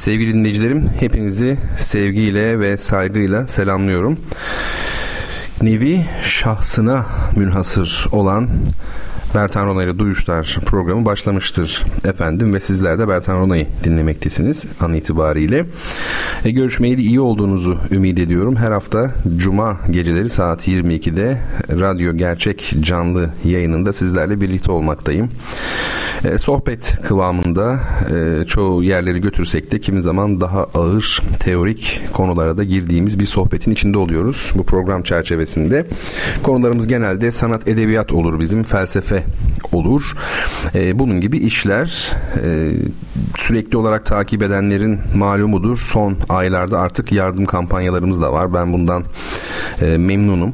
Sevgili dinleyicilerim, hepinizi sevgiyle ve saygıyla selamlıyorum. Nevi şahsına münhasır olan Bertan Rona ile Duyuşlar programı başlamıştır efendim ve sizler de Bertan Rona'yı dinlemektesiniz an itibariyle. E, görüşmeyeli iyi olduğunuzu ümit ediyorum. Her hafta Cuma geceleri saat 22'de Radyo Gerçek canlı yayınında sizlerle birlikte olmaktayım. E, sohbet kıvamında e, çoğu yerleri götürsek de kimi zaman daha ağır teorik konulara da girdiğimiz bir sohbetin içinde oluyoruz bu program çerçevesinde. Konularımız genelde sanat edebiyat olur bizim felsefe olur. E, bunun gibi işler e, sürekli olarak takip edenlerin malumudur. Son aylarda artık yardım kampanyalarımız da var. Ben bundan e, memnunum.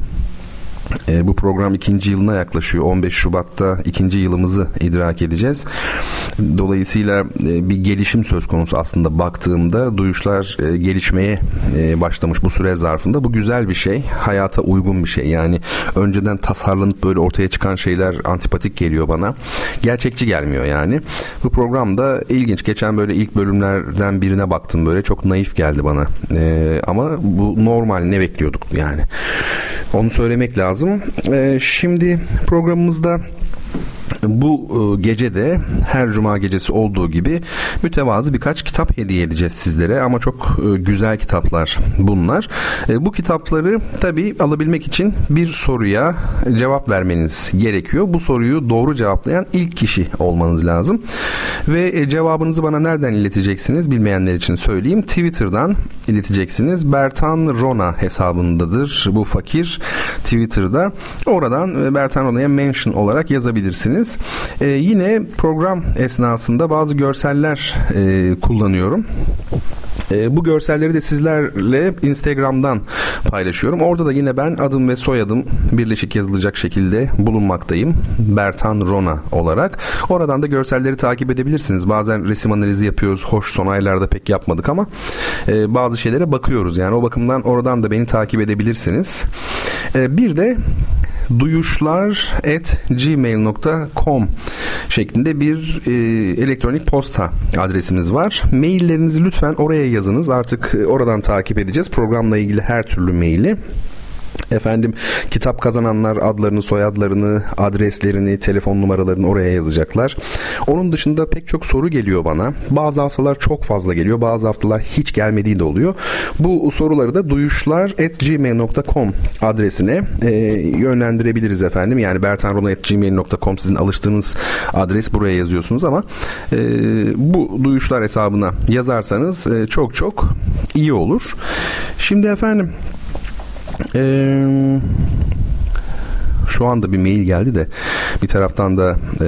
E, bu program ikinci yılına yaklaşıyor. 15 Şubat'ta ikinci yılımızı idrak edeceğiz. Dolayısıyla e, bir gelişim söz konusu aslında baktığımda duyuşlar e, gelişmeye e, başlamış bu süre zarfında. Bu güzel bir şey. Hayata uygun bir şey. Yani önceden tasarlanıp böyle ortaya çıkan şeyler antipatik geliyor bana. Gerçekçi gelmiyor yani. Bu programda ilginç. Geçen böyle ilk bölümlerden birine baktım böyle. Çok naif geldi bana. E, ama bu normal ne bekliyorduk yani. Onu söylemek lazım lazım. E, şimdi programımızda bu e, gece de her cuma gecesi olduğu gibi mütevazı birkaç kitap hediye edeceğiz sizlere ama çok e, güzel kitaplar bunlar. E, bu kitapları tabi alabilmek için bir soruya cevap vermeniz gerekiyor. Bu soruyu doğru cevaplayan ilk kişi olmanız lazım. Ve cevabınızı bana nereden ileteceksiniz bilmeyenler için söyleyeyim. Twitter'dan ileteceksiniz. Bertan Rona hesabındadır bu fakir Twitter'da. Oradan Bertan Rona'ya mention olarak yazabilirsiniz dinleyebilirsiniz. E, yine program esnasında bazı görseller e, kullanıyorum. E, bu görselleri de sizlerle Instagram'dan paylaşıyorum. Orada da yine ben adım ve soyadım birleşik yazılacak şekilde bulunmaktayım. Bertan Rona olarak. Oradan da görselleri takip edebilirsiniz. Bazen resim analizi yapıyoruz. Hoş son aylarda pek yapmadık ama e, bazı şeylere bakıyoruz. Yani o bakımdan oradan da beni takip edebilirsiniz. E, bir de duyuşlar at gmail.com şeklinde bir e, elektronik posta adresimiz var. Maillerinizi lütfen oraya yazınız. Artık e, oradan takip edeceğiz. Programla ilgili her türlü maili. Efendim kitap kazananlar adlarını, soyadlarını, adreslerini, telefon numaralarını oraya yazacaklar. Onun dışında pek çok soru geliyor bana. Bazı haftalar çok fazla geliyor. Bazı haftalar hiç gelmediği de oluyor. Bu soruları da duyuşlar@gmail.com adresine e, yönlendirebiliriz efendim. Yani bertanrona@gmail.com sizin alıştığınız adres buraya yazıyorsunuz ama e, bu duyuşlar hesabına yazarsanız e, çok çok iyi olur. Şimdi efendim ee, şu anda bir mail geldi de bir taraftan da e,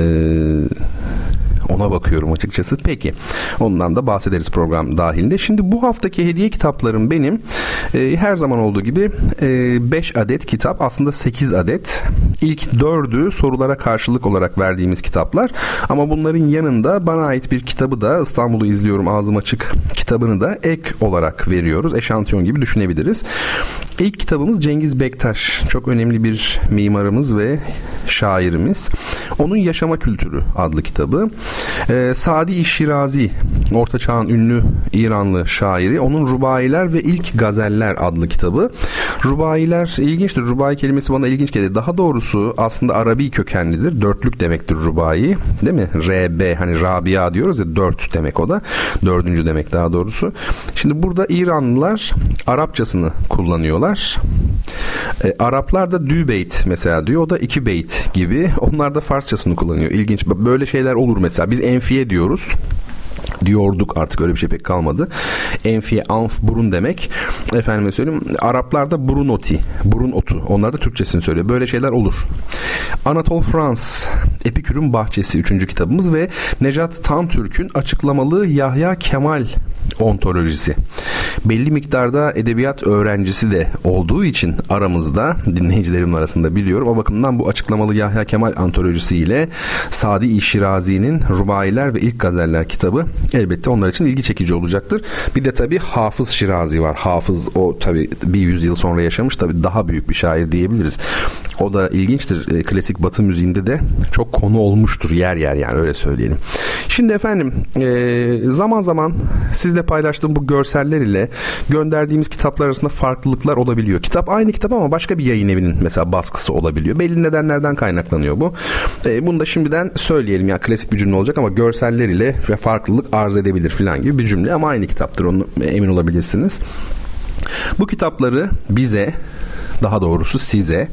ona bakıyorum açıkçası. Peki ondan da bahsederiz program dahilinde. Şimdi bu haftaki hediye kitaplarım benim e, her zaman olduğu gibi 5 e, adet kitap aslında 8 adet. İlk 4'ü sorulara karşılık olarak verdiğimiz kitaplar ama bunların yanında bana ait bir kitabı da İstanbul'u izliyorum ağzım açık kitabını da ek olarak veriyoruz. Eşantiyon gibi düşünebiliriz. İlk kitabımız Cengiz Bektaş. Çok önemli bir mimarımız ve şairimiz. Onun Yaşama Kültürü adlı kitabı. Ee, Sadi Şirazi, Orta Çağ'ın ünlü İranlı şairi. Onun Rubayiler ve İlk Gazeller adlı kitabı. Rubayiler ilginçtir. Rubai kelimesi bana ilginç geldi. Daha doğrusu aslında Arabi kökenlidir. Dörtlük demektir rubai. Değil mi? RB hani Rabia diyoruz ya dört demek o da. Dördüncü demek daha doğrusu. Şimdi burada İranlılar Arapçasını kullanıyorlar. E, Araplar da dübeyt mesela diyor. O da iki beyt gibi. Onlar da Farsçasını kullanıyor. İlginç. Böyle şeyler olur mesela. Biz enfiye diyoruz diyorduk artık öyle bir şey pek kalmadı. Enfiye, anf, burun demek. Efendime söyleyeyim. Araplarda burun oti, burun otu. Onlar da Türkçesini söylüyor. Böyle şeyler olur. Anatol Frans Epikür'ün Bahçesi 3. kitabımız ve Necat Tamtürk'ün açıklamalı Yahya Kemal ontolojisi. Belli miktarda edebiyat öğrencisi de olduğu için aramızda dinleyicilerim arasında biliyorum. O bakımdan bu açıklamalı Yahya Kemal antolojisi ile Sadi Şirazi'nin Rubailer ve İlk Gazeller kitabı elbette onlar için ilgi çekici olacaktır. Bir de tabii Hafız Şirazi var. Hafız o tabii bir yüzyıl sonra yaşamış tabii daha büyük bir şair diyebiliriz. O da ilginçtir. E, klasik batı müziğinde de çok konu olmuştur yer yer yani öyle söyleyelim. Şimdi efendim e, zaman zaman sizle paylaştığım bu görseller ile gönderdiğimiz kitaplar arasında farklılıklar olabiliyor. Kitap aynı kitap ama başka bir yayın evinin mesela baskısı olabiliyor. Belli nedenlerden kaynaklanıyor bu. E, bunu da şimdiden söyleyelim. Yani klasik bir cümle olacak ama görseller ile ve farklılık arz edebilir falan gibi bir cümle ama aynı kitaptır onu emin olabilirsiniz. Bu kitapları bize daha doğrusu size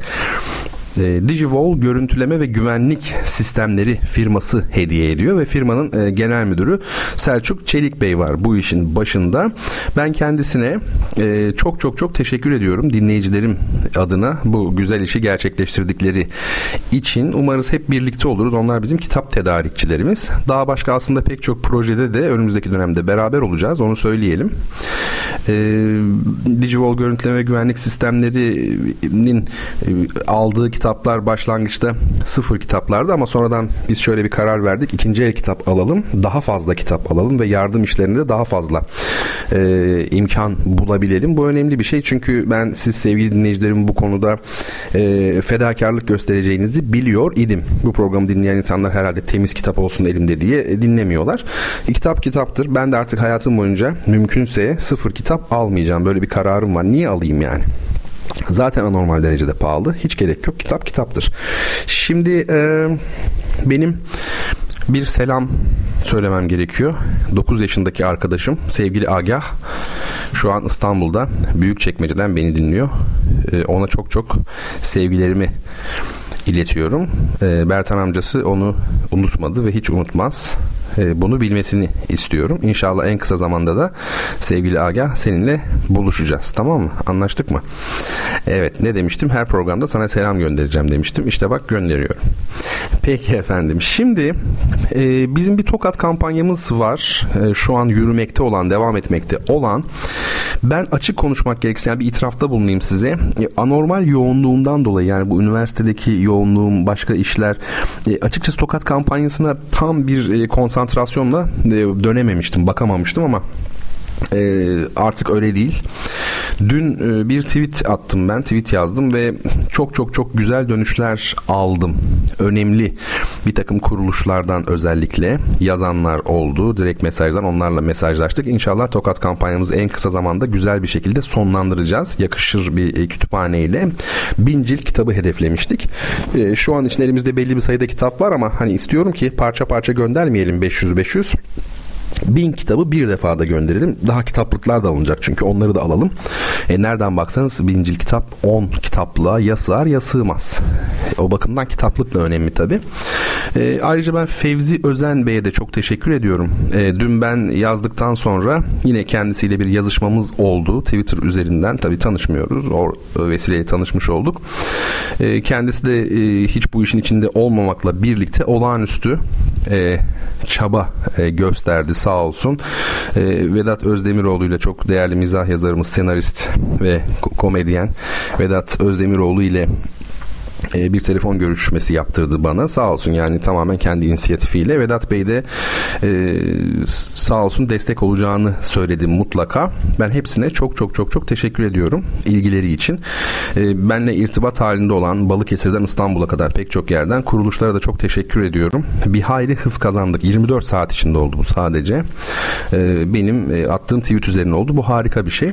e, Digivol görüntüleme ve güvenlik sistemleri firması hediye ediyor ve firmanın e, genel müdürü Selçuk Çelik Bey var bu işin başında. Ben kendisine e, çok çok çok teşekkür ediyorum dinleyicilerim adına bu güzel işi gerçekleştirdikleri için. Umarız hep birlikte oluruz. Onlar bizim kitap tedarikçilerimiz. Daha başka aslında pek çok projede de önümüzdeki dönemde beraber olacağız. Onu söyleyelim. E, Digivol görüntüleme ve güvenlik sistemlerinin e, aldığı kitap kitaplar başlangıçta sıfır kitaplardı ama sonradan biz şöyle bir karar verdik. İkinci el kitap alalım, daha fazla kitap alalım ve yardım işlerinde daha fazla e, imkan bulabilelim. Bu önemli bir şey çünkü ben siz sevgili dinleyicilerim bu konuda e, fedakarlık göstereceğinizi biliyor idim. Bu programı dinleyen insanlar herhalde temiz kitap olsun elimde diye e, dinlemiyorlar. E, kitap kitaptır. Ben de artık hayatım boyunca mümkünse sıfır kitap almayacağım. Böyle bir kararım var. Niye alayım yani? Zaten anormal derecede pahalı. Hiç gerek yok. Kitap kitaptır. Şimdi e, benim bir selam söylemem gerekiyor. 9 yaşındaki arkadaşım sevgili Agah şu an İstanbul'da büyük çekmeceden beni dinliyor. E, ona çok çok sevgilerimi iletiyorum. E, Bertan amcası onu unutmadı ve hiç unutmaz. E, bunu bilmesini istiyorum. İnşallah en kısa zamanda da sevgili Agah seninle buluşacağız. Tamam mı? Anlaştık mı? Evet ne demiştim? Her programda sana selam göndereceğim demiştim. İşte bak gönderiyorum. Peki efendim. Şimdi e, bizim bir tokat kampanyamız var. E, şu an yürümekte olan, devam etmekte olan. Ben açık konuşmak gerekirse yani bir itirafta bulunayım size. E, anormal yoğunluğundan dolayı yani bu üniversitedeki yoğunluğum, başka işler e, açıkçası tokat kampanyasına tam bir e, konsantrasyonla e, dönememiştim, bakamamıştım ama e, artık öyle değil. Dün e, bir tweet attım ben, tweet yazdım ve çok çok çok güzel dönüşler aldım. Önemli bir takım kuruluşlardan özellikle yazanlar oldu. Direkt mesajdan onlarla mesajlaştık. İnşallah Tokat kampanyamızı en kısa zamanda güzel bir şekilde sonlandıracağız. Yakışır bir e, kütüphane ile bin cilt kitabı hedeflemiştik. E, şu an için elimizde belli bir sayıda kitap var ama hani istiyorum ki parça parça göndermeyelim 500-500 bin kitabı bir defada gönderelim. Daha kitaplıklar da alınacak çünkü onları da alalım. E, nereden baksanız bincil kitap 10 kitaplığa ya sığar ya sığmaz. O bakımdan kitaplık da önemli tabi. E, ayrıca ben Fevzi Özen Bey'e de çok teşekkür ediyorum. E, dün ben yazdıktan sonra yine kendisiyle bir yazışmamız oldu. Twitter üzerinden tabi tanışmıyoruz. O vesileyle tanışmış olduk. E, kendisi de e, hiç bu işin içinde olmamakla birlikte olağanüstü e, çaba e, gösterdi sağ olsun. E, Vedat Özdemiroğlu ile çok değerli mizah yazarımız, senarist ve komedyen Vedat Özdemiroğlu ile e, bir telefon görüşmesi yaptırdı bana. Sağ olsun yani tamamen kendi inisiyatifiyle. Vedat Bey de e, sağ olsun destek olacağını söyledi mutlaka. Ben hepsine çok çok çok çok teşekkür ediyorum ilgileri için. E, benle irtibat halinde olan Balıkesir'den İstanbul'a kadar pek çok yerden kuruluşlara da çok teşekkür ediyorum. Bir hayli hız kazandık. 24 saat içinde oldu bu sadece. E, benim e, attığım tweet üzerine oldu. Bu harika bir şey.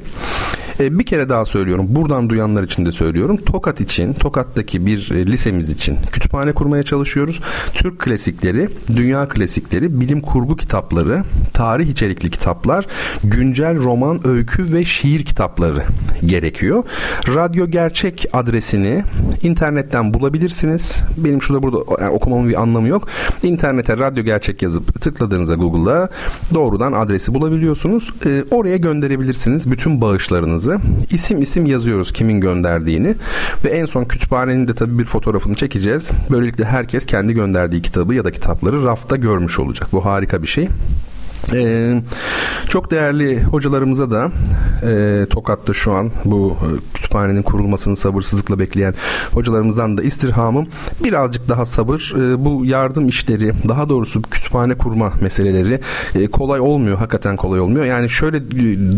E, bir kere daha söylüyorum. Buradan duyanlar için de söylüyorum. Tokat için, Tokat'taki bir e, lisemiz için kütüphane kurmaya çalışıyoruz. Türk klasikleri, dünya klasikleri, bilim kurgu kitapları, tarih içerikli kitaplar, güncel roman, öykü ve şiir kitapları gerekiyor. Radyo Gerçek adresini internetten bulabilirsiniz. Benim şurada burada yani okumamın bir anlamı yok. İnternete Radyo Gerçek yazıp tıkladığınızda Google'a doğrudan adresi bulabiliyorsunuz. E, oraya gönderebilirsiniz bütün bağışlarınızı isim isim yazıyoruz kimin gönderdiğini ve en son kütüphanenin de tabii bir fotoğrafını çekeceğiz. Böylelikle herkes kendi gönderdiği kitabı ya da kitapları rafta görmüş olacak. Bu harika bir şey. Ee, çok değerli hocalarımıza da e, Tokat'ta şu an bu e, kütüphanenin kurulmasını sabırsızlıkla bekleyen hocalarımızdan da istirhamım birazcık daha sabır. E, bu yardım işleri daha doğrusu kütüphane kurma meseleleri e, kolay olmuyor. Hakikaten kolay olmuyor. Yani şöyle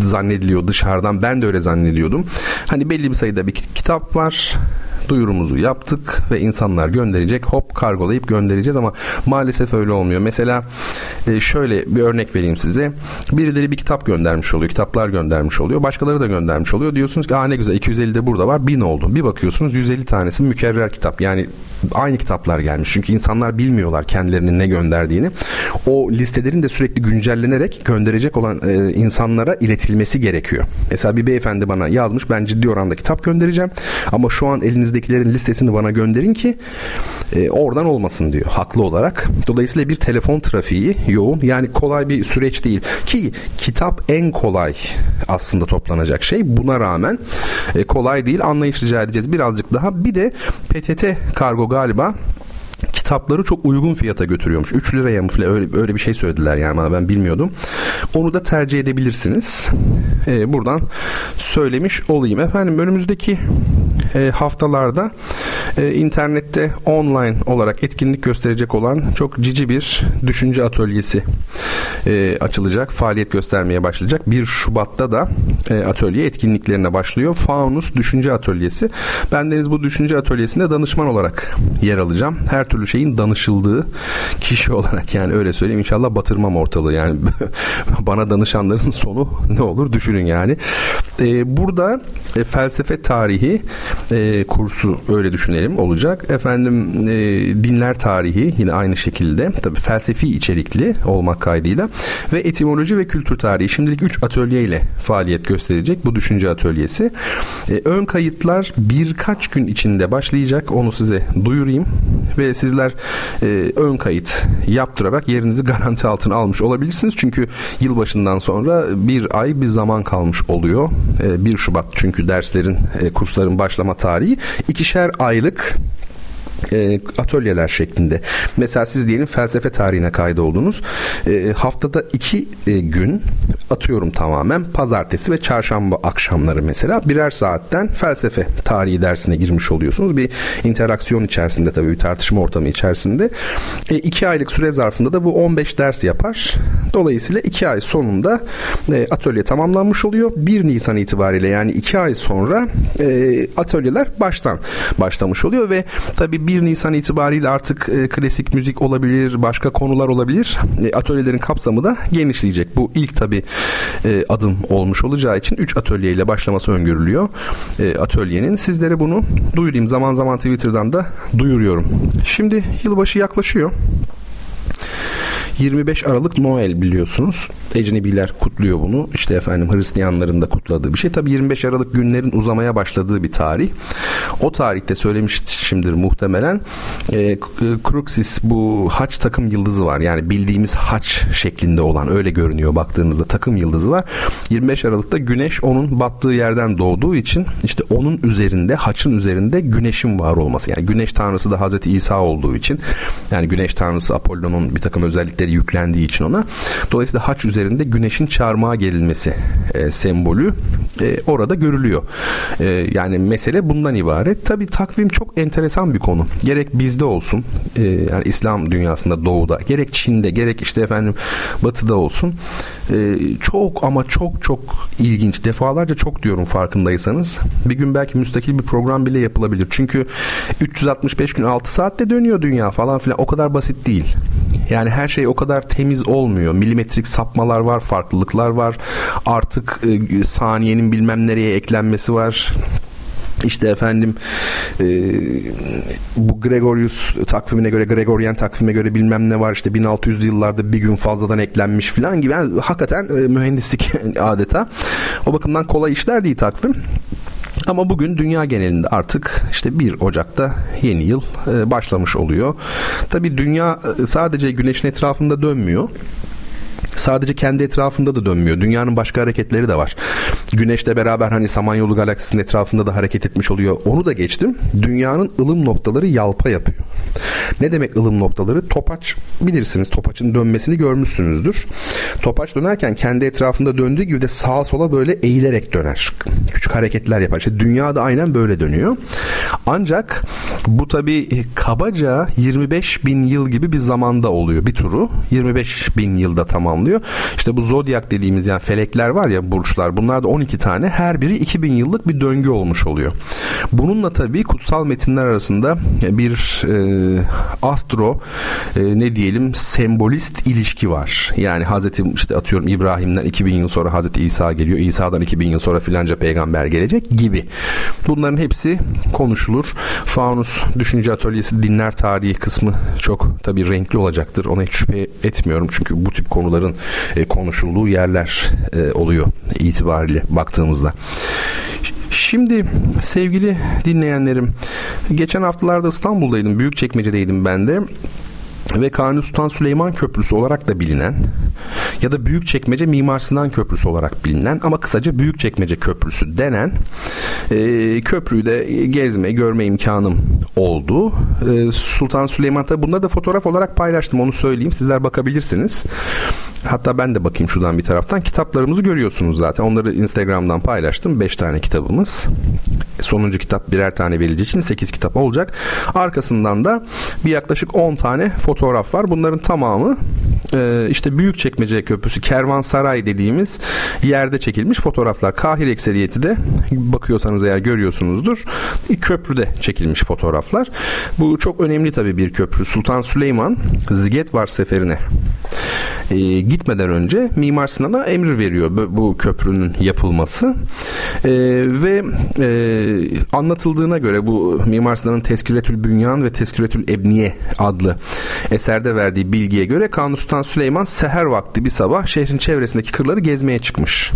zannediliyor dışarıdan ben de öyle zannediyordum. Hani belli bir sayıda bir kitap var duyurumuzu yaptık ve insanlar gönderecek hop kargolayıp göndereceğiz ama maalesef öyle olmuyor. Mesela e, şöyle bir örnek vereyim size. Birileri bir kitap göndermiş oluyor. Kitaplar göndermiş oluyor. Başkaları da göndermiş oluyor. Diyorsunuz ki Aa, ne güzel 250 de burada var. 1000 oldu. Bir bakıyorsunuz 150 tanesi mükerrer kitap. Yani aynı kitaplar gelmiş. Çünkü insanlar bilmiyorlar kendilerinin ne gönderdiğini. O listelerin de sürekli güncellenerek gönderecek olan e, insanlara iletilmesi gerekiyor. Mesela bir beyefendi bana yazmış. Ben ciddi oranda kitap göndereceğim. Ama şu an elinizdekilerin listesini bana gönderin ki e, oradan olmasın diyor. Haklı olarak. Dolayısıyla bir telefon trafiği yoğun. Yani kolay bir süreç değil. Ki kitap en kolay aslında toplanacak şey. Buna rağmen e, kolay değil. Anlayış rica edeceğiz birazcık daha. Bir de PTT kargo galiba kitapları çok uygun fiyata götürüyormuş. 3 liraya mı öyle, öyle bir şey söylediler yani ben bilmiyordum. Onu da tercih edebilirsiniz. Ee, buradan söylemiş olayım. Efendim önümüzdeki e, haftalarda e, internette online olarak etkinlik gösterecek olan çok cici bir düşünce atölyesi e, açılacak. Faaliyet göstermeye başlayacak. 1 Şubat'ta da e, atölye etkinliklerine başlıyor. Faunus Düşünce Atölyesi. Ben deniz bu düşünce atölyesinde danışman olarak yer alacağım. Her türlü şeyin danışıldığı kişi olarak yani öyle söyleyeyim. İnşallah batırmam ortalığı. Yani bana danışanların sonu ne olur düşünün yani. E, burada e, felsefe tarihi e, kursu öyle düşünelim olacak. Efendim e, dinler tarihi yine aynı şekilde tabii felsefi içerikli olmak kaydıyla ve etimoloji ve kültür tarihi şimdilik 3 atölye ile faaliyet gösterecek bu düşünce atölyesi. E, ön kayıtlar birkaç gün içinde başlayacak. Onu size duyurayım ve sizler e, ön kayıt yaptırarak yerinizi garanti altına almış olabilirsiniz. Çünkü yılbaşından sonra bir ay bir zaman kalmış oluyor. E, 1 Şubat çünkü derslerin, e, kursların başlama tarihi. ikişer aylık e, atölyeler şeklinde. Mesela siz diyelim felsefe tarihine kaydoldunuz. E, haftada iki e, gün atıyorum tamamen pazartesi ve çarşamba akşamları mesela birer saatten felsefe tarihi dersine girmiş oluyorsunuz. Bir interaksiyon içerisinde tabii bir tartışma ortamı içerisinde. E, iki aylık süre zarfında da bu 15 ders yapar. Dolayısıyla iki ay sonunda e, atölye tamamlanmış oluyor. 1 Nisan itibariyle yani iki ay sonra e, atölyeler baştan başlamış oluyor ve tabii 1 Nisan itibariyle artık e, klasik müzik olabilir, başka konular olabilir. E, atölyelerin kapsamı da genişleyecek. Bu ilk tabi e, adım olmuş olacağı için 3 atölye ile başlaması öngörülüyor e, atölyenin. Sizlere bunu duyurayım. Zaman zaman Twitter'dan da duyuruyorum. Şimdi yılbaşı yaklaşıyor. 25 Aralık Noel biliyorsunuz. Ecnebiler kutluyor bunu. İşte efendim Hristiyanların da kutladığı bir şey. Tabi 25 Aralık günlerin uzamaya başladığı bir tarih. O tarihte söylemişimdir muhtemelen. E, Kruxis bu haç takım yıldızı var. Yani bildiğimiz haç şeklinde olan öyle görünüyor baktığınızda takım yıldızı var. 25 Aralık'ta güneş onun battığı yerden doğduğu için işte onun üzerinde haçın üzerinde güneşin var olması. Yani güneş tanrısı da Hazreti İsa olduğu için yani güneş tanrısı Apollon'un bir takım özellikleri yüklendiği için ona. Dolayısıyla haç üzerinde güneşin çarmıha gerilmesi e, sembolü e, orada görülüyor. E, yani mesele bundan ibaret. Tabi takvim çok enteresan bir konu. Gerek bizde olsun e, yani İslam dünyasında doğuda gerek Çin'de gerek işte efendim batıda olsun e, çok ama çok çok ilginç. Defalarca çok diyorum farkındaysanız. Bir gün belki müstakil bir program bile yapılabilir. Çünkü 365 gün 6 saatte dönüyor dünya falan filan. O kadar basit değil. Yani her şey o kadar temiz olmuyor. Milimetrik sapmalar var, farklılıklar var. Artık e, saniyenin bilmem nereye eklenmesi var. İşte efendim e, bu Gregorius takvimine göre Gregorian takvime göre bilmem ne var işte 1600'lü yıllarda bir gün fazladan eklenmiş falan gibi yani hakikaten e, mühendislik adeta o bakımdan kolay işler değil takvim ama bugün dünya genelinde artık işte 1 Ocak'ta yeni yıl e, başlamış oluyor. Tabi dünya e, sadece güneşin etrafında dönmüyor sadece kendi etrafında da dönmüyor. Dünyanın başka hareketleri de var. Güneşle beraber hani Samanyolu galaksisinin etrafında da hareket etmiş oluyor. Onu da geçtim. Dünyanın ılım noktaları yalpa yapıyor. Ne demek ılım noktaları? Topaç bilirsiniz. Topaçın dönmesini görmüşsünüzdür. Topaç dönerken kendi etrafında döndüğü gibi de sağa sola böyle eğilerek döner. Küçük hareketler yapar. İşte dünya da aynen böyle dönüyor. Ancak bu tabi kabaca 25 bin yıl gibi bir zamanda oluyor bir turu. 25 bin yılda tamamlıyor. İşte bu zodyak dediğimiz yani felekler var ya burçlar bunlar da 12 tane her biri 2000 yıllık bir döngü olmuş oluyor. Bununla tabii kutsal metinler arasında bir e, astro e, ne diyelim sembolist ilişki var. Yani Hazreti işte atıyorum İbrahim'den 2000 yıl sonra Hazreti İsa geliyor. İsa'dan 2000 yıl sonra filanca peygamber gelecek gibi. Bunların hepsi konuşulur. Faunus Düşünce Atölyesi dinler tarihi kısmı çok tabii renkli olacaktır. Ona hiç şüphe etmiyorum. Çünkü bu tip konuların e, konuşulduğu yerler e, oluyor itibariyle baktığımızda. Şimdi sevgili dinleyenlerim geçen haftalarda İstanbul'daydım. Büyükçekmece'deydim ben de ve Kanuni Sultan Süleyman Köprüsü olarak da bilinen ya da Büyükçekmece Mimar Sinan Köprüsü olarak bilinen ama kısaca Büyükçekmece Köprüsü denen e, köprüyü de gezme, görme imkanım oldu. E, Sultan Süleyman tabi bunları da fotoğraf olarak paylaştım onu söyleyeyim. Sizler bakabilirsiniz. Hatta ben de bakayım şuradan bir taraftan. Kitaplarımızı görüyorsunuz zaten. Onları Instagram'dan paylaştım. 5 tane kitabımız. Sonuncu kitap birer tane verileceği için 8 kitap olacak. Arkasından da bir yaklaşık 10 tane fotoğraf var. Bunların tamamı e, işte Büyükçekmece Köprüsü Kervansaray dediğimiz yerde çekilmiş fotoğraflar. Kahir ekseriyeti de bakıyorsanız eğer görüyorsunuzdur. Köprüde çekilmiş fotoğraflar. Bu çok önemli tabii bir köprü. Sultan Süleyman Zigetvar seferine e, gitmeden önce Mimar Sinan'a emir veriyor bu, bu köprünün yapılması e, ve e, anlatıldığına göre bu Mimar Sinan'ın Teskiretül Bünyan ve Teskiretül Ebniye adlı eserde verdiği bilgiye göre Kanuni Sultan Süleyman seher vakti bir sabah şehrin çevresindeki kırları gezmeye çıkmış.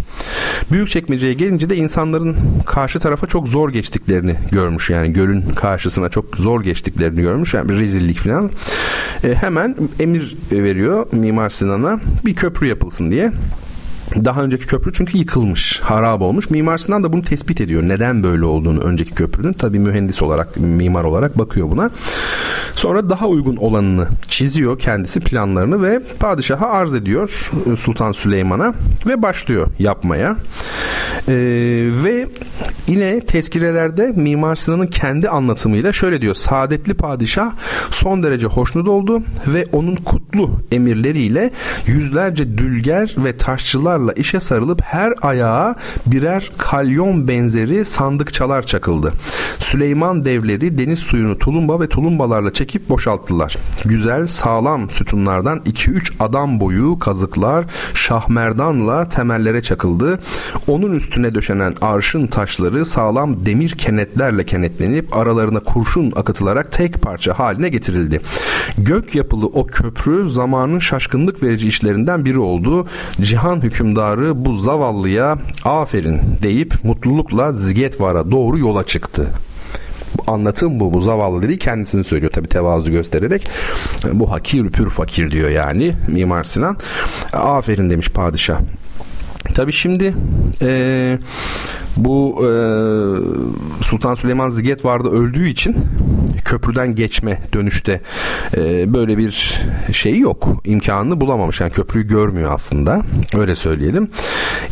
Büyükçekmece'ye gelince de insanların karşı tarafa çok zor geçtiklerini görmüş. Yani gölün karşısına çok zor geçtiklerini görmüş. Yani bir rezillik falan. E, hemen emir veriyor Mimar Sinan'a bir köprü yapılsın diye. Daha önceki köprü çünkü yıkılmış, harap olmuş. Mimar Sinan da bunu tespit ediyor. Neden böyle olduğunu önceki köprünün. Tabii mühendis olarak, mimar olarak bakıyor buna. Sonra daha uygun olanını çiziyor kendisi planlarını ve padişaha arz ediyor e, Sultan Süleyman'a ve başlıyor yapmaya. Ee, ve yine tezkirelerde Mimar Sinan'ın kendi anlatımıyla şöyle diyor. Saadetli padişah son derece hoşnut oldu ve onun kutlu emirleriyle yüzlerce dülger ve taşçılar taşlarla işe sarılıp her ayağa birer kalyon benzeri sandıkçalar çakıldı. Süleyman devleri deniz suyunu tulumba ve tulumbalarla çekip boşalttılar. Güzel sağlam sütunlardan 2-3 adam boyu kazıklar şahmerdanla temellere çakıldı. Onun üstüne döşenen arşın taşları sağlam demir kenetlerle kenetlenip aralarına kurşun akıtılarak tek parça haline getirildi. Gök yapılı o köprü zamanın şaşkınlık verici işlerinden biri oldu. Cihan hüküm hükümdarı bu zavallıya aferin deyip mutlulukla Zgetvar'a doğru yola çıktı anlatım bu. Bu zavallı dediği kendisini söylüyor tabi tevazu göstererek. Bu hakir pür fakir diyor yani Mimar Sinan. Aferin demiş padişah. Tabi şimdi e, bu e, Sultan Süleyman Ziget vardı öldüğü için köprüden geçme dönüşte e, böyle bir şey yok. imkanını bulamamış. Yani köprüyü görmüyor aslında. Öyle söyleyelim.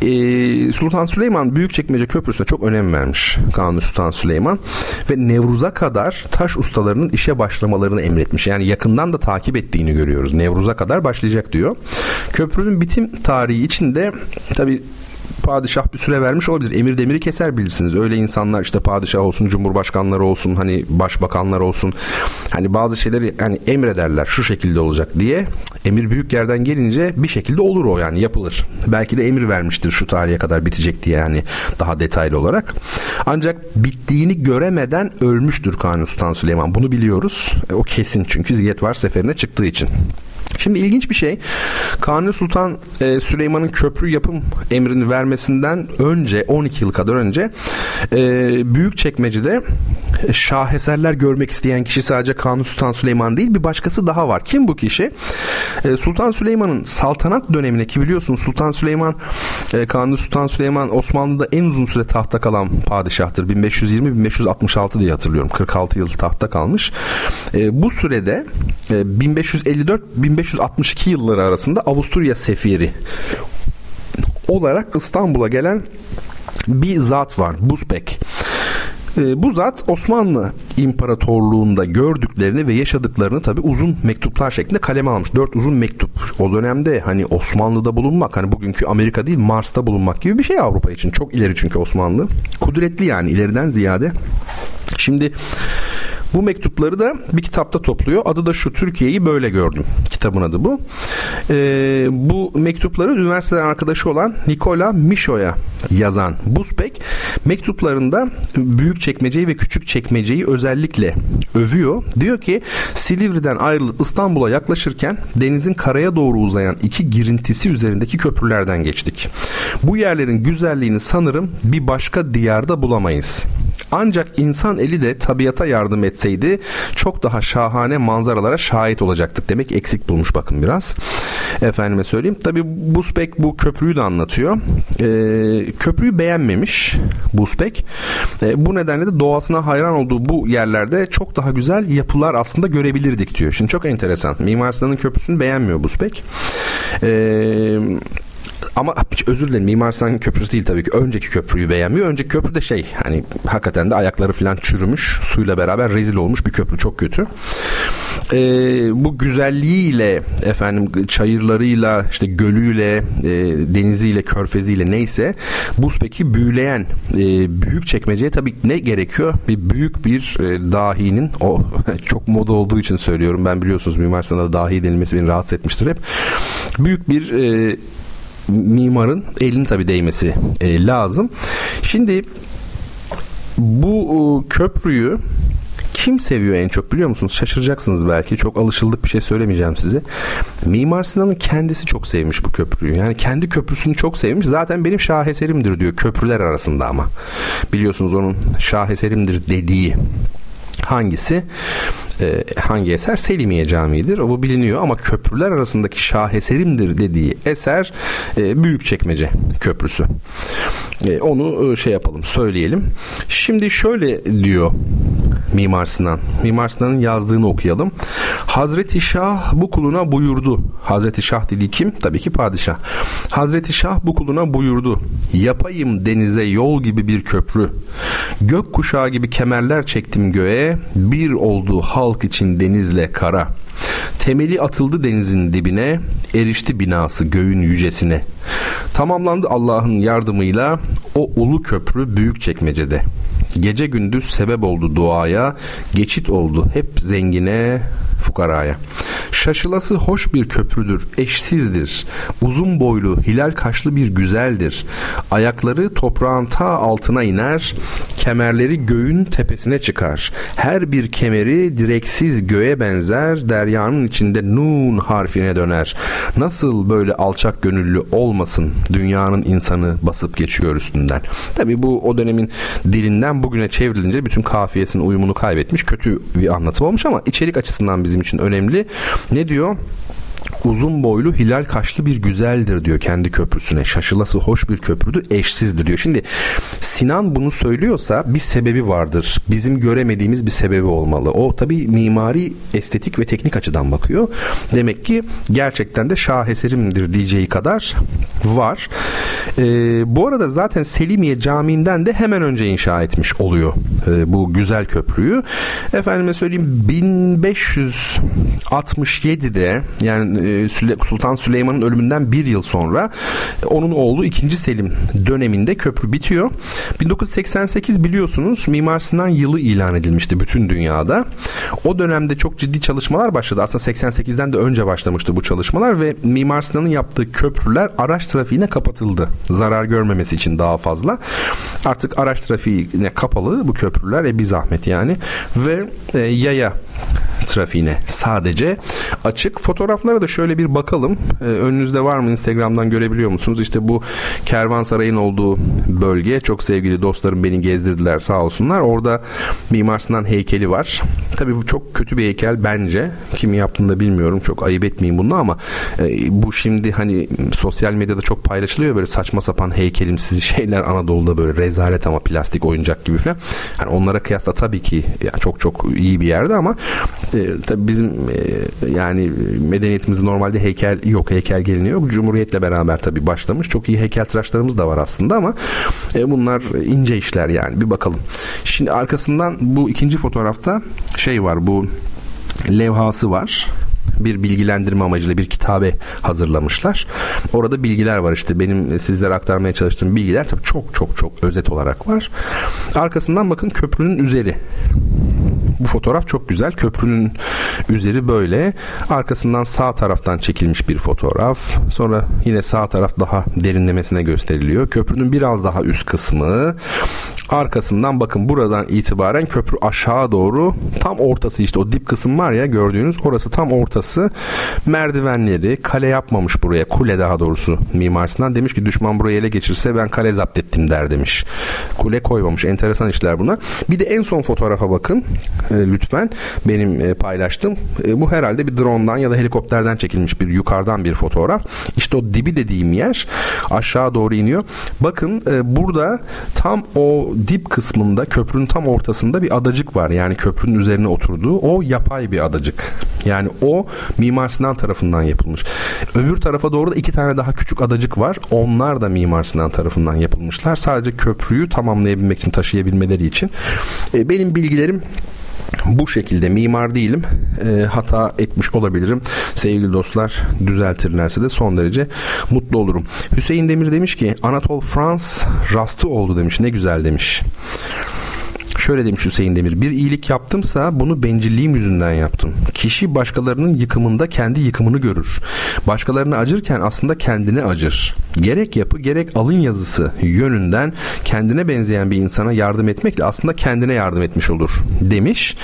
E, Sultan Süleyman Büyükçekmece Köprüsü'ne çok önem vermiş. Kanuni Sultan Süleyman ve Nevruz'a kadar taş ustalarının işe başlamalarını emretmiş. Yani yakından da takip ettiğini görüyoruz. Nevruz'a kadar başlayacak diyor. Köprünün bitim tarihi içinde tabi padişah bir süre vermiş olabilir. Emir demiri keser bilirsiniz. Öyle insanlar işte padişah olsun, cumhurbaşkanları olsun, hani başbakanlar olsun. Hani bazı şeyleri hani emrederler şu şekilde olacak diye. Emir büyük yerden gelince bir şekilde olur o yani yapılır. Belki de emir vermiştir şu tarihe kadar bitecek diye yani daha detaylı olarak. Ancak bittiğini göremeden ölmüştür Kanuni Sultan Süleyman. Bunu biliyoruz. E, o kesin çünkü Ziyet var seferine çıktığı için. Şimdi ilginç bir şey. Kanuni Sultan e, Süleyman'ın köprü yapım emrini vermesinden önce 12 yıl kadar önce e, büyük çekmecede şaheserler görmek isteyen kişi sadece Kanuni Sultan Süleyman değil bir başkası daha var. Kim bu kişi? E, Sultan Süleyman'ın saltanat dönemine ki biliyorsunuz Sultan Süleyman e, Kanuni Sultan Süleyman Osmanlı'da en uzun süre tahta kalan padişahtır. 1520-1566 diye hatırlıyorum. 46 yıl tahta kalmış. E, bu sürede e, 1554-1562 yılları arasında Avusturya sefiri olarak İstanbul'a gelen bir zat var. Buzbek. E, bu zat Osmanlı İmparatorluğunda gördüklerini ve yaşadıklarını tabi uzun mektuplar şeklinde kaleme almış. Dört uzun mektup. O dönemde hani Osmanlı'da bulunmak hani bugünkü Amerika değil Mars'ta bulunmak gibi bir şey Avrupa için. Çok ileri çünkü Osmanlı. Kudretli yani ileriden ziyade. Şimdi bu mektupları da bir kitapta topluyor. Adı da şu Türkiye'yi böyle gördüm. Kitabın adı bu. Ee, bu mektupları üniversiteden arkadaşı olan Nikola Mişo'ya yazan Buzbek mektuplarında büyük çekmeceyi ve küçük çekmeceyi özellikle övüyor. Diyor ki Silivri'den ayrılıp İstanbul'a yaklaşırken denizin karaya doğru uzayan iki girintisi üzerindeki köprülerden geçtik. Bu yerlerin güzelliğini sanırım bir başka diyarda bulamayız. Ancak insan eli de tabiata yardım etseydi çok daha şahane manzaralara şahit olacaktık. Demek eksik bulmuş bakın biraz. Efendime söyleyeyim. Tabi Busbek bu köprüyü de anlatıyor. Ee, köprüyü beğenmemiş Busbek. Ee, bu nedenle de doğasına hayran olduğu bu yerlerde çok daha güzel yapılar aslında görebilirdik diyor. Şimdi çok enteresan. Mimar Sinan'ın köprüsünü beğenmiyor Busbek. Eee ama özür dilerim Mimar Sinan Köprüsü değil tabii ki. Önceki köprüyü beğenmiyor. Önceki köprü de şey hani hakikaten de ayakları falan çürümüş. Suyla beraber rezil olmuş bir köprü. Çok kötü. Ee, bu güzelliğiyle efendim çayırlarıyla işte gölüyle e, deniziyle körfeziyle neyse Buzpeki büyüleyen e, büyük çekmeceye tabii ne gerekiyor? Bir büyük bir e, dahinin o çok moda olduğu için söylüyorum. Ben biliyorsunuz Mimar Sinan'a dahi denilmesi beni rahatsız etmiştir hep. Büyük bir e, mimarın elin tabi değmesi e, lazım. Şimdi bu e, köprüyü kim seviyor en çok biliyor musunuz? Şaşıracaksınız belki. Çok alışıldık bir şey söylemeyeceğim size. Mimar Sinan'ın kendisi çok sevmiş bu köprüyü. Yani kendi köprüsünü çok sevmiş. Zaten benim şaheserimdir diyor köprüler arasında ama. Biliyorsunuz onun şaheserimdir dediği hangisi? e, hangi eser? Selimiye Camii'dir. O bu biliniyor ama köprüler arasındaki şaheserimdir dediği eser e, Büyükçekmece Köprüsü. E, onu e, şey yapalım, söyleyelim. Şimdi şöyle diyor Mimar Sinan. Mimar Sinan'ın yazdığını okuyalım. Hazreti Şah bu kuluna buyurdu. Hazreti Şah dediği kim? Tabii ki padişah. Hazreti Şah bu kuluna buyurdu. Yapayım denize yol gibi bir köprü. Gök kuşağı gibi kemerler çektim göğe. Bir oldu halk için denizle kara. Temeli atıldı denizin dibine, erişti binası göğün yücesine. Tamamlandı Allah'ın yardımıyla o ulu köprü büyük çekmecede. Gece gündüz sebep oldu duaya, geçit oldu hep zengine, fukaraya. Şaşılası hoş bir köprüdür, eşsizdir. Uzun boylu, hilal kaşlı bir güzeldir. Ayakları toprağın ta altına iner, kemerleri göğün tepesine çıkar. Her bir kemeri direksiz göğe benzer, deryanın içinde nun harfine döner. Nasıl böyle alçak gönüllü olmasın dünyanın insanı basıp geçiyor üstünden. Tabi bu o dönemin dilinden bugüne çevrilince bütün kafiyesinin uyumunu kaybetmiş kötü bir anlatım olmuş ama içerik açısından bizim için önemli. Ne diyor? Uzun boylu hilal kaşlı bir güzeldir diyor kendi köprüsüne. Şaşılası hoş bir köprüdür eşsizdir diyor. Şimdi Sinan bunu söylüyorsa bir sebebi vardır. Bizim göremediğimiz bir sebebi olmalı. O tabi mimari, estetik ve teknik açıdan bakıyor. Demek ki gerçekten de şaheserimdir diyeceği kadar var. Ee, bu arada zaten Selimiye Camii'nden de hemen önce inşa etmiş oluyor e, bu güzel köprüyü. Efendime söyleyeyim 1567'de yani e, Sultan Süleyman'ın ölümünden bir yıl sonra onun oğlu 2. Selim döneminde köprü bitiyor. 1988 biliyorsunuz Mimar Sinan yılı ilan edilmişti bütün dünyada. O dönemde çok ciddi çalışmalar başladı. Aslında 88'den de önce başlamıştı bu çalışmalar ve Mimar Sinan'ın yaptığı köprüler araç trafiğine kapatıldı. Zarar görmemesi için daha fazla. Artık araç trafiğine kapalı bu köprüler e bir zahmet yani ve e, yaya trafiğine sadece açık. Fotoğraflara da şöyle bir bakalım. Ee, önünüzde var mı Instagram'dan görebiliyor musunuz? İşte bu Kervansaray'ın olduğu bölge. Çok sevgili dostlarım beni gezdirdiler sağ olsunlar. Orada Mimar Sinan heykeli var. Tabii bu çok kötü bir heykel bence. Kim yaptığını da bilmiyorum. Çok ayıp etmeyin bunu ama e, bu şimdi hani sosyal medyada çok paylaşılıyor böyle saçma sapan heykelimsiz şeyler Anadolu'da böyle rezalet ama plastik oyuncak gibi falan. Yani onlara kıyasla tabii ki yani çok çok iyi bir yerde ama e, tabii bizim e, yani medeniyetimizde normalde heykel yok heykel geliniyor. Cumhuriyetle beraber tabii başlamış. Çok iyi heykel tıraşlarımız da var aslında ama e, bunlar ince işler yani bir bakalım. Şimdi arkasından bu ikinci fotoğrafta şey var bu levhası var bir bilgilendirme amacıyla bir kitabe hazırlamışlar. Orada bilgiler var işte benim sizlere aktarmaya çalıştığım bilgiler tabii çok çok çok özet olarak var. Arkasından bakın köprünün üzeri bu fotoğraf çok güzel. Köprünün üzeri böyle. Arkasından sağ taraftan çekilmiş bir fotoğraf. Sonra yine sağ taraf daha derinlemesine gösteriliyor. Köprünün biraz daha üst kısmı. Arkasından bakın buradan itibaren köprü aşağı doğru tam ortası işte o dip kısım var ya gördüğünüz orası tam ortası. Merdivenleri kale yapmamış buraya. Kule daha doğrusu mimarsından demiş ki düşman burayı ele geçirse ben kale zapt ettim der demiş. Kule koymamış. Enteresan işler bunlar. Bir de en son fotoğrafa bakın e, lütfen. Benim e, paylaştım. E, bu herhalde bir drone'dan ya da helikopterden çekilmiş bir yukarıdan bir fotoğraf. İşte o dibi dediğim yer aşağı doğru iniyor. Bakın e, burada tam o dip kısmında köprünün tam ortasında bir adacık var. Yani köprünün üzerine oturduğu o yapay bir adacık. Yani o Mimar Sinan tarafından yapılmış. Öbür tarafa doğru da iki tane daha küçük adacık var. Onlar da Mimar Sinan tarafından yapılmışlar. Sadece köprüyü tamamlayabilmek için, taşıyabilmeleri için. E, benim bilgilerim bu şekilde mimar değilim. E, hata etmiş olabilirim. Sevgili dostlar düzeltirlerse de son derece mutlu olurum. Hüseyin Demir demiş ki Anatol Frans rastı oldu demiş. Ne güzel demiş. Şöyle demiş Hüseyin Demir. Bir iyilik yaptımsa bunu bencilliğim yüzünden yaptım. Kişi başkalarının yıkımında kendi yıkımını görür. Başkalarını acırken aslında kendine acır. Gerek yapı gerek alın yazısı yönünden kendine benzeyen bir insana yardım etmekle aslında kendine yardım etmiş olur demiş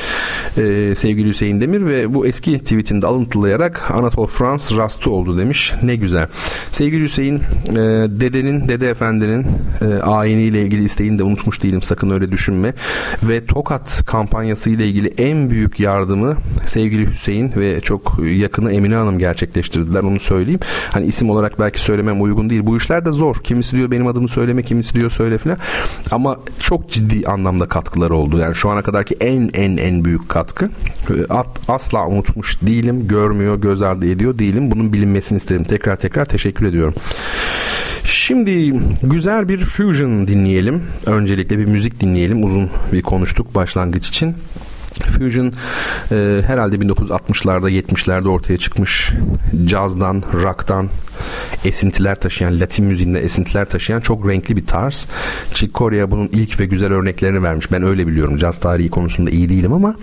ee, sevgili Hüseyin Demir ve bu eski tweetinde alıntılayarak Anatol Frans rastı oldu demiş. Ne güzel. Sevgili Hüseyin e, dedenin, dede efendinin e, ayiniyle ilgili isteğini de unutmuş değilim sakın öyle düşünme ve Tokat kampanyası ile ilgili en büyük yardımı sevgili Hüseyin ve çok yakını Emine Hanım gerçekleştirdiler onu söyleyeyim. Hani isim olarak belki söylemem uygun değil. Bu işler de zor. Kimisi diyor benim adımı söyleme, kimisi diyor söyle filan. Ama çok ciddi anlamda katkıları oldu. Yani şu ana kadarki en en en büyük katkı. At, asla unutmuş değilim. Görmüyor, göz ardı ediyor değilim. Bunun bilinmesini istedim. Tekrar tekrar teşekkür ediyorum. Şimdi güzel bir fusion dinleyelim. Öncelikle bir müzik dinleyelim. Uzun bir konuştuk başlangıç için. Fusion e, herhalde 1960'larda 70'lerde ortaya çıkmış cazdan, rock'tan esintiler taşıyan, Latin müziğinde esintiler taşıyan çok renkli bir tarz. Chick Corea bunun ilk ve güzel örneklerini vermiş. Ben öyle biliyorum. Caz tarihi konusunda iyi değilim ama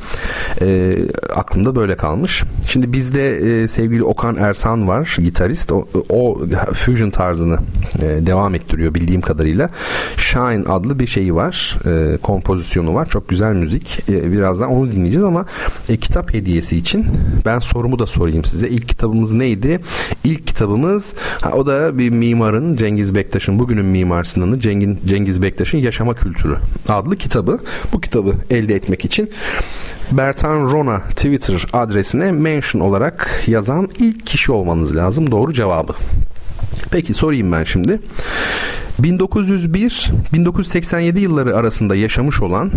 e, aklımda böyle kalmış. Şimdi bizde e, sevgili Okan Ersan var, gitarist. O, o fusion tarzını e, devam ettiriyor bildiğim kadarıyla. Shine adlı bir şeyi var. E, kompozisyonu var. Çok güzel müzik. E, birazdan onu dinleyeceğiz ama e, kitap hediyesi için ben sorumu da sorayım size. İlk kitabımız neydi? İlk kitabımız ha, o da bir mimarın Cengiz Bektaş'ın bugünün Mimar Sinan'ı Cengiz, Cengiz Bektaş'ın Yaşama Kültürü adlı kitabı. Bu kitabı elde etmek için Bertan Rona Twitter adresine mention olarak yazan ilk kişi olmanız lazım. Doğru cevabı. Peki sorayım ben şimdi. 1901-1987 yılları arasında yaşamış olan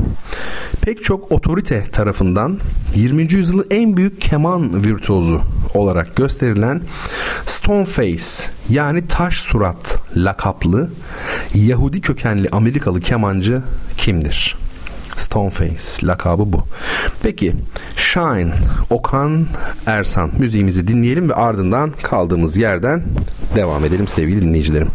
pek çok otorite tarafından 20. yüzyılın en büyük keman virtüozu olarak gösterilen Stoneface yani taş surat lakaplı Yahudi kökenli Amerikalı kemancı kimdir? Stoneface lakabı bu. Peki Shine Okan Ersan müziğimizi dinleyelim ve ardından kaldığımız yerden devam edelim sevgili dinleyicilerim.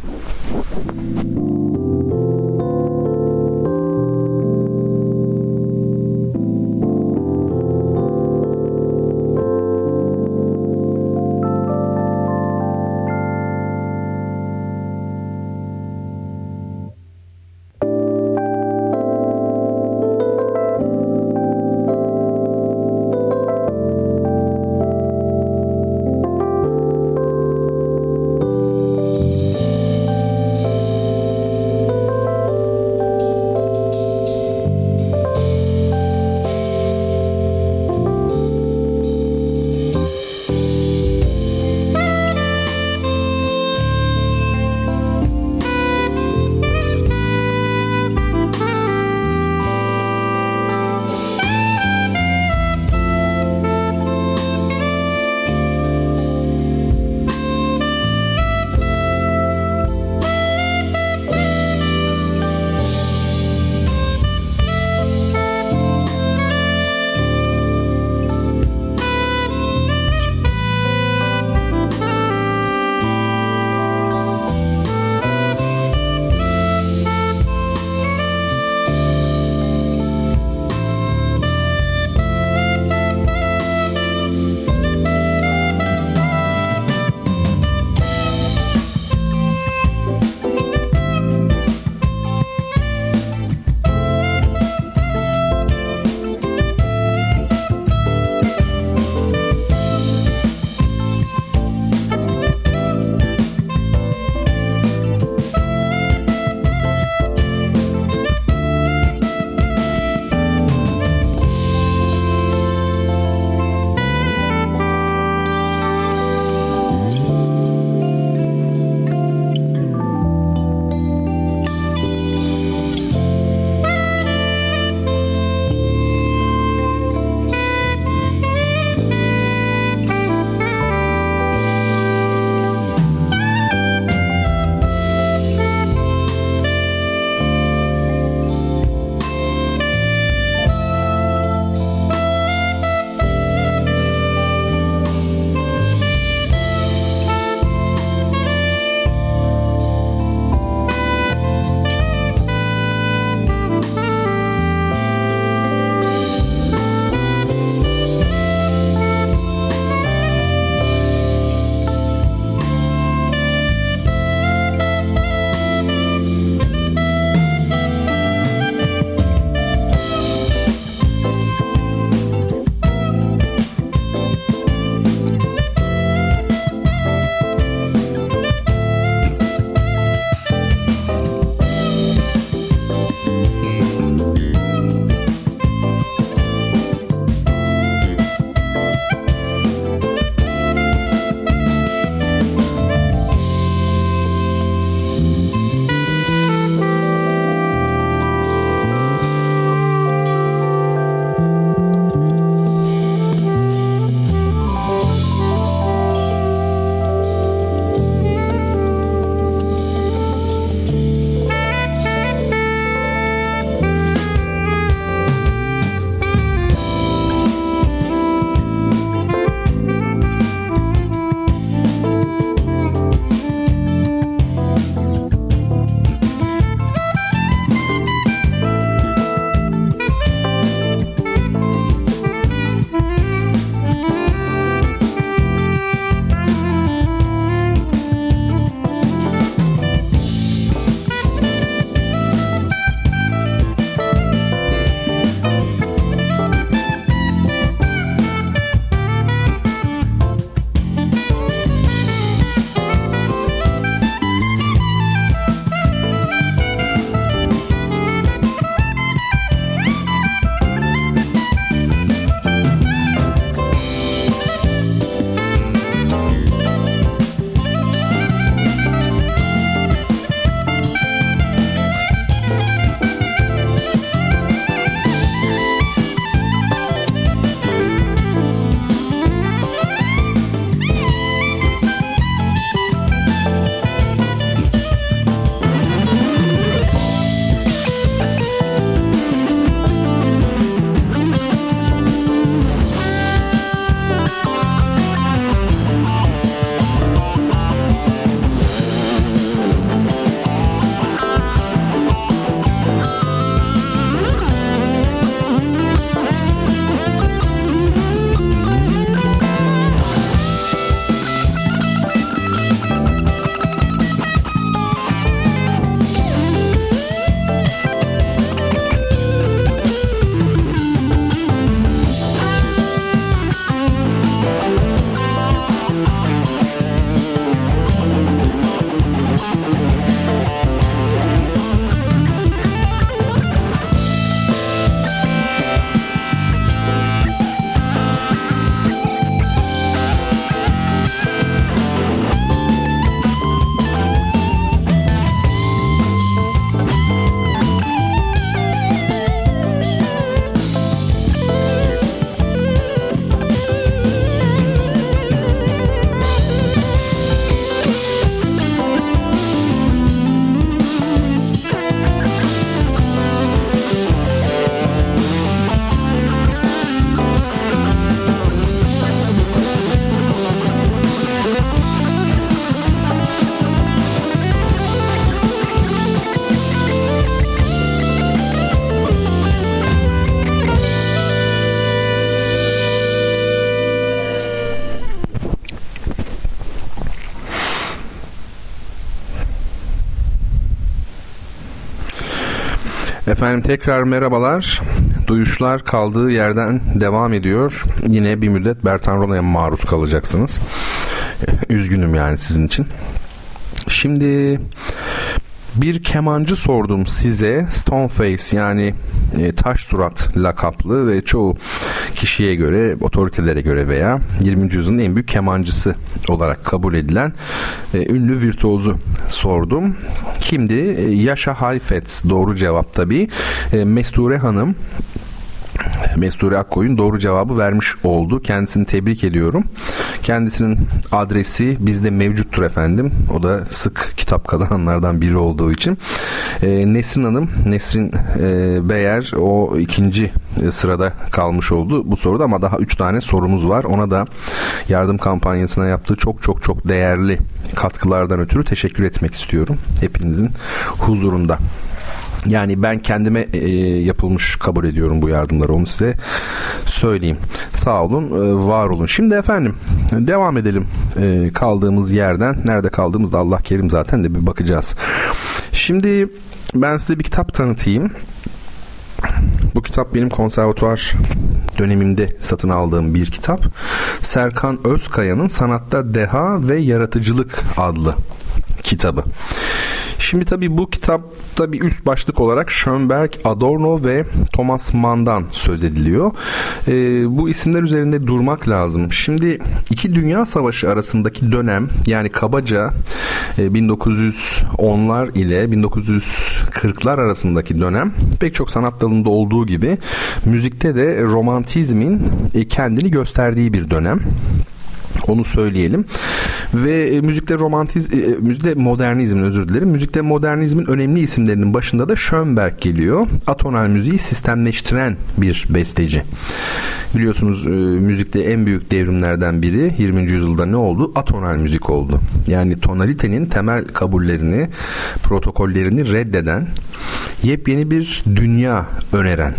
Efendim tekrar merhabalar. Duyuşlar kaldığı yerden devam ediyor. Yine bir müddet Bertan Rona'ya maruz kalacaksınız. Üzgünüm yani sizin için. Şimdi bir kemancı sordum size Stoneface yani e, taş surat lakaplı ve çoğu kişiye göre otoritelere göre veya 20. yüzyılın en büyük kemancısı olarak kabul edilen e, ünlü virtuozu sordum. Kimdi? E, Yaşa Halfetz doğru cevap tabii. E, Mesture Hanım Mesture Akkoyun doğru cevabı vermiş oldu. Kendisini tebrik ediyorum. Kendisinin adresi bizde mevcuttur efendim. O da sık kitap kazananlardan biri olduğu için. E, Nesrin Hanım, Nesrin e, Beyer o ikinci e, sırada kalmış oldu bu soruda ama daha üç tane sorumuz var. Ona da yardım kampanyasına yaptığı çok çok çok değerli katkılardan ötürü teşekkür etmek istiyorum. Hepinizin huzurunda. Yani ben kendime e, yapılmış kabul ediyorum bu yardımları onu size söyleyeyim. Sağ olun, e, var olun. Şimdi efendim devam edelim e, kaldığımız yerden. Nerede kaldığımızda Allah kerim zaten de bir bakacağız. Şimdi ben size bir kitap tanıtayım. Bu kitap benim konservatuvar dönemimde satın aldığım bir kitap. Serkan Özkaya'nın Sanatta Deha ve Yaratıcılık adlı kitabı. Şimdi tabii bu kitapta bir üst başlık olarak Schönberg, Adorno ve Thomas Mann'dan söz ediliyor. E, bu isimler üzerinde durmak lazım. Şimdi iki dünya savaşı arasındaki dönem yani kabaca e, 1910'lar ile 1940'lar arasındaki dönem pek çok sanat dalında olduğu gibi müzikte de romantizmin e, kendini gösterdiği bir dönem. Onu söyleyelim. Ve e, müzikte romantiz, e, e, müzikte modernizmin özür dilerim. Müzikte modernizmin önemli isimlerinin başında da Schönberg geliyor. Atonal müziği sistemleştiren bir besteci. Biliyorsunuz e, müzikte en büyük devrimlerden biri 20. yüzyılda ne oldu? Atonal müzik oldu. Yani tonalitenin temel kabullerini, protokollerini reddeden, yepyeni bir dünya öneren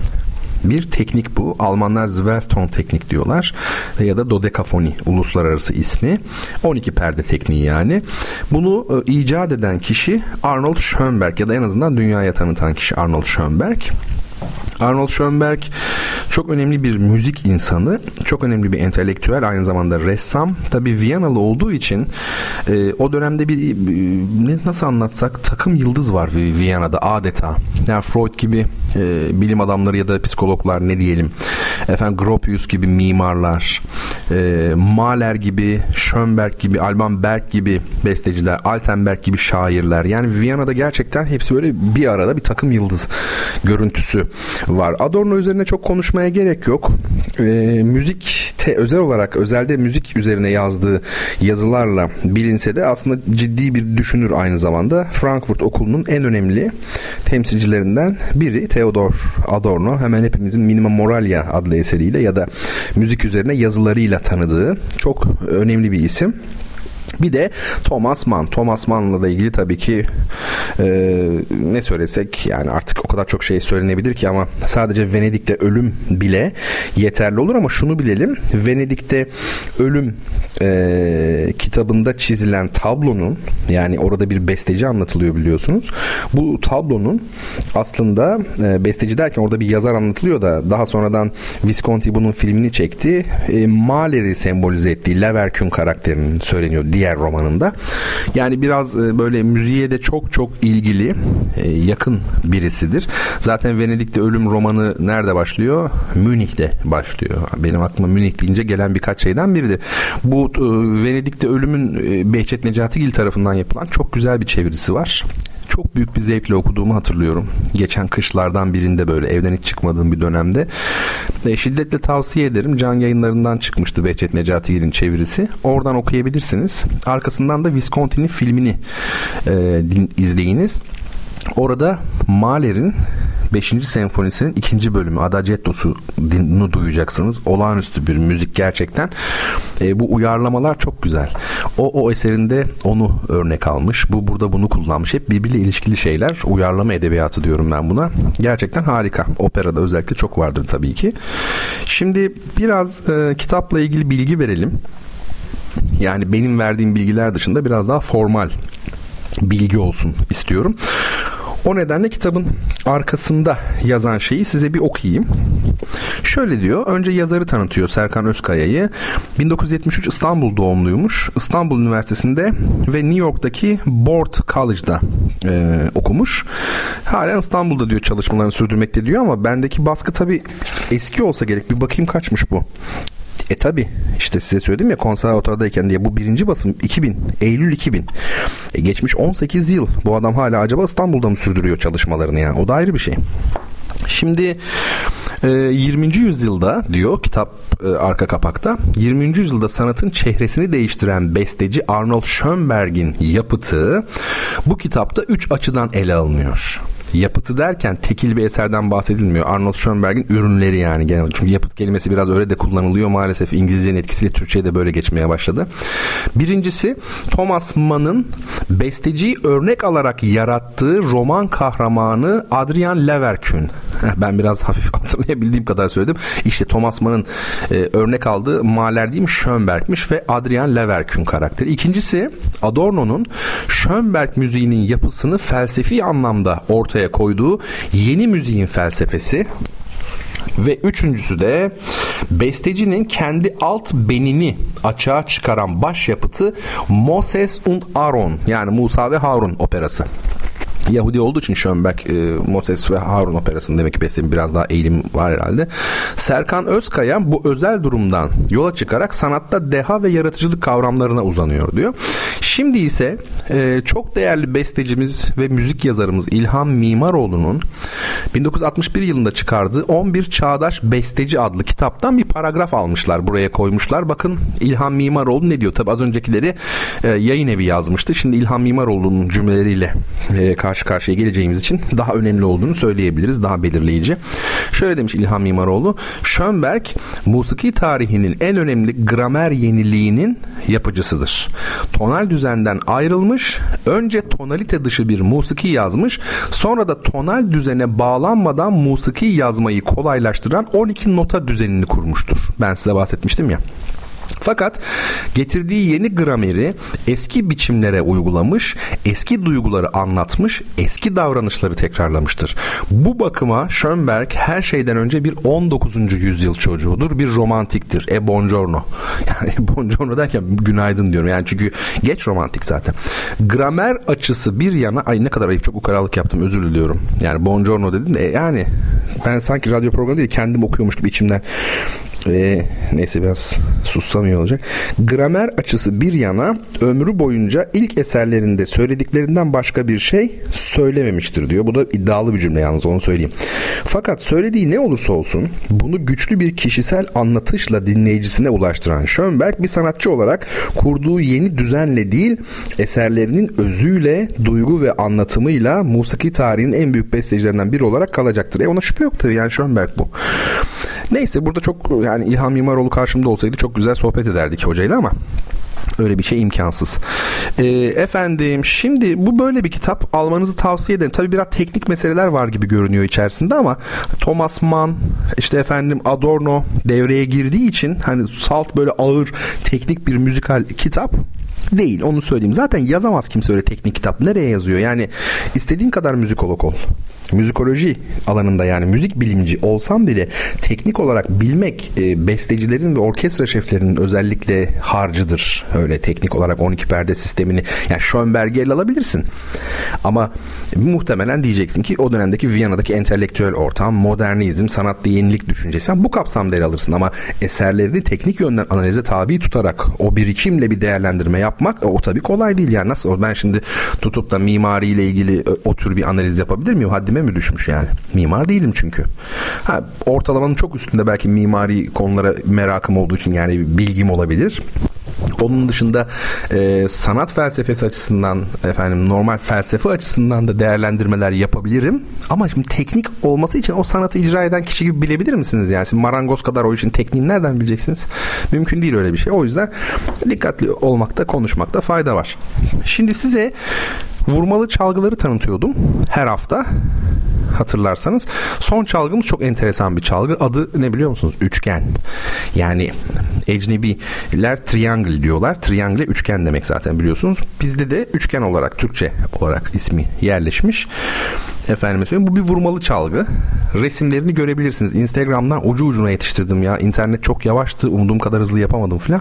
bir teknik bu. Almanlar Zwölfton teknik diyorlar ya da dodekafoni uluslararası ismi. 12 perde tekniği yani. Bunu e, icat eden kişi Arnold Schönberg ya da en azından dünyaya tanıtan kişi Arnold Schönberg. Arnold Schoenberg çok önemli bir müzik insanı, çok önemli bir entelektüel, aynı zamanda ressam. Tabii Viyanalı olduğu için e, o dönemde bir ne nasıl anlatsak takım yıldız var Viyana'da adeta. Yani Freud gibi e, bilim adamları ya da psikologlar ne diyelim. Efendim Gropius gibi mimarlar, e, Mahler gibi, Schönberg gibi, Alban Berg gibi besteciler, Altenberg gibi şairler. Yani Viyana'da gerçekten hepsi böyle bir arada bir takım yıldız görüntüsü var. Adorno üzerine çok konuşmaya gerek yok. E, müzik te, özel olarak özelde müzik üzerine yazdığı yazılarla bilinse de aslında ciddi bir düşünür aynı zamanda. Frankfurt Okulu'nun en önemli temsilcilerinden biri Theodor Adorno. Hemen hepimizin Minima Moralia adlı eseriyle ya da müzik üzerine yazılarıyla tanıdığı çok önemli bir isim. Bir de Thomas Mann. Thomas Mann'la da ilgili tabii ki e, ne söylesek yani artık o kadar çok şey söylenebilir ki ama sadece Venedik'te ölüm bile yeterli olur ama şunu bilelim. Venedik'te ölüm e, kitabında çizilen tablonun yani orada bir besteci anlatılıyor biliyorsunuz. Bu tablonun aslında e, besteci derken orada bir yazar anlatılıyor da daha sonradan Visconti bunun filmini çekti. E, Mahler'i sembolize ettiği Leverkühn karakterinin söyleniyor diğer romanında. Yani biraz e, böyle müziğe de çok çok ilgili e, yakın birisidir. Zaten Venedik'te Ölüm romanı nerede başlıyor? Münih'te başlıyor. Benim aklıma Münih deyince gelen birkaç şeyden biridir. Bu e, Venedik'te Ölüm'ün Behçet Necatigil tarafından yapılan çok güzel bir çevirisi var çok büyük bir zevkle okuduğumu hatırlıyorum. Geçen kışlardan birinde böyle evden hiç çıkmadığım bir dönemde. E, şiddetle tavsiye ederim. Can yayınlarından çıkmıştı Behçet Necatigil'in çevirisi. Oradan okuyabilirsiniz. Arkasından da Visconti'nin filmini e, din, izleyiniz. Orada Mahler'in 5. senfonisinin ikinci bölümü Adagietto'sunu duyacaksınız. Olağanüstü bir müzik gerçekten. E, bu uyarlamalar çok güzel. O o eserinde onu örnek almış. Bu burada bunu kullanmış. Hep birbiriyle ilişkili şeyler. Uyarlama edebiyatı diyorum ben buna. Gerçekten harika. Operada özellikle çok vardır tabii ki. Şimdi biraz e, kitapla ilgili bilgi verelim. Yani benim verdiğim bilgiler dışında biraz daha formal bilgi olsun istiyorum. O nedenle kitabın arkasında yazan şeyi size bir okuyayım. Şöyle diyor. Önce yazarı tanıtıyor Serkan Özkaya'yı. 1973 İstanbul doğumluymuş. İstanbul Üniversitesi'nde ve New York'taki Board College'da e, okumuş. Halen İstanbul'da diyor çalışmalarını sürdürmekte diyor ama bendeki baskı tabi eski olsa gerek. Bir bakayım kaçmış bu. E tabi işte size söyledim ya konservatuvardayken diye bu birinci basım 2000 Eylül 2000 e geçmiş 18 yıl bu adam hala acaba İstanbul'da mı sürdürüyor çalışmalarını yani o da ayrı bir şey. Şimdi 20. E, yüzyılda diyor kitap e, arka kapakta 20. yüzyılda sanatın çehresini değiştiren besteci Arnold Schönberg'in yapıtı bu kitapta üç açıdan ele alınıyor yapıtı derken tekil bir eserden bahsedilmiyor. Arnold Schoenberg'in ürünleri yani genel. Çünkü yapıt kelimesi biraz öyle de kullanılıyor maalesef. İngilizcenin etkisiyle Türkçe'ye de böyle geçmeye başladı. Birincisi Thomas Mann'ın besteciyi örnek alarak yarattığı roman kahramanı Adrian Leverkühn. Ben biraz hafif hatırlayabildiğim kadar söyledim. İşte Thomas Mann'ın e, örnek aldığı Mahler değil mi Schönberg'miş ve Adrian Leverkühn karakteri. İkincisi Adorno'nun Schönberg müziğinin yapısını felsefi anlamda ortaya ortaya koyduğu yeni müziğin felsefesi ve üçüncüsü de bestecinin kendi alt benini açığa çıkaran başyapıtı Moses und Aaron yani Musa ve Harun operası. Yahudi olduğu için Schönberg, e, Moses ve Harun operasının demek ki beslemin biraz daha eğilim var herhalde. Serkan Özkaya bu özel durumdan yola çıkarak sanatta deha ve yaratıcılık kavramlarına uzanıyor diyor. Şimdi ise e, çok değerli bestecimiz ve müzik yazarımız İlham Mimaroğlu'nun 1961 yılında çıkardığı 11 Çağdaş Besteci adlı kitaptan bir paragraf almışlar. Buraya koymuşlar. Bakın İlham Mimaroğlu ne diyor? Tabi az öncekileri e, yayın evi yazmıştı. Şimdi İlham Mimaroğlu'nun cümleleriyle e, karşı karşıya geleceğimiz için daha önemli olduğunu söyleyebiliriz. Daha belirleyici. Şöyle demiş İlham Mimaroğlu. Schönberg musiki tarihinin en önemli gramer yeniliğinin yapıcısıdır. Tonal düzenden ayrılmış, önce tonalite dışı bir musiki yazmış, sonra da tonal düzene bağlanmadan musiki yazmayı kolaylaştıran 12 nota düzenini kurmuştur. Ben size bahsetmiştim ya. Fakat getirdiği yeni grameri eski biçimlere uygulamış, eski duyguları anlatmış, eski davranışları tekrarlamıştır. Bu bakıma Schönberg her şeyden önce bir 19. yüzyıl çocuğudur, bir romantiktir. E buongiorno. Yani buongiorno derken günaydın diyorum. Yani çünkü geç romantik zaten. Gramer açısı bir yana ay ne kadar ayıp çok ukaralık yaptım özür diliyorum. Yani buongiorno dedim de yani ben sanki radyo programı değil kendim okuyormuş gibi içimden e, neyse biraz sussam iyi olacak. Gramer açısı bir yana ömrü boyunca ilk eserlerinde söylediklerinden başka bir şey söylememiştir diyor. Bu da iddialı bir cümle yalnız onu söyleyeyim. Fakat söylediği ne olursa olsun bunu güçlü bir kişisel anlatışla dinleyicisine ulaştıran Schönberg bir sanatçı olarak kurduğu yeni düzenle değil eserlerinin özüyle, duygu ve anlatımıyla musiki tarihinin en büyük bestecilerinden biri olarak kalacaktır. E ona şüphe yok tabii yani Schönberg bu. Neyse burada çok yani İlham Mimaroğlu karşımda olsaydı çok güzel sohbet ederdik hocayla ama Öyle bir şey imkansız. E, efendim şimdi bu böyle bir kitap almanızı tavsiye ederim. Tabii biraz teknik meseleler var gibi görünüyor içerisinde ama Thomas Mann işte efendim Adorno devreye girdiği için hani salt böyle ağır teknik bir müzikal kitap değil onu söyleyeyim. Zaten yazamaz kimse öyle teknik kitap. Nereye yazıyor? Yani istediğin kadar müzikolog ol müzikoloji alanında yani müzik bilimci olsam bile teknik olarak bilmek e, bestecilerin ve orkestra şeflerinin özellikle harcıdır. Öyle teknik olarak 12 perde sistemini yani Schoenberg'i ele alabilirsin. Ama muhtemelen diyeceksin ki o dönemdeki Viyana'daki entelektüel ortam, modernizm, sanatta yenilik düşüncesi bu kapsamda ele alırsın ama eserlerini teknik yönden analize tabi tutarak o birikimle bir değerlendirme yapmak o tabii kolay değil yani nasıl ben şimdi tutup da mimariyle ilgili o tür bir analiz yapabilir miyim? Haddime mi düşmüş yani? Mimar değilim çünkü. Ha, ortalamanın çok üstünde belki mimari konulara merakım olduğu için yani bilgim olabilir. Onun dışında e, sanat felsefesi açısından efendim normal felsefe açısından da değerlendirmeler yapabilirim. Ama şimdi teknik olması için o sanatı icra eden kişi gibi bilebilir misiniz? Yani şimdi marangoz kadar o işin tekniğini nereden bileceksiniz? Mümkün değil öyle bir şey. O yüzden dikkatli olmakta, konuşmakta fayda var. Şimdi size vurmalı çalgıları tanıtıyordum her hafta hatırlarsanız. Son çalgımız çok enteresan bir çalgı. Adı ne biliyor musunuz? Üçgen. Yani ecnebiler triangle diyorlar. Triangle üçgen demek zaten biliyorsunuz. Bizde de üçgen olarak Türkçe olarak ismi yerleşmiş. Efendim söyleyeyim. Bu bir vurmalı çalgı. Resimlerini görebilirsiniz. Instagram'dan ucu ucuna yetiştirdim ya. İnternet çok yavaştı. Umduğum kadar hızlı yapamadım falan.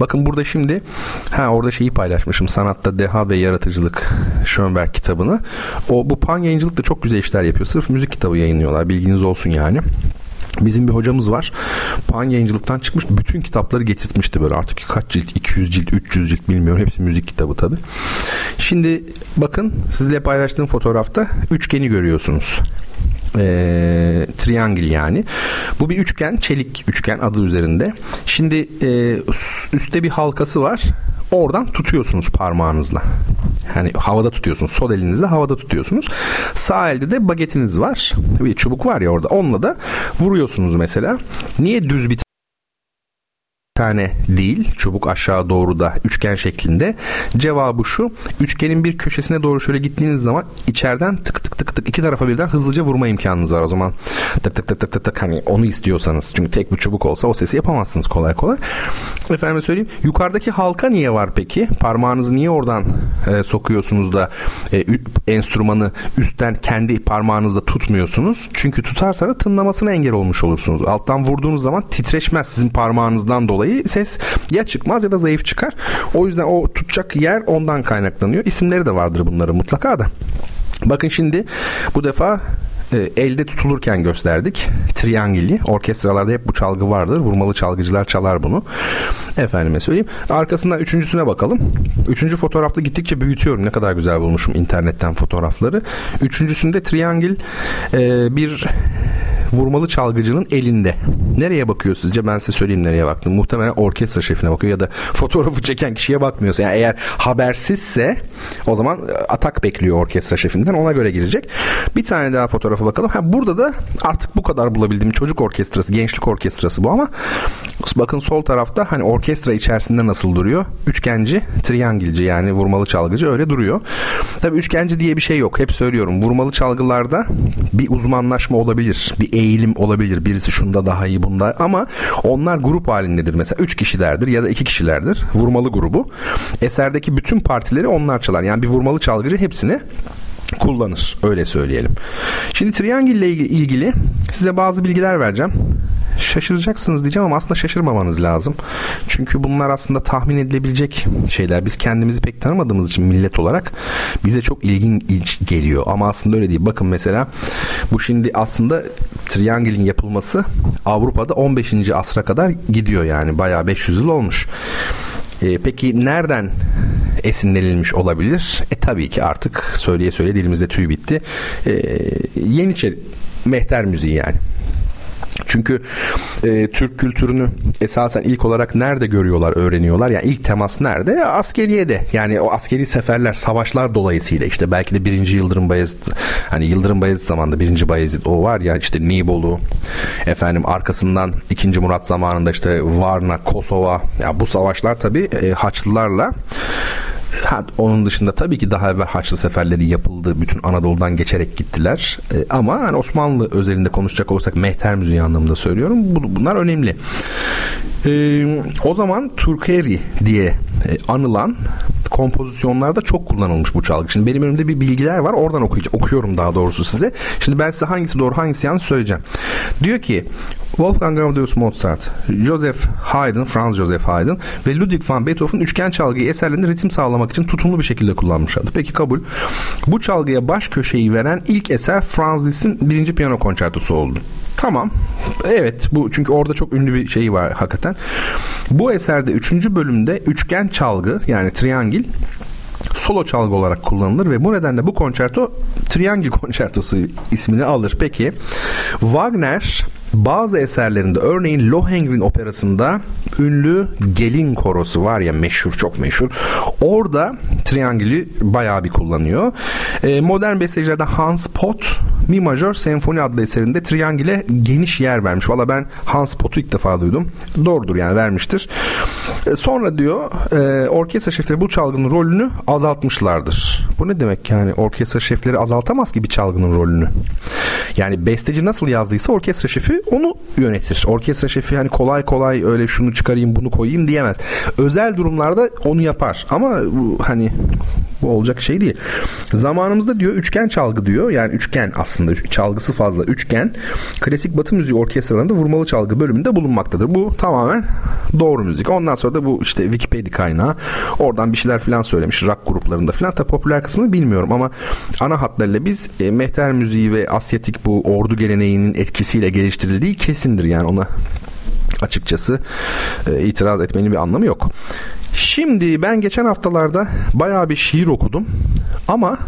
Bakın burada şimdi ha orada şeyi paylaşmışım. Sanatta Deha ve Yaratıcılık Schönberg kitabını. O bu pan yayıncılık da çok güzel işler yapıyor. Sırf müzik kitabı yayınlıyorlar. Bilginiz olsun yani. Bizim bir hocamız var. Pan yayıncılıktan çıkmış bütün kitapları getirtmişti böyle artık kaç cilt 200 cilt 300 cilt bilmiyorum hepsi müzik kitabı tabi. Şimdi bakın sizle paylaştığım fotoğrafta üçgeni görüyorsunuz e, triangle yani. Bu bir üçgen, çelik üçgen adı üzerinde. Şimdi e, üstte bir halkası var. Oradan tutuyorsunuz parmağınızla. Yani havada tutuyorsunuz. Sol elinizle havada tutuyorsunuz. Sağ elde de bagetiniz var. Bir çubuk var ya orada. Onunla da vuruyorsunuz mesela. Niye düz bir tane değil çubuk aşağı doğru da üçgen şeklinde. Cevabı şu üçgenin bir köşesine doğru şöyle gittiğiniz zaman içeriden tık tık tık tık iki tarafa birden hızlıca vurma imkanınız var o zaman. Tık tık tık tık tık tık hani onu istiyorsanız çünkü tek bir çubuk olsa o sesi yapamazsınız kolay kolay. Efendim söyleyeyim yukarıdaki halka niye var peki? Parmağınızı niye oradan e, sokuyorsunuz da e, enstrümanı üstten kendi parmağınızla tutmuyorsunuz? Çünkü tutarsanız tınlamasına engel olmuş olursunuz. Alttan vurduğunuz zaman titreşmez sizin parmağınızdan dolayı dolayı ses ya çıkmaz ya da zayıf çıkar. O yüzden o tutacak yer ondan kaynaklanıyor. İsimleri de vardır bunların mutlaka da. Bakın şimdi bu defa e, elde tutulurken gösterdik. Triangili. Orkestralarda hep bu çalgı vardır. Vurmalı çalgıcılar çalar bunu. Efendime söyleyeyim. Arkasından üçüncüsüne bakalım. Üçüncü fotoğrafta gittikçe büyütüyorum. Ne kadar güzel bulmuşum internetten fotoğrafları. Üçüncüsünde triangil e, bir vurmalı çalgıcının elinde. Nereye bakıyor sizce? Ben size söyleyeyim nereye baktım. Muhtemelen orkestra şefine bakıyor ya da fotoğrafı çeken kişiye bakmıyorsa. Yani eğer habersizse o zaman e, atak bekliyor orkestra şefinden. Ona göre girecek. Bir tane daha fotoğrafa bakalım. Ha, burada da artık bu kadar bulabildiğim çocuk orkestrası, gençlik orkestrası bu ama bakın sol tarafta hani orkestra içerisinde nasıl duruyor? Üçgenci, triangilci yani vurmalı çalgıcı öyle duruyor. Tabii üçgenci diye bir şey yok. Hep söylüyorum. Vurmalı çalgılarda bir uzmanlaşma olabilir. Bir eğilim olabilir. Birisi şunda daha iyi bunda ama onlar grup halindedir. Mesela 3 kişilerdir ya da 2 kişilerdir. Vurmalı grubu. Eserdeki bütün partileri onlar çalar. Yani bir vurmalı çalgıcı hepsini kullanır. Öyle söyleyelim. Şimdi triangle ile ilgili size bazı bilgiler vereceğim şaşıracaksınız diyeceğim ama aslında şaşırmamanız lazım. Çünkü bunlar aslında tahmin edilebilecek şeyler. Biz kendimizi pek tanımadığımız için millet olarak bize çok ilginç geliyor. Ama aslında öyle değil. Bakın mesela bu şimdi aslında triangle'in yapılması Avrupa'da 15. asra kadar gidiyor yani. Bayağı 500 yıl olmuş. E, peki nereden esinlenilmiş olabilir? E tabii ki artık söyleye söyleye dilimizde tüy bitti. E, Yeniçeri mehter müziği yani. Çünkü e, Türk kültürünü esasen ilk olarak nerede görüyorlar, öğreniyorlar? Yani ilk temas nerede? Askeriyede. Yani o askeri seferler, savaşlar dolayısıyla işte belki de birinci Yıldırım Bayezid hani Yıldırım Bayezid zamanında birinci Bayezid o var ya işte Nibolu efendim arkasından ikinci Murat zamanında işte Varna, Kosova ya bu savaşlar tabii e, Haçlılarla Ha, onun dışında tabii ki daha evvel Haçlı seferleri yapıldı. Bütün Anadolu'dan geçerek gittiler. E, ama hani Osmanlı özelinde konuşacak olursak mehter müziği anlamında söylüyorum. Bu, bunlar önemli. E, o zaman Turkeri diye e, anılan kompozisyonlarda çok kullanılmış bu çalgı. Şimdi benim önümde bir bilgiler var. Oradan okuyacağım, okuyorum daha doğrusu size. Şimdi ben size hangisi doğru hangisi yanlış söyleyeceğim. Diyor ki Wolfgang Amadeus Mozart, Joseph Haydn, Franz Joseph Haydn ve Ludwig van Beethoven üçgen çalgıyı eserlerinde ritim sağlamak için tutumlu bir şekilde kullanmışlardı. Peki kabul. Bu çalgıya baş köşeyi veren ilk eser Franz Liszt'in birinci piyano konçertosu oldu. Tamam. Evet bu çünkü orada çok ünlü bir şey var hakikaten. Bu eserde üçüncü bölümde üçgen çalgı yani triangil solo çalgı olarak kullanılır ve bu nedenle bu konçerto Triangle konçertosu ismini alır. Peki Wagner bazı eserlerinde örneğin Lohengrin operasında ünlü gelin korosu var ya meşhur çok meşhur. Orada triangülü bayağı bir kullanıyor. E, modern bestecilerde Hans Pot Mi Majör Senfoni adlı eserinde triangüle geniş yer vermiş. Valla ben Hans Pot'u ilk defa duydum. Doğrudur yani vermiştir. E, sonra diyor e, orkestra şefleri bu çalgının rolünü azaltmışlardır. Bu ne demek yani orkestra şefleri azaltamaz ki bir çalgının rolünü. Yani besteci nasıl yazdıysa orkestra şefi onu yönetir. Orkestra şefi hani kolay kolay öyle şunu çıkarayım bunu koyayım diyemez. Özel durumlarda onu yapar ama hani Bu olacak şey değil. Zamanımızda diyor üçgen çalgı diyor. Yani üçgen aslında çalgısı fazla üçgen. Klasik batı müziği orkestralarında vurmalı çalgı bölümünde bulunmaktadır. Bu tamamen doğru müzik. Ondan sonra da bu işte Wikipedia kaynağı. Oradan bir şeyler falan söylemiş rock gruplarında falan. Tabi popüler kısmını bilmiyorum ama ana hatlarıyla biz e, mehter müziği ve asyatik bu ordu geleneğinin etkisiyle geliştirildiği kesindir yani ona açıkçası e, itiraz etmenin bir anlamı yok. Şimdi ben geçen haftalarda bayağı bir şiir okudum ama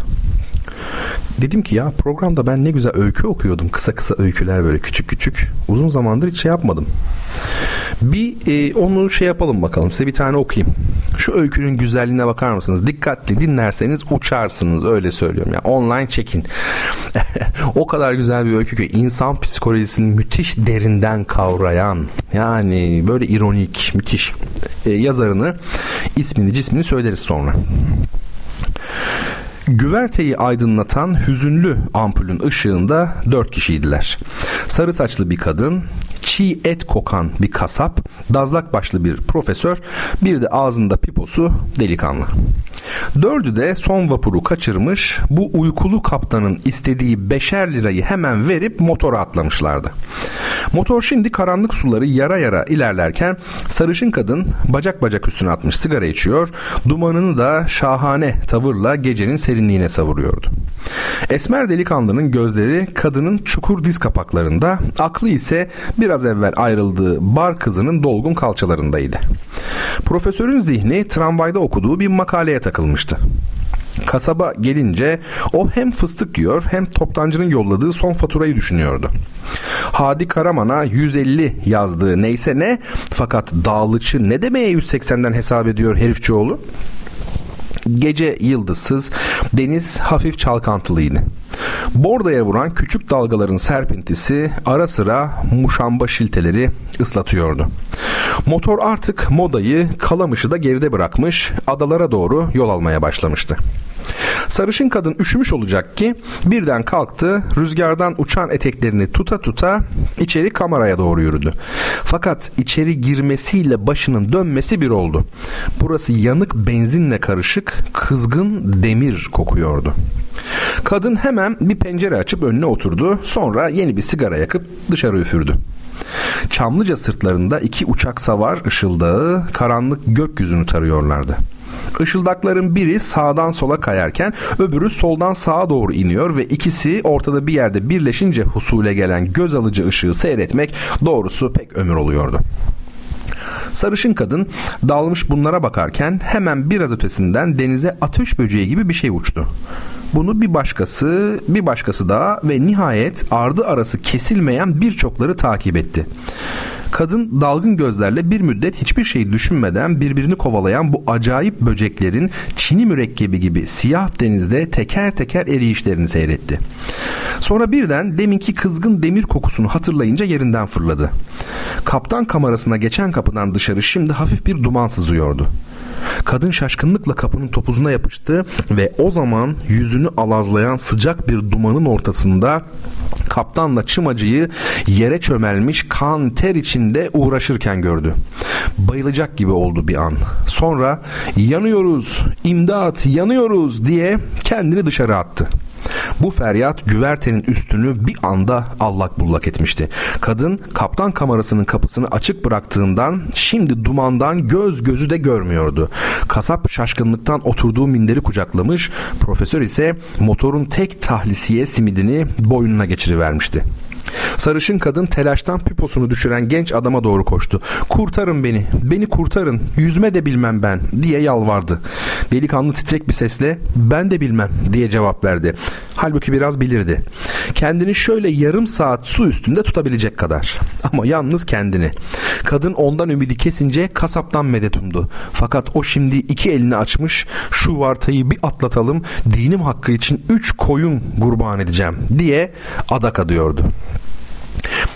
dedim ki ya programda ben ne güzel öykü okuyordum. Kısa kısa öyküler böyle küçük küçük. Uzun zamandır hiç şey yapmadım. Bir e, onu şey yapalım bakalım. Size bir tane okuyayım. Şu öykünün güzelliğine bakar mısınız? Dikkatli dinlerseniz uçarsınız öyle söylüyorum. Yani online çekin. o kadar güzel bir öykü ki insan psikolojisini müthiş derinden kavrayan yani böyle ironik müthiş e, yazarını ismini cismini söyleriz sonra. Güverteyi aydınlatan hüzünlü ampulün ışığında dört kişiydiler. Sarı saçlı bir kadın, çiğ et kokan bir kasap, dazlak başlı bir profesör, bir de ağzında piposu delikanlı. Dördü de son vapuru kaçırmış, bu uykulu kaptanın istediği beşer lirayı hemen verip motora atlamışlardı. Motor şimdi karanlık suları yara yara ilerlerken sarışın kadın bacak bacak üstüne atmış sigara içiyor, dumanını da şahane tavırla gecenin serinliğine savuruyordu. Esmer delikanlının gözleri kadının çukur diz kapaklarında, aklı ise biraz evvel ayrıldığı bar kızının dolgun kalçalarındaydı. Profesörün zihni tramvayda okuduğu bir makaleye takılmıştı. Kasaba gelince o hem fıstık yiyor hem toptancının yolladığı son faturayı düşünüyordu. Hadi Karaman'a 150 yazdığı neyse ne fakat dağlıçı ne demeye 180'den hesap ediyor herifçioğlu? Gece yıldızsız, deniz hafif çalkantılıydı. Bordaya vuran küçük dalgaların serpintisi ara sıra muşamba şilteleri ıslatıyordu. Motor artık modayı kalamışı da geride bırakmış, adalara doğru yol almaya başlamıştı. Sarışın kadın üşümüş olacak ki birden kalktı, rüzgardan uçan eteklerini tuta tuta içeri kameraya doğru yürüdü. Fakat içeri girmesiyle başının dönmesi bir oldu. Burası yanık benzinle karışık, kızgın demir kokuyordu. Kadın hemen bir pencere açıp önüne oturdu. Sonra yeni bir sigara yakıp dışarı üfürdü. Çamlıca sırtlarında iki uçak savar ışıldağı karanlık gökyüzünü tarıyorlardı. Işıldakların biri sağdan sola kayarken öbürü soldan sağa doğru iniyor ve ikisi ortada bir yerde birleşince husule gelen göz alıcı ışığı seyretmek doğrusu pek ömür oluyordu. Sarışın kadın dalmış bunlara bakarken hemen biraz ötesinden denize ateş böceği gibi bir şey uçtu. Bunu bir başkası, bir başkası daha ve nihayet ardı arası kesilmeyen birçokları takip etti. Kadın dalgın gözlerle bir müddet hiçbir şey düşünmeden birbirini kovalayan bu acayip böceklerin çini mürekkebi gibi siyah denizde teker teker eriyişlerini seyretti. Sonra birden deminki kızgın demir kokusunu hatırlayınca yerinden fırladı. Kaptan kamerasına geçen kapıdan dışarı şimdi hafif bir duman sızıyordu. Kadın şaşkınlıkla kapının topuzuna yapıştı ve o zaman yüzünü alazlayan sıcak bir dumanın ortasında kaptanla çımacıyı yere çömelmiş kan ter içinde uğraşırken gördü. Bayılacak gibi oldu bir an. Sonra yanıyoruz, imdat, yanıyoruz diye kendini dışarı attı. Bu feryat güvertenin üstünü bir anda allak bullak etmişti. Kadın kaptan kamerasının kapısını açık bıraktığından şimdi dumandan göz gözü de görmüyordu. Kasap şaşkınlıktan oturduğu minderi kucaklamış, profesör ise motorun tek tahlisiye simidini boynuna geçirivermişti. Sarışın kadın telaştan piposunu düşüren genç adama doğru koştu. Kurtarın beni, beni kurtarın, yüzme de bilmem ben diye yalvardı. Delikanlı titrek bir sesle ben de bilmem diye cevap verdi. Halbuki biraz bilirdi. Kendini şöyle yarım saat su üstünde tutabilecek kadar. Ama yalnız kendini. Kadın ondan ümidi kesince kasaptan medet umdu. Fakat o şimdi iki elini açmış şu vartayı bir atlatalım dinim hakkı için üç koyun kurban edeceğim diye adak adıyordu.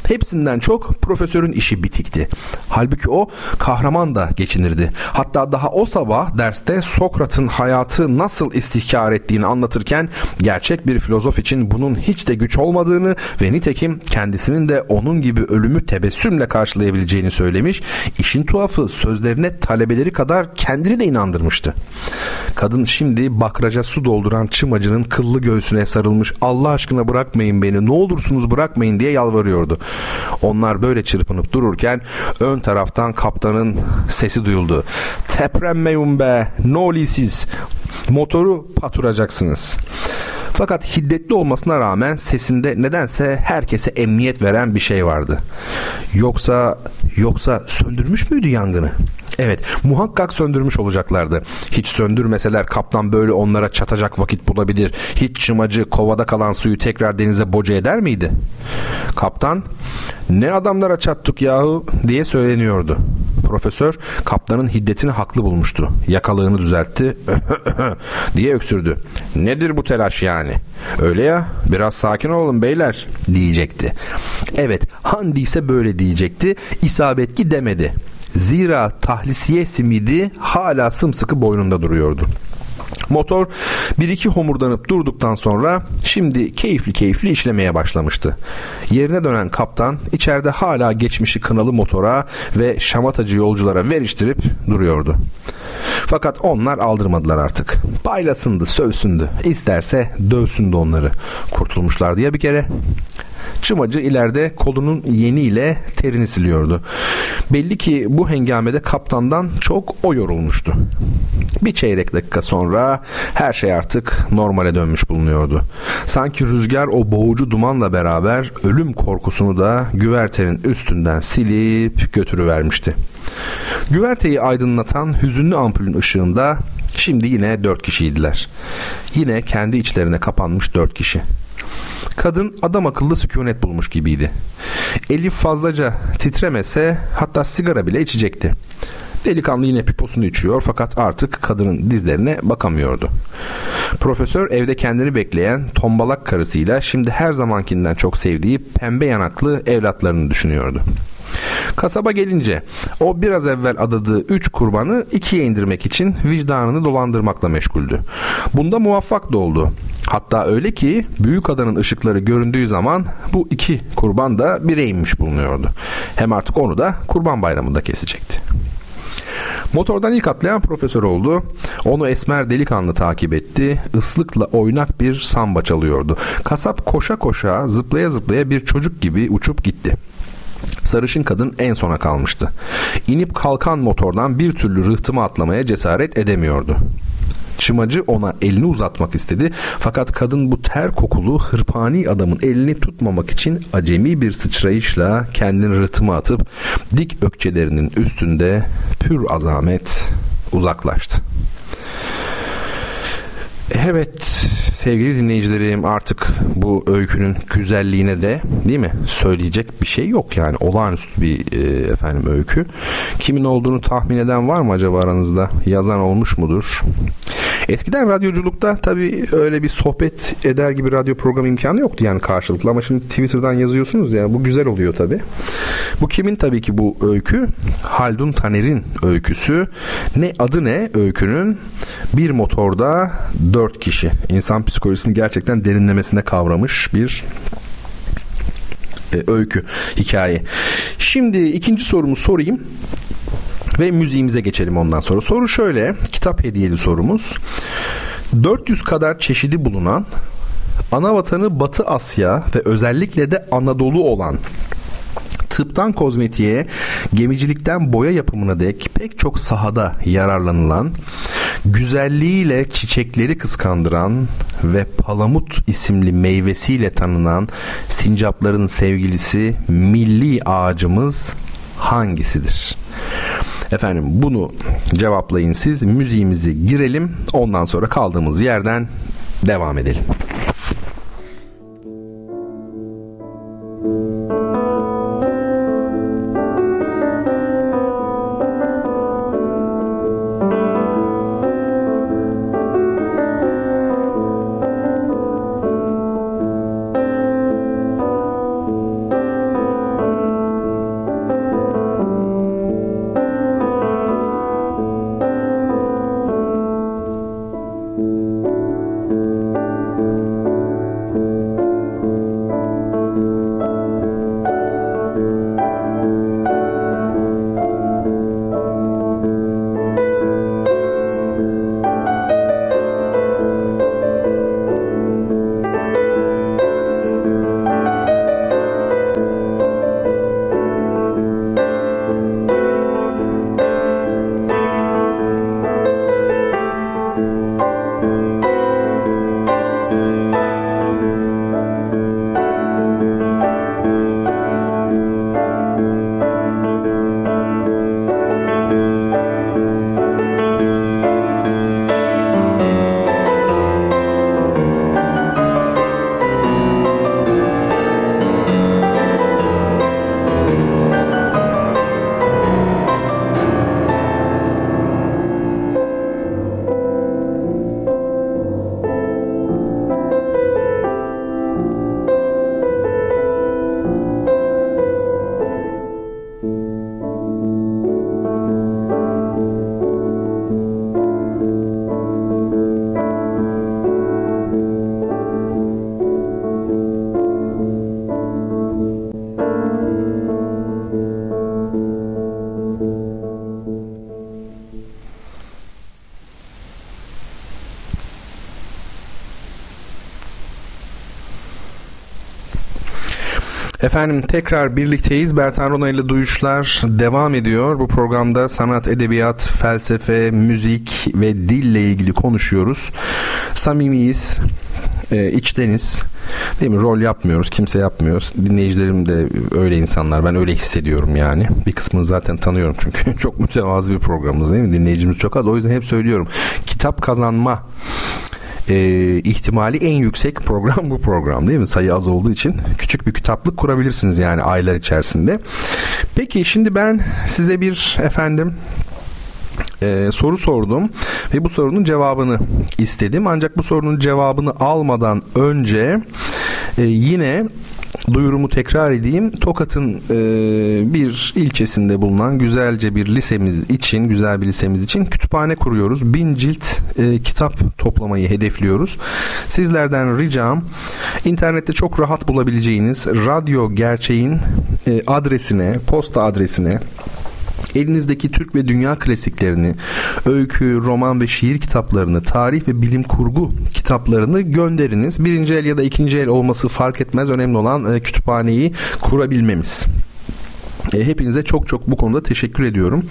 Hepsinden çok profesörün işi bitikti. Halbuki o kahraman da geçinirdi. Hatta daha o sabah derste Sokrat'ın hayatı nasıl istihkar ettiğini anlatırken gerçek bir filozof için bunun hiç de güç olmadığını ve nitekim kendisinin de onun gibi ölümü tebessümle karşılayabileceğini söylemiş. İşin tuhafı sözlerine talebeleri kadar kendini de inandırmıştı. Kadın şimdi bakraca su dolduran çımacının kıllı göğsüne sarılmış Allah aşkına bırakmayın beni ne olursunuz bırakmayın diye yalvarıyordu. Onlar böyle çırpınıp dururken ön taraftan kaptanın sesi duyuldu. Teprenmeyin be ne motoru paturacaksınız. Fakat hiddetli olmasına rağmen sesinde nedense herkese emniyet veren bir şey vardı. Yoksa yoksa söndürmüş müydü yangını? Evet muhakkak söndürmüş olacaklardı. Hiç söndürmeseler kaptan böyle onlara çatacak vakit bulabilir. Hiç çımacı kovada kalan suyu tekrar denize boca eder miydi? Kaptan ne adamlara çattık yahu diye söyleniyordu. Profesör kaptanın hiddetini haklı bulmuştu. Yakalığını düzeltti diye öksürdü. Nedir bu telaş yani? Öyle ya biraz sakin olun beyler diyecekti. Evet Handi ise böyle diyecekti. İsabetki demedi. Zira tahlisiye simidi hala sımsıkı boynunda duruyordu. Motor bir iki homurdanıp durduktan sonra şimdi keyifli keyifli işlemeye başlamıştı. Yerine dönen kaptan içeride hala geçmişi kınalı motora ve şamatacı yolculara veriştirip duruyordu. Fakat onlar aldırmadılar artık. Paylasındı, sövsündü. İsterse dövsündü onları. Kurtulmuşlardı ya bir kere. Çımacı ileride kolunun yeniyle terini siliyordu. Belli ki bu hengamede kaptandan çok o yorulmuştu. Bir çeyrek dakika sonra her şey artık normale dönmüş bulunuyordu. Sanki rüzgar o boğucu dumanla beraber ölüm korkusunu da güvertenin üstünden silip götürüvermişti. Güverteyi aydınlatan hüzünlü ampulün ışığında şimdi yine dört kişiydiler. Yine kendi içlerine kapanmış dört kişi. Kadın adam akıllı sükunet bulmuş gibiydi. Elif fazlaca titremese hatta sigara bile içecekti. Delikanlı yine piposunu içiyor fakat artık kadının dizlerine bakamıyordu. Profesör evde kendini bekleyen tombalak karısıyla şimdi her zamankinden çok sevdiği pembe yanaklı evlatlarını düşünüyordu. Kasaba gelince o biraz evvel adadığı üç kurbanı ikiye indirmek için vicdanını dolandırmakla meşguldü. Bunda muvaffak da oldu. Hatta öyle ki büyük adanın ışıkları göründüğü zaman bu iki kurban da bire inmiş bulunuyordu. Hem artık onu da kurban bayramında kesecekti. Motordan ilk atlayan profesör oldu. Onu esmer delikanlı takip etti. Islıkla oynak bir samba çalıyordu. Kasap koşa koşa zıplaya zıplaya bir çocuk gibi uçup gitti. Sarışın kadın en sona kalmıştı. İnip kalkan motordan bir türlü rıhtıma atlamaya cesaret edemiyordu. Çımacı ona elini uzatmak istedi fakat kadın bu ter kokulu hırpani adamın elini tutmamak için acemi bir sıçrayışla kendini rıhtıma atıp dik ökçelerinin üstünde pür azamet uzaklaştı. Evet sevgili dinleyicilerim artık bu öykünün güzelliğine de değil mi söyleyecek bir şey yok yani olağanüstü bir e, efendim öykü. Kimin olduğunu tahmin eden var mı acaba aranızda? Yazan olmuş mudur? Eskiden radyoculukta tabii öyle bir sohbet eder gibi radyo programı imkanı yoktu yani karşılıklı ama şimdi Twitter'dan yazıyorsunuz ya bu güzel oluyor tabii. Bu kimin tabii ki bu öykü? Haldun Taner'in öyküsü. Ne adı ne öykünün? Bir motorda dört kişi. İnsan psikolojisini gerçekten derinlemesine kavramış bir e, öykü, hikaye. Şimdi ikinci sorumu sorayım ve müziğimize geçelim ondan sonra. Soru şöyle, kitap hediyeli sorumuz. 400 kadar çeşidi bulunan ana vatanı Batı Asya ve özellikle de Anadolu olan tıptan kozmetiğe, gemicilikten boya yapımına dek pek çok sahada yararlanılan, güzelliğiyle çiçekleri kıskandıran ve palamut isimli meyvesiyle tanınan sincapların sevgilisi milli ağacımız hangisidir? Efendim bunu cevaplayın siz. Müziğimizi girelim. Ondan sonra kaldığımız yerden devam edelim. Efendim tekrar birlikteyiz. Bertan Rona ile Duyuşlar devam ediyor. Bu programda sanat, edebiyat, felsefe, müzik ve dille ilgili konuşuyoruz. Samimiyiz, e, içteniz. Değil mi? Rol yapmıyoruz. Kimse yapmıyor. Dinleyicilerim de öyle insanlar. Ben öyle hissediyorum yani. Bir kısmını zaten tanıyorum çünkü. çok mütevazı bir programımız değil mi? Dinleyicimiz çok az. O yüzden hep söylüyorum. Kitap kazanma e, ihtimali en yüksek program bu program değil mi? Sayı az olduğu için küçük bir kitaplık kurabilirsiniz yani aylar içerisinde. Peki şimdi ben size bir efendim e, soru sordum ve bu sorunun cevabını istedim. Ancak bu sorunun cevabını almadan önce e, yine duyurumu tekrar edeyim. Tokat'ın e, bir ilçesinde bulunan güzelce bir lisemiz için, güzel bir lisemiz için kütüphane kuruyoruz. Bin cilt e, kitap toplamayı hedefliyoruz. Sizlerden ricam internette çok rahat bulabileceğiniz radyo gerçeğin e, adresine, posta adresine Elinizdeki Türk ve dünya klasiklerini, öykü, roman ve şiir kitaplarını, tarih ve bilim kurgu kitaplarını gönderiniz. Birinci el ya da ikinci el olması fark etmez. Önemli olan e, kütüphaneyi kurabilmemiz. E, hepinize çok çok bu konuda teşekkür ediyorum.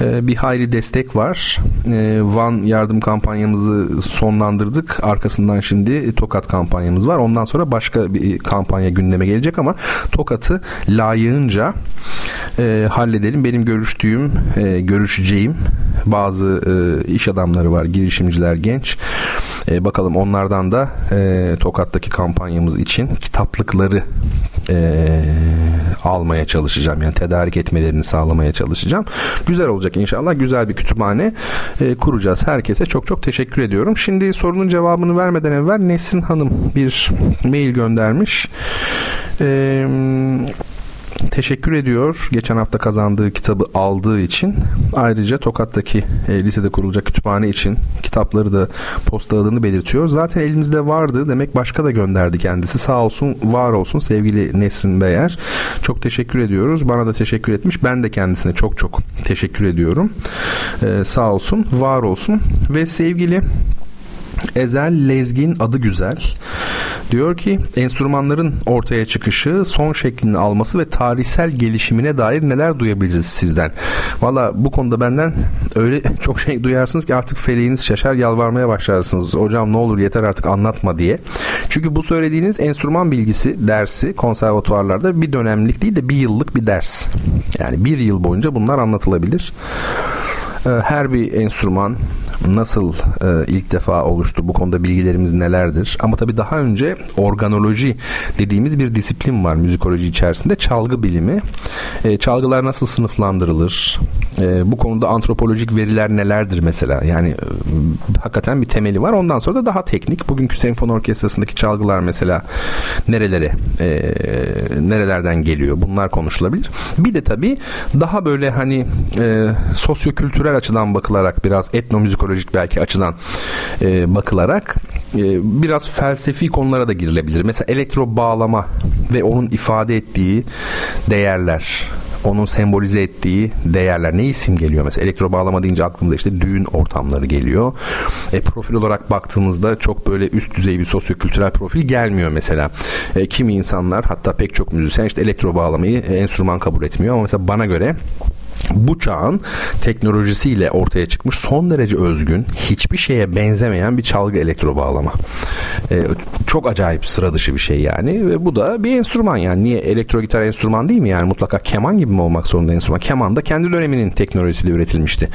E, bir hayli destek var. E, Van yardım kampanyamızı sonlandırdık. Arkasından şimdi Tokat kampanyamız var. Ondan sonra başka bir kampanya gündeme gelecek ama Tokat'ı layığınca halledelim. Benim görüştüğüm, görüşeceğim bazı iş adamları var, girişimciler, genç. Bakalım onlardan da Tokat'taki kampanyamız için kitaplıkları almaya çalışacağım. Yani tedarik etmelerini sağlamaya çalışacağım. Güzel olacak inşallah. Güzel bir kütüphane e, kuracağız. Herkese çok çok teşekkür ediyorum. Şimdi sorunun cevabını vermeden evvel Nesin Hanım bir mail göndermiş. Eee teşekkür ediyor. Geçen hafta kazandığı kitabı aldığı için. Ayrıca Tokat'taki e, lisede kurulacak kütüphane için kitapları da postaladığını belirtiyor. Zaten elimizde vardı. Demek başka da gönderdi kendisi. Sağ olsun, var olsun sevgili Nesrin Beyer. Çok teşekkür ediyoruz. Bana da teşekkür etmiş. Ben de kendisine çok çok teşekkür ediyorum. Ee, sağ olsun, var olsun. Ve sevgili Ezel Lezgin adı güzel. Diyor ki enstrümanların ortaya çıkışı, son şeklini alması ve tarihsel gelişimine dair neler duyabiliriz sizden? Valla bu konuda benden öyle çok şey duyarsınız ki artık feleğiniz şaşar yalvarmaya başlarsınız. Hocam ne olur yeter artık anlatma diye. Çünkü bu söylediğiniz enstrüman bilgisi dersi konservatuvarlarda bir dönemlik değil de bir yıllık bir ders. Yani bir yıl boyunca bunlar anlatılabilir. Ee, her bir enstrüman nasıl e, ilk defa oluştu? Bu konuda bilgilerimiz nelerdir? Ama tabii daha önce organoloji dediğimiz bir disiplin var müzikoloji içerisinde. Çalgı bilimi. E, çalgılar nasıl sınıflandırılır? E, bu konuda antropolojik veriler nelerdir mesela? Yani e, hakikaten bir temeli var. Ondan sonra da daha teknik. Bugünkü senfoni orkestrasındaki çalgılar mesela nerelere e, nerelerden geliyor? Bunlar konuşulabilir. Bir de tabii daha böyle hani e, sosyokültürel açıdan bakılarak biraz etnomüzikolojik belki açıdan e, bakılarak e, biraz felsefi konulara da girilebilir. Mesela elektro bağlama ve onun ifade ettiği değerler onun sembolize ettiği değerler ne isim geliyor mesela elektro bağlama deyince aklımıza işte düğün ortamları geliyor. E, profil olarak baktığımızda çok böyle üst düzey bir sosyokültürel profil gelmiyor mesela. E, kimi insanlar hatta pek çok müzisyen işte elektro bağlamayı e, enstrüman kabul etmiyor ama mesela bana göre bu çağın teknolojisiyle ortaya çıkmış son derece özgün, hiçbir şeye benzemeyen bir çalgı elektro bağlama. Ee, çok acayip sıra dışı bir şey yani. Ve bu da bir enstrüman yani. Niye elektro gitar enstrüman değil mi yani? Mutlaka keman gibi mi olmak zorunda enstrüman? Keman da kendi döneminin teknolojisiyle üretilmişti.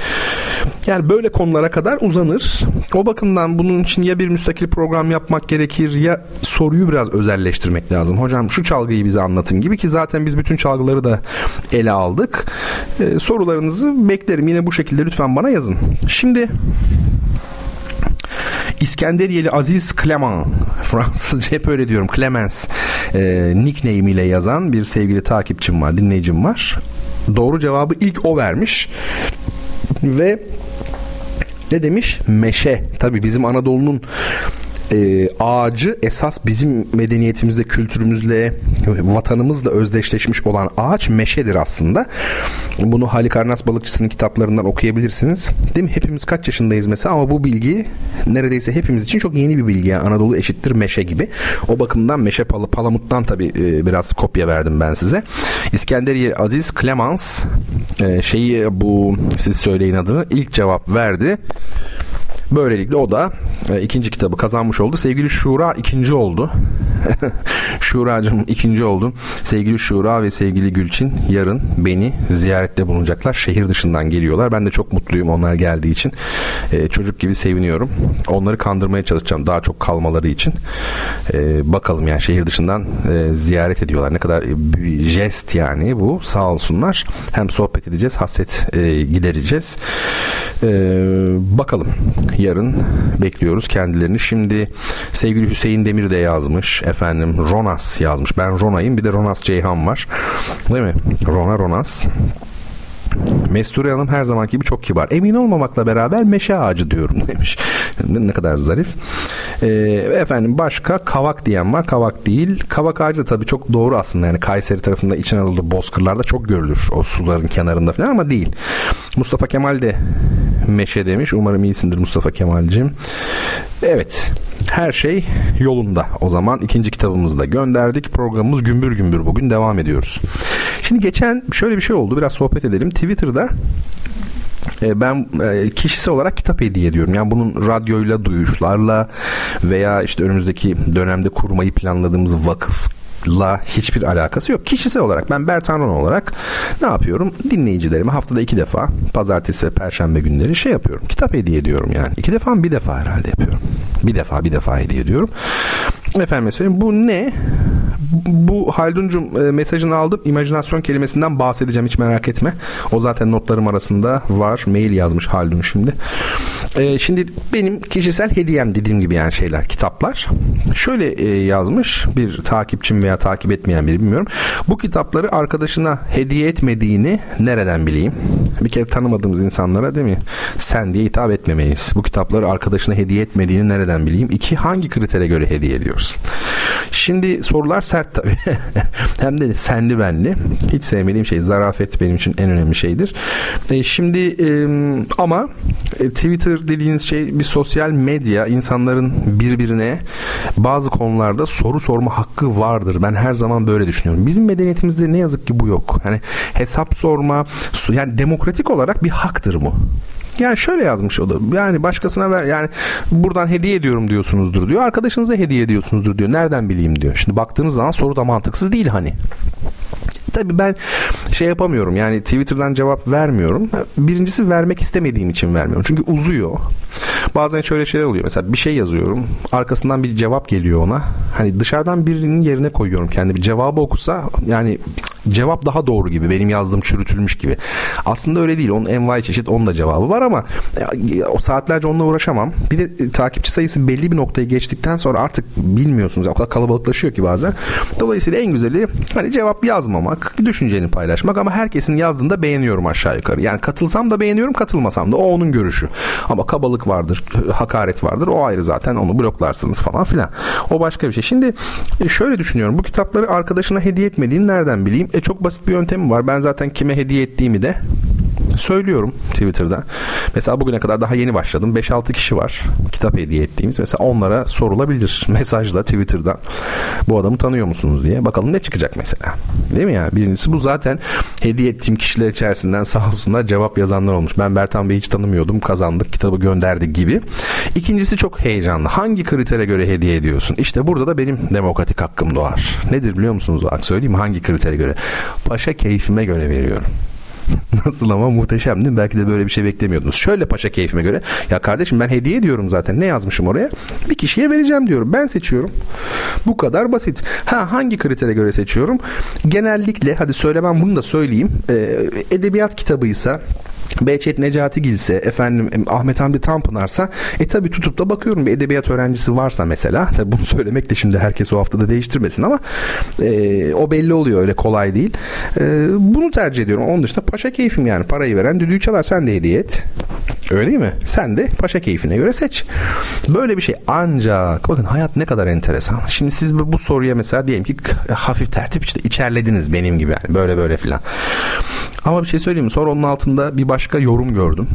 Yani böyle konulara kadar uzanır. O bakımdan bunun için ya bir müstakil program yapmak gerekir ya soruyu biraz özelleştirmek lazım. Hocam şu çalgıyı bize anlatın gibi ki zaten biz bütün çalgıları da ele aldık. Ee, sorularınızı beklerim. Yine bu şekilde lütfen bana yazın. Şimdi İskenderiyeli Aziz Clement Fransızca hep öyle diyorum Clemens e, nickname ile yazan bir sevgili takipçim var dinleyicim var doğru cevabı ilk o vermiş ve ne demiş meşe tabi bizim Anadolu'nun e, ağacı esas bizim medeniyetimizde, kültürümüzle, vatanımızla özdeşleşmiş olan ağaç meşedir aslında. Bunu Halikarnas balıkçısının kitaplarından okuyabilirsiniz. Değil mi? Hepimiz kaç yaşındayız mesela ama bu bilgi neredeyse hepimiz için çok yeni bir bilgi. Yani Anadolu eşittir meşe gibi. O bakımdan meşe palı, palamuttan tabii e, biraz kopya verdim ben size. İskenderiye Aziz Clemens e, şeyi bu siz söyleyin adını ilk cevap verdi. Böylelikle o da e, ikinci kitabı kazanmış oldu. Sevgili Şura ikinci oldu. Şuracığım ikinci oldu. Sevgili Şura ve sevgili Gülçin yarın beni ziyarette bulunacaklar. Şehir dışından geliyorlar. Ben de çok mutluyum onlar geldiği için. E, çocuk gibi seviniyorum. Onları kandırmaya çalışacağım daha çok kalmaları için. E, bakalım yani şehir dışından e, ziyaret ediyorlar. Ne kadar bir jest yani bu. Sağ olsunlar. Hem sohbet edeceğiz, hasret e, gidereceğiz. E, bakalım yarın bekliyoruz kendilerini. Şimdi sevgili Hüseyin Demir de yazmış. Efendim Ronas yazmış. Ben Rona'yım bir de Ronas Ceyhan var. Değil mi? Rona Ronas. Mesture Hanım her zamanki gibi çok kibar. Emin olmamakla beraber meşe ağacı diyorum demiş. ne kadar zarif. Ee, efendim başka kavak diyen var. Kavak değil. Kavak ağacı da tabii çok doğru aslında. Yani Kayseri tarafında İç Anadolu bozkırlarda çok görülür. O suların kenarında falan ama değil. Mustafa Kemal de meşe demiş. Umarım iyisindir Mustafa Kemal'cim. Evet. Her şey yolunda. O zaman ikinci kitabımızı da gönderdik. Programımız gümbür gümbür bugün devam ediyoruz. Şimdi geçen şöyle bir şey oldu. Biraz sohbet edelim. Twitter'da e, ben e, kişisel olarak kitap hediye ediyorum. Yani bunun radyoyla, duyuşlarla veya işte önümüzdeki dönemde kurmayı planladığımız vakıf la hiçbir alakası yok. Kişisel olarak ben Bertan olarak ne yapıyorum? Dinleyicilerime haftada iki defa pazartesi ve perşembe günleri şey yapıyorum. Kitap hediye ediyorum yani. İki defa mı bir defa herhalde yapıyorum. Bir defa bir defa hediye ediyorum. Efendim söyleyeyim bu ne? Bu Haldun'cum e, mesajını aldım. İmajinasyon kelimesinden bahsedeceğim hiç merak etme. O zaten notlarım arasında var. Mail yazmış Haldun şimdi. E, şimdi benim kişisel hediyem dediğim gibi yani şeyler, kitaplar. Şöyle e, yazmış bir takipçim veya takip etmeyen biri bilmiyorum. Bu kitapları arkadaşına hediye etmediğini nereden bileyim? Bir kere tanımadığımız insanlara değil mi? Sen diye hitap etmemeliyiz. Bu kitapları arkadaşına hediye etmediğini nereden bileyim? İki, hangi kritere göre hediye ediyorsun? Şimdi sorular sert tabii. Hem de senli benli. Hiç sevmediğim şey. Zarafet benim için en önemli şeydir. E, şimdi e, ama e, Twitter dediğiniz şey bir sosyal medya. insanların birbirine bazı konularda soru sorma hakkı vardır. Ben her zaman böyle düşünüyorum. Bizim medeniyetimizde ne yazık ki bu yok. Hani hesap sorma, yani demokratik olarak bir haktır bu. Yani şöyle yazmış o da. Yani başkasına ver yani buradan hediye ediyorum diyorsunuzdur diyor. Arkadaşınıza hediye ediyorsunuzdur diyor. Nereden bileyim diyor. Şimdi baktığınız zaman soru da mantıksız değil hani. Tabii ben şey yapamıyorum yani Twitter'dan cevap vermiyorum. Birincisi vermek istemediğim için vermiyorum. Çünkü uzuyor. Bazen şöyle şeyler oluyor. Mesela bir şey yazıyorum. Arkasından bir cevap geliyor ona. Hani dışarıdan birinin yerine koyuyorum kendimi. Cevabı okusa yani cevap daha doğru gibi. Benim yazdığım çürütülmüş gibi. Aslında öyle değil. Onun envai çeşit onun da cevabı var ama o saatlerce onunla uğraşamam. Bir de e, takipçi sayısı belli bir noktayı geçtikten sonra artık bilmiyorsunuz. O kadar kalabalıklaşıyor ki bazen. Dolayısıyla en güzeli hani cevap yazmamak, düşünceni paylaşmak ama herkesin yazdığında beğeniyorum aşağı yukarı. Yani katılsam da beğeniyorum, katılmasam da o onun görüşü. Ama kabalık vardır, hakaret vardır. O ayrı zaten onu bloklarsınız falan filan. O başka bir şey. Şimdi e, şöyle düşünüyorum. Bu kitapları arkadaşına hediye etmediğini nereden bileyim? E çok basit bir yöntemi var. Ben zaten kime hediye ettiğimi de söylüyorum Twitter'da. Mesela bugüne kadar daha yeni başladım. 5-6 kişi var kitap hediye ettiğimiz. Mesela onlara sorulabilir mesajla Twitter'dan. Bu adamı tanıyor musunuz diye. Bakalım ne çıkacak mesela. Değil mi yani? Birincisi bu zaten hediye ettiğim kişiler içerisinden sağ olsunlar cevap yazanlar olmuş. Ben Bertan Bey'i hiç tanımıyordum. Kazandık. Kitabı gönderdik gibi. İkincisi çok heyecanlı. Hangi kritere göre hediye ediyorsun? İşte burada da benim demokratik hakkım doğar. Nedir biliyor musunuz? Bak söyleyeyim hangi kritere göre? Paşa keyfime göre veriyorum. Nasıl ama muhteşem değil mi? Belki de böyle bir şey beklemiyordunuz. Şöyle paşa keyfime göre. Ya kardeşim ben hediye ediyorum zaten. Ne yazmışım oraya? Bir kişiye vereceğim diyorum. Ben seçiyorum. Bu kadar basit. Ha hangi kritere göre seçiyorum? Genellikle hadi söylemem bunu da söyleyeyim. Ee, edebiyat kitabıysa Behçet Necati Gilse, efendim Ahmet Hamdi Tanpınar'sa e tabi tutup da bakıyorum bir edebiyat öğrencisi varsa mesela tabi bunu söylemek de şimdi herkes o haftada değiştirmesin ama e, o belli oluyor öyle kolay değil. E, bunu tercih ediyorum. Onun dışında paşa keyfim yani parayı veren düdüğü çalar sen de hediye et. Öyle değil mi? Sen de paşa keyfine göre seç. Böyle bir şey ancak bakın hayat ne kadar enteresan. Şimdi siz bu soruya mesela diyelim ki hafif tertip işte içerlediniz benim gibi yani böyle böyle filan. Ama bir şey söyleyeyim mi? Sonra onun altında bir başka yorum gördüm.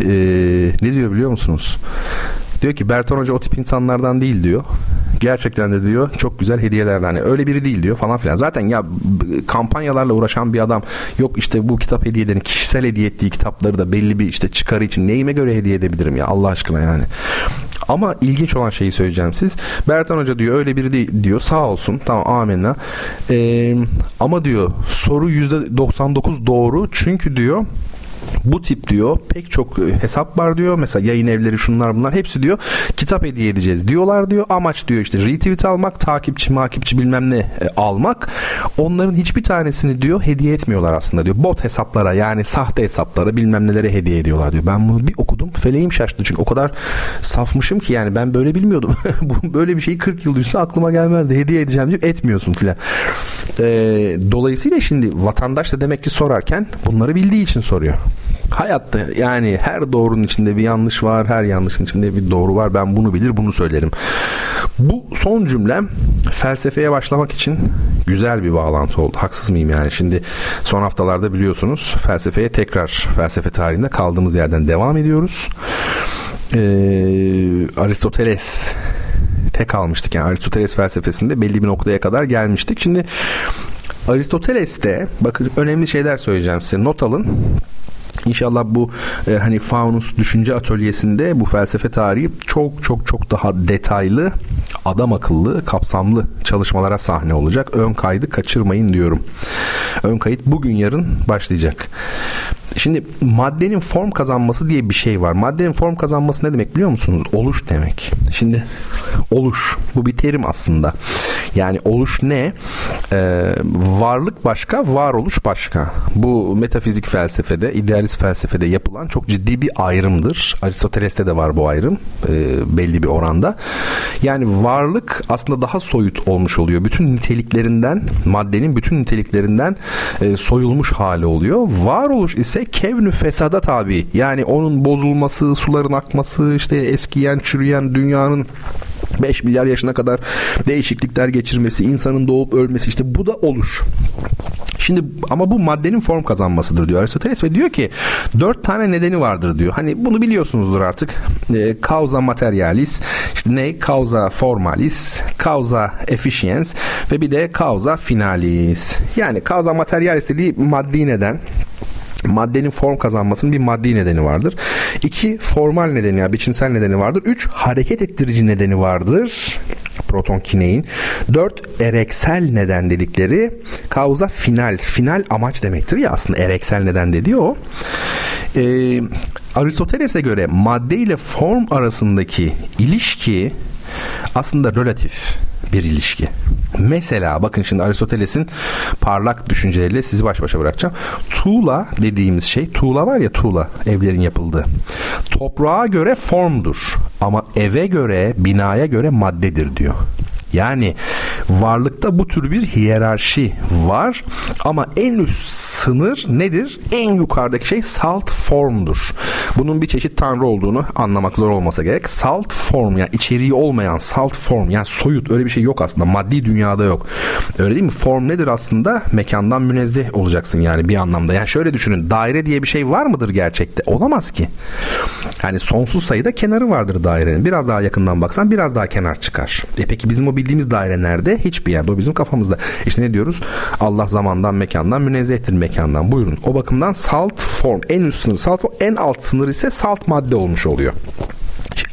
Ee, ne diyor biliyor musunuz? Diyor ki Bertan Hoca o tip insanlardan değil diyor. Gerçekten de diyor çok güzel hediyelerden. Hani öyle biri değil diyor falan filan. Zaten ya kampanyalarla uğraşan bir adam yok işte bu kitap hediyelerini kişisel hediye ettiği kitapları da belli bir işte çıkarı için neyime göre hediye edebilirim ya Allah aşkına yani. Ama ilginç olan şeyi söyleyeceğim siz. Bertan Hoca diyor öyle biri değil diyor. Sağ olsun. Tamam amenna. Ee, ama diyor soru %99 doğru. Çünkü diyor bu tip diyor pek çok e, hesap var diyor. Mesela yayın evleri şunlar bunlar hepsi diyor kitap hediye edeceğiz diyorlar diyor. Amaç diyor işte retweet almak, takipçi makipçi bilmem ne e, almak. Onların hiçbir tanesini diyor hediye etmiyorlar aslında diyor. Bot hesaplara yani sahte hesaplara bilmem nelere hediye ediyorlar diyor. Ben bunu bir okudum. Feleğim şaştı çünkü o kadar safmışım ki yani ben böyle bilmiyordum. böyle bir şeyi 40 yıl düşünse aklıma gelmezdi. Hediye edeceğim diyor etmiyorsun filan. E, dolayısıyla şimdi vatandaş da demek ki sorarken bunları bildiği için soruyor. Hayatta yani her doğrunun içinde bir yanlış var, her yanlışın içinde bir doğru var. Ben bunu bilir, bunu söylerim. Bu son cümlem felsefeye başlamak için güzel bir bağlantı oldu. Haksız mıyım yani? Şimdi son haftalarda biliyorsunuz felsefeye tekrar felsefe tarihinde kaldığımız yerden devam ediyoruz. Ee, Aristoteles tek almıştık. Yani Aristoteles felsefesinde belli bir noktaya kadar gelmiştik. Şimdi Aristoteles'te bakın önemli şeyler söyleyeceğim size. Not alın. İnşallah bu e, hani Faunus Düşünce Atölyesi'nde bu felsefe tarihi çok çok çok daha detaylı, adam akıllı, kapsamlı çalışmalara sahne olacak. Ön kaydı kaçırmayın diyorum. Ön kayıt bugün yarın başlayacak. Şimdi maddenin form kazanması diye bir şey var. Maddenin form kazanması ne demek biliyor musunuz? Oluş demek. Şimdi oluş bu bir terim aslında. Yani oluş ne? Ee, varlık başka, varoluş başka. Bu metafizik felsefede, idealist felsefede yapılan çok ciddi bir ayrımdır. Aristoteles'te de var bu ayrım e, belli bir oranda. Yani varlık aslında daha soyut olmuş oluyor. Bütün niteliklerinden, maddenin bütün niteliklerinden e, soyulmuş hali oluyor. Varoluş ise kevnü fesada tabi. Yani onun bozulması, suların akması, işte eskiyen, çürüyen dünyanın 5 milyar yaşına kadar değişiklikler geçirmesi, insanın doğup ölmesi işte bu da oluş. Şimdi ama bu maddenin form kazanmasıdır diyor Aristoteles ve diyor ki dört tane nedeni vardır diyor. Hani bunu biliyorsunuzdur artık. E, causa materialis, işte ne? Causa formalis, causa efficiens ve bir de causa finalis. Yani causa materialis dediği maddi neden maddenin form kazanmasının bir maddi nedeni vardır. İki formal nedeni ya biçimsel nedeni vardır. Üç hareket ettirici nedeni vardır. Proton kinein. Dört ereksel neden dedikleri kauza final. Final amaç demektir ya aslında ereksel neden dediği o. Ee, Aristoteles'e göre madde ile form arasındaki ilişki aslında relatif bir ilişki. Mesela bakın şimdi Aristoteles'in parlak düşünceleriyle sizi baş başa bırakacağım. Tuğla dediğimiz şey, tuğla var ya tuğla evlerin yapıldığı. Toprağa göre formdur ama eve göre, binaya göre maddedir diyor. Yani varlıkta bu tür bir hiyerarşi var ama en üst sınır nedir? En yukarıdaki şey salt formdur. Bunun bir çeşit tanrı olduğunu anlamak zor olmasa gerek. Salt form yani içeriği olmayan salt form yani soyut öyle bir şey yok aslında. Maddi dünyada yok. Öyle değil mi? Form nedir aslında? Mekandan münezzeh olacaksın yani bir anlamda. Yani şöyle düşünün. Daire diye bir şey var mıdır gerçekte? Olamaz ki. Yani sonsuz sayıda kenarı vardır dairenin. Biraz daha yakından baksan biraz daha kenar çıkar. E peki bizim o bildiğimiz daire nerede? Hiçbir yerde. O bizim kafamızda. İşte ne diyoruz? Allah zamandan mekandan münezzehtir mekandan. Buyurun. O bakımdan salt form en üst sınır salt form en alt sınır ise salt madde olmuş oluyor.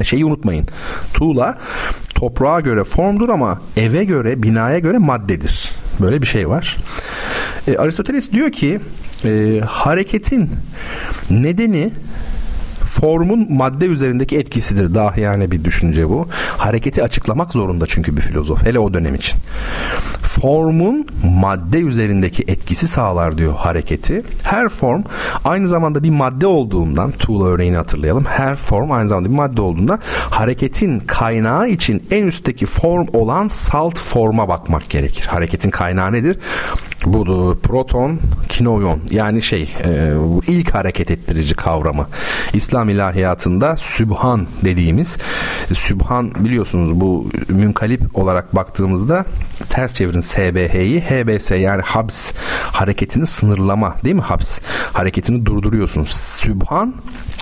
Şeyi unutmayın. Tuğla toprağa göre formdur ama eve göre, binaya göre maddedir. Böyle bir şey var. E, Aristoteles diyor ki e, hareketin nedeni formun madde üzerindeki etkisidir. Dahiyane bir düşünce bu. Hareketi açıklamak zorunda çünkü bir filozof. Hele o dönem için. Formun madde üzerindeki etkisi sağlar diyor hareketi. Her form aynı zamanda bir madde olduğundan Tuğla örneğini hatırlayalım. Her form aynı zamanda bir madde olduğunda hareketin kaynağı için en üstteki form olan salt forma bakmak gerekir. Hareketin kaynağı nedir? Bu proton, kinoyon yani şey e, ilk hareket ettirici kavramı. İslam ilahiyatında sübhan dediğimiz sübhan biliyorsunuz bu münkalip olarak baktığımızda ters çevirin SBH'yi HBS yani habs hareketini sınırlama değil mi habs hareketini durduruyorsunuz. Sübhan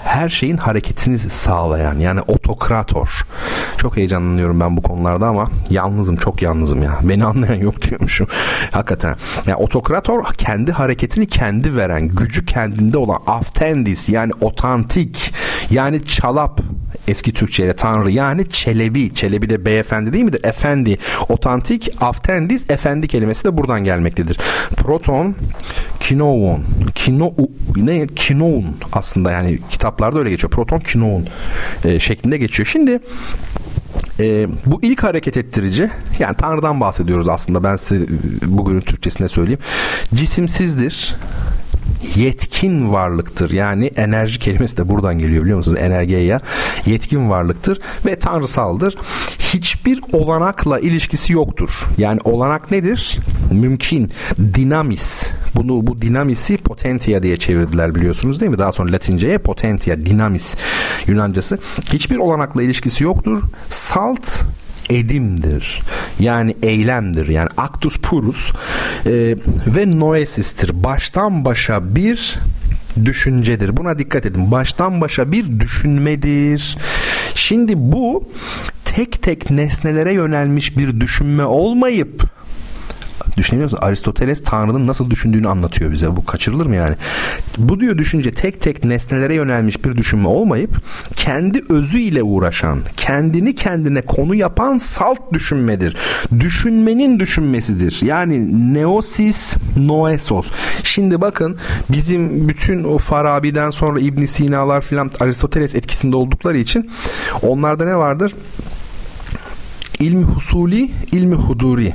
her şeyin hareketini sağlayan yani otokrator. Çok heyecanlanıyorum ben bu konularda ama yalnızım çok yalnızım ya. Beni anlayan yok diyormuşum. Hakikaten. Yani otokrator kendi hareketini kendi veren, gücü kendinde olan aftendis yani otantik yani çalap eski Türkçe'de tanrı yani çelebi. Çelebi de beyefendi değil midir? Efendi. Otantik aftendis efendi kelimesi de buradan gelmektedir. Proton kinovon. Kino ne kinoun aslında yani kitaplarda öyle geçiyor. Proton kinoun e, şeklinde geçiyor. Şimdi e, bu ilk hareket ettirici yani Tanrı'dan bahsediyoruz aslında ben size bugünün Türkçesine söyleyeyim. Cisimsizdir yetkin varlıktır. Yani enerji kelimesi de buradan geliyor biliyor musunuz? Energeya yetkin varlıktır ve tanrısaldır. Hiçbir olanakla ilişkisi yoktur. Yani olanak nedir? Mümkün. Dinamis. Bunu bu dinamisi potentia diye çevirdiler biliyorsunuz değil mi? Daha sonra Latinceye potentia, dinamis Yunancası. Hiçbir olanakla ilişkisi yoktur. Salt edimdir. Yani eylemdir. Yani actus purus e, ve noesistir. Baştan başa bir düşüncedir. Buna dikkat edin. Baştan başa bir düşünmedir. Şimdi bu tek tek nesnelere yönelmiş bir düşünme olmayıp Düşünebiliyor musun? Aristoteles Tanrı'nın nasıl düşündüğünü anlatıyor bize. Bu kaçırılır mı yani? Bu diyor düşünce tek tek nesnelere yönelmiş bir düşünme olmayıp kendi özüyle uğraşan, kendini kendine konu yapan salt düşünmedir. Düşünmenin düşünmesidir. Yani neosis noesos. Şimdi bakın bizim bütün o Farabi'den sonra İbn Sina'lar filan Aristoteles etkisinde oldukları için onlarda ne vardır? İlmi husuli, ilmi huduri.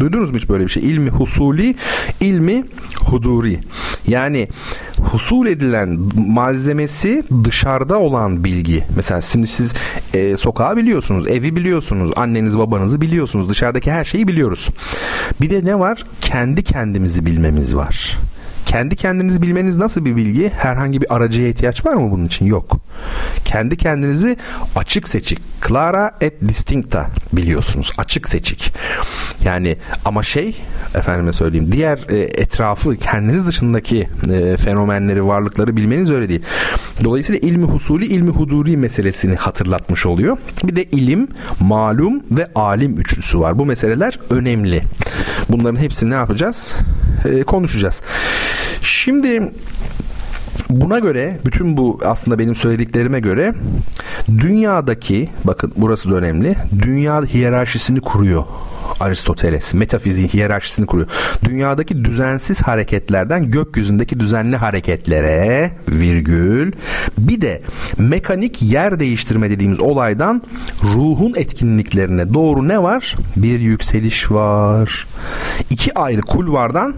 Duydunuz mu hiç böyle bir şey? İlmi husuli, ilmi huduri. Yani husul edilen malzemesi dışarıda olan bilgi. Mesela şimdi siz e, sokağı biliyorsunuz, evi biliyorsunuz, anneniz babanızı biliyorsunuz. Dışarıdaki her şeyi biliyoruz. Bir de ne var? Kendi kendimizi bilmemiz var. Kendi kendinizi bilmeniz nasıl bir bilgi? Herhangi bir aracıya ihtiyaç var mı bunun için? Yok. Kendi kendinizi açık seçik, clara et distincta biliyorsunuz. Açık seçik. Yani ama şey efendime söyleyeyim diğer e, etrafı kendiniz dışındaki e, fenomenleri, varlıkları bilmeniz öyle değil. Dolayısıyla ilmi husuli, ilmi huduri meselesini hatırlatmış oluyor. Bir de ilim, malum ve alim üçlüsü var. Bu meseleler önemli. Bunların hepsini ne yapacağız? E, konuşacağız. Şimdi Buna göre bütün bu aslında benim söylediklerime göre dünyadaki bakın burası da önemli. Dünya hiyerarşisini kuruyor Aristoteles. Metafiziğin hiyerarşisini kuruyor. Dünyadaki düzensiz hareketlerden gökyüzündeki düzenli hareketlere virgül bir de mekanik yer değiştirme dediğimiz olaydan ruhun etkinliklerine doğru ne var? Bir yükseliş var. İki ayrı kulvardan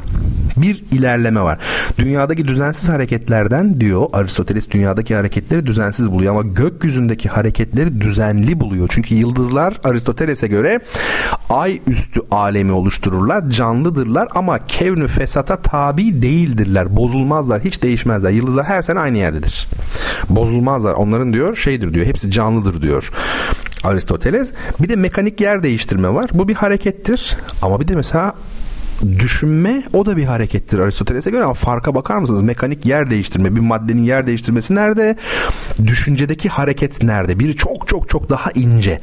bir ilerleme var. Dünyadaki düzensiz hareketlerden diyor Aristoteles dünyadaki hareketleri düzensiz buluyor ama gökyüzündeki hareketleri düzenli buluyor. Çünkü yıldızlar Aristoteles'e göre ay üstü alemi oluştururlar. Canlıdırlar ama kevnü fesata tabi değildirler. Bozulmazlar. Hiç değişmezler. Yıldızlar her sene aynı yerdedir. Bozulmazlar. Onların diyor şeydir diyor. Hepsi canlıdır diyor. Aristoteles. Bir de mekanik yer değiştirme var. Bu bir harekettir. Ama bir de mesela düşünme o da bir harekettir Aristoteles'e göre ama farka bakar mısınız? Mekanik yer değiştirme, bir maddenin yer değiştirmesi nerede? Düşüncedeki hareket nerede? Biri çok çok çok daha ince.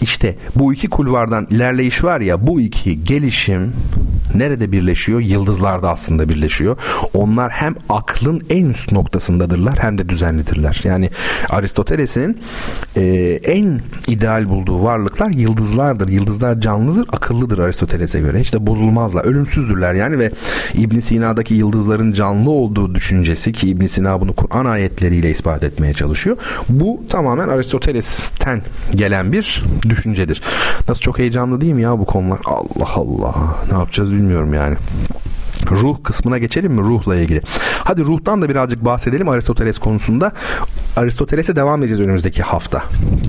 İşte bu iki kulvardan ilerleyiş var ya bu iki gelişim nerede birleşiyor? Yıldızlarda aslında birleşiyor. Onlar hem aklın en üst noktasındadırlar hem de düzenlidirler. Yani Aristoteles'in e, en ideal bulduğu varlıklar yıldızlardır. Yıldızlar canlıdır, akıllıdır Aristoteles'e göre. Hiç de bozulmazlar. Ölümsüzdürler yani ve İbn Sina'daki yıldızların canlı olduğu düşüncesi ki İbn Sina bunu Kur'an ayetleriyle ispat etmeye çalışıyor. Bu tamamen Aristoteles'ten gelen bir düşüncedir. Nasıl çok heyecanlı değil mi ya bu konular? Allah Allah. Ne yapacağız bilmiyorum yani. Ruh kısmına geçelim mi ruhla ilgili? Hadi ruhtan da birazcık bahsedelim Aristoteles konusunda. Aristoteles'e devam edeceğiz önümüzdeki hafta.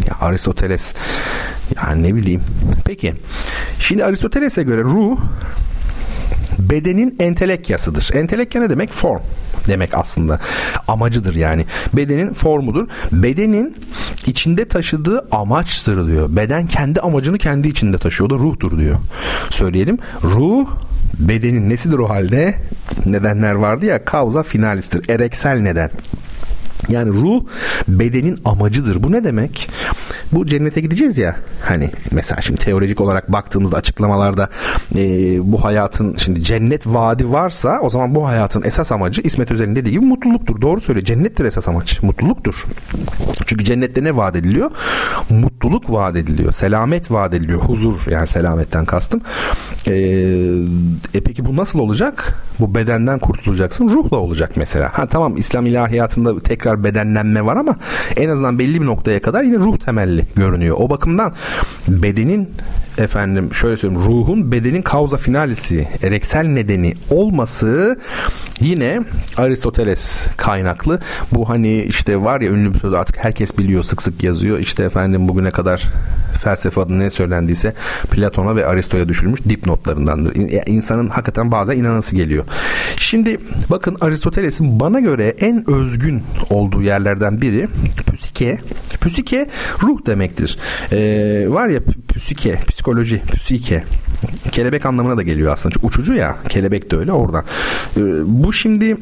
Ya Aristoteles yani ne bileyim. Peki. Şimdi Aristoteles'e göre ruh bedenin entelekyasıdır. Entelekya ne demek? Form demek aslında. Amacıdır yani. Bedenin formudur. Bedenin içinde taşıdığı amaçtır diyor. Beden kendi amacını kendi içinde taşıyor. O da ruhtur diyor. Söyleyelim. Ruh bedenin nesidir o halde? Nedenler vardı ya. Kauza finalistir. Ereksel neden. Yani ruh bedenin amacıdır. Bu ne demek? Bu cennete gideceğiz ya. Hani mesela şimdi teolojik olarak baktığımızda açıklamalarda e, bu hayatın şimdi cennet vaadi varsa o zaman bu hayatın esas amacı İsmet Özel'in dediği gibi mutluluktur. Doğru söylüyor. Cennettir esas amaç. Mutluluktur. Çünkü cennette ne vaat ediliyor? Mutluluk vaat ediliyor. Selamet vaat ediliyor. Huzur yani selametten kastım. E, e peki bu nasıl olacak? Bu bedenden kurtulacaksın. Ruhla olacak mesela. Ha tamam İslam ilahiyatında tekrar bedenlenme var ama en azından belli bir noktaya kadar yine ruh temelli görünüyor. O bakımdan bedenin efendim şöyle söyleyeyim ruhun bedenin kauza finalisi ereksel nedeni olması yine Aristoteles kaynaklı. Bu hani işte var ya ünlü bir söz artık herkes biliyor sık sık yazıyor. İşte efendim bugüne kadar felsefe adına ne söylendiyse Platon'a ve Aristo'ya düşülmüş dipnotlarındandır. İnsanın hakikaten bazen inanası geliyor. Şimdi bakın Aristoteles'in bana göre en özgün olduğu yerlerden biri psike. Psike ruh demektir. Ee, var ya psike, psikoloji, psike. Kelebek anlamına da geliyor aslında. Çünkü uçucu ya. Kelebek de öyle oradan. Ee, bu şimdi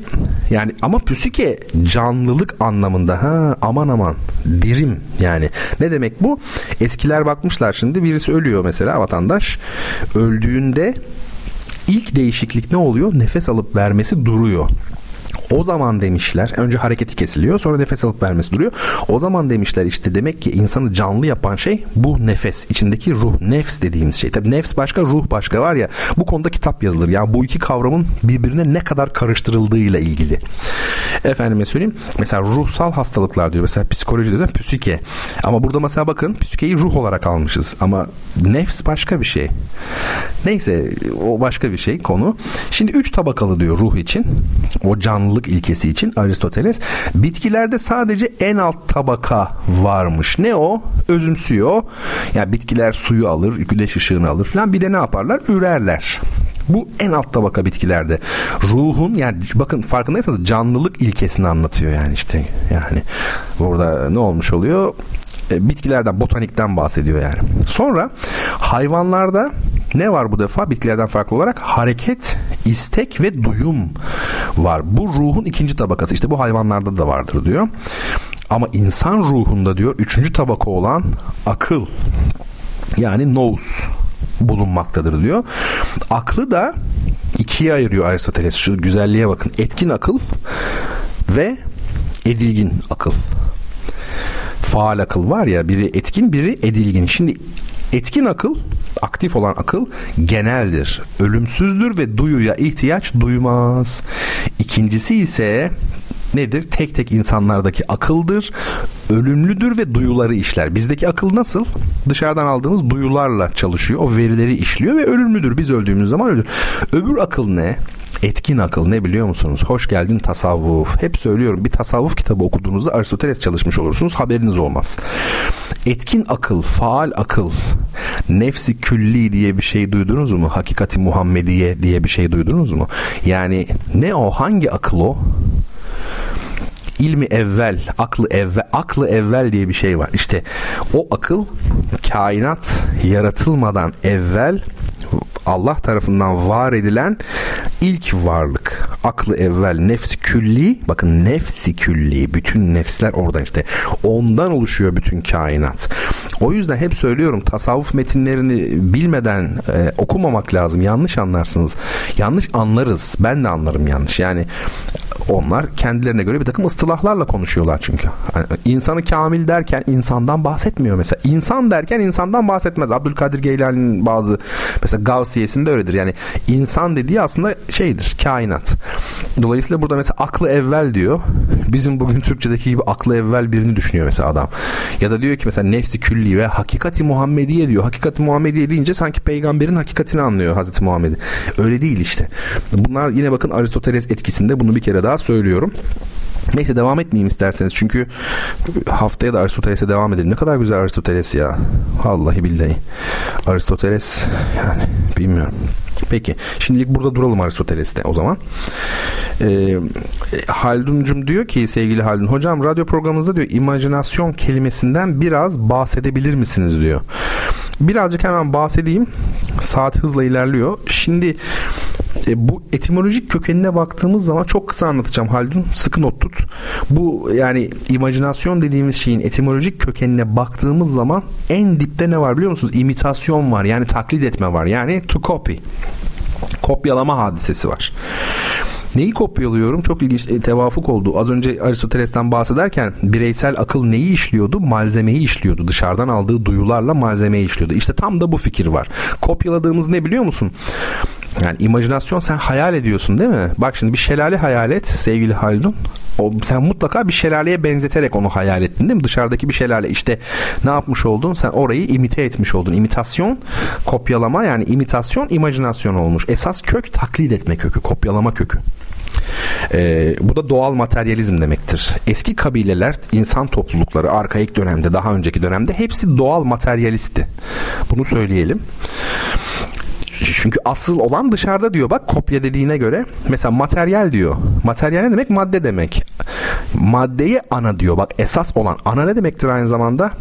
yani ama psike canlılık anlamında. Ha aman aman dirim yani. Ne demek bu? Eskiler bakmışlar şimdi birisi ölüyor mesela vatandaş. Öldüğünde ilk değişiklik ne oluyor? Nefes alıp vermesi duruyor. O zaman demişler önce hareketi kesiliyor sonra nefes alıp vermesi duruyor. O zaman demişler işte demek ki insanı canlı yapan şey bu nefes içindeki ruh nefs dediğimiz şey. Tabi nefs başka ruh başka var ya bu konuda kitap yazılır. Yani bu iki kavramın birbirine ne kadar karıştırıldığıyla ilgili. Efendime söyleyeyim mesela ruhsal hastalıklar diyor. Mesela psikolojide de psike. Ama burada mesela bakın psikeyi ruh olarak almışız. Ama nefs başka bir şey. Neyse o başka bir şey konu. Şimdi üç tabakalı diyor ruh için. O canlı canlılık ilkesi için Aristoteles bitkilerde sadece en alt tabaka varmış. Ne o? Özümsüyor. Yani bitkiler suyu alır, güneş ışığını alır falan. Bir de ne yaparlar? Ürerler. Bu en alt tabaka bitkilerde. Ruhun yani bakın farkındaysanız canlılık ilkesini anlatıyor yani işte. Yani burada ne olmuş oluyor? E, bitkilerden, botanikten bahsediyor yani. Sonra hayvanlarda ne var bu defa bitkilerden farklı olarak? Hareket, istek ve duyum var. Bu ruhun ikinci tabakası. İşte bu hayvanlarda da vardır diyor. Ama insan ruhunda diyor üçüncü tabaka olan akıl yani nous bulunmaktadır diyor. Aklı da ikiye ayırıyor Aristoteles. Şu güzelliğe bakın. Etkin akıl ve edilgin akıl faal akıl var ya biri etkin biri edilgin. Şimdi etkin akıl aktif olan akıl geneldir. Ölümsüzdür ve duyuya ihtiyaç duymaz. İkincisi ise nedir? Tek tek insanlardaki akıldır. Ölümlüdür ve duyuları işler. Bizdeki akıl nasıl? Dışarıdan aldığımız duyularla çalışıyor. O verileri işliyor ve ölümlüdür. Biz öldüğümüz zaman ölür. Öbür akıl ne? Etkin akıl ne biliyor musunuz? Hoş geldin tasavvuf. Hep söylüyorum bir tasavvuf kitabı okuduğunuzda Aristoteles çalışmış olursunuz. Haberiniz olmaz. Etkin akıl, faal akıl, nefsi külli diye bir şey duydunuz mu? Hakikati Muhammediye diye bir şey duydunuz mu? Yani ne o? Hangi akıl o? İlmi evvel, aklı evvel, aklı evvel diye bir şey var. İşte o akıl kainat yaratılmadan evvel Allah tarafından var edilen ilk varlık. Aklı evvel nefs külli. Bakın nefsi külli. Bütün nefsler oradan işte. Ondan oluşuyor bütün kainat. O yüzden hep söylüyorum tasavvuf metinlerini bilmeden e, okumamak lazım. Yanlış anlarsınız. Yanlış anlarız. Ben de anlarım yanlış. Yani onlar kendilerine göre bir takım ıstılahlarla konuşuyorlar çünkü. Yani insanı kamil derken insandan bahsetmiyor mesela. İnsan derken insandan bahsetmez. Abdülkadir Geylani'nin bazı mesela Gavsiyesinde öyledir. Yani insan dediği aslında şeydir, kainat. Dolayısıyla burada mesela aklı evvel diyor. Bizim bugün Türkçedeki gibi aklı evvel birini düşünüyor mesela adam. Ya da diyor ki mesela nefsi külli ve hakikati Muhammediye diyor. Hakikati Muhammediye deyince sanki peygamberin hakikatini anlıyor Hazreti Muhammed'i. Öyle değil işte. Bunlar yine bakın Aristoteles etkisinde bunu bir kere daha söylüyorum. Neyse devam etmeyeyim isterseniz. Çünkü haftaya da Aristoteles'e devam edelim. Ne kadar güzel Aristoteles ya. Vallahi billahi. Aristoteles yani bilmiyorum. Peki. Şimdilik burada duralım Aristoteles'te o zaman. Ee, Haldun'cum diyor ki sevgili Haldun. Hocam radyo programımızda diyor imajinasyon kelimesinden biraz bahsedebilir misiniz diyor. Birazcık hemen bahsedeyim. Saat hızla ilerliyor. Şimdi e, bu etimolojik kökenine baktığımız zaman çok kısa anlatacağım Haldun. Sıkı not tut. Bu yani imajinasyon dediğimiz şeyin etimolojik kökenine baktığımız zaman en dipte ne var biliyor musunuz? İmitasyon var. Yani taklit etme var. Yani to copy. Kopyalama hadisesi var. Neyi kopyalıyorum? Çok ilginç e, tevafuk oldu. Az önce Aristoteles'ten bahsederken bireysel akıl neyi işliyordu? Malzemeyi işliyordu. Dışarıdan aldığı duyularla malzemeyi işliyordu. İşte tam da bu fikir var. Kopyaladığımız ne biliyor musun? Yani imajinasyon sen hayal ediyorsun değil mi? Bak şimdi bir şelale hayal et sevgili Haldun. O, sen mutlaka bir şelaleye benzeterek onu hayal ettin değil mi? Dışarıdaki bir şelale. İşte ne yapmış oldun? Sen orayı imite etmiş oldun. İmitasyon, kopyalama yani imitasyon, imajinasyon olmuş. Esas kök taklit etme kökü, kopyalama kökü. Ee, bu da doğal materyalizm demektir. Eski kabileler, insan toplulukları arkaik dönemde, daha önceki dönemde hepsi doğal materyalistti. Bunu söyleyelim. Çünkü asıl olan dışarıda diyor bak kopya dediğine göre. Mesela materyal diyor. Materyal ne demek? Madde demek. Maddeyi ana diyor. Bak esas olan. Ana ne demektir aynı zamanda?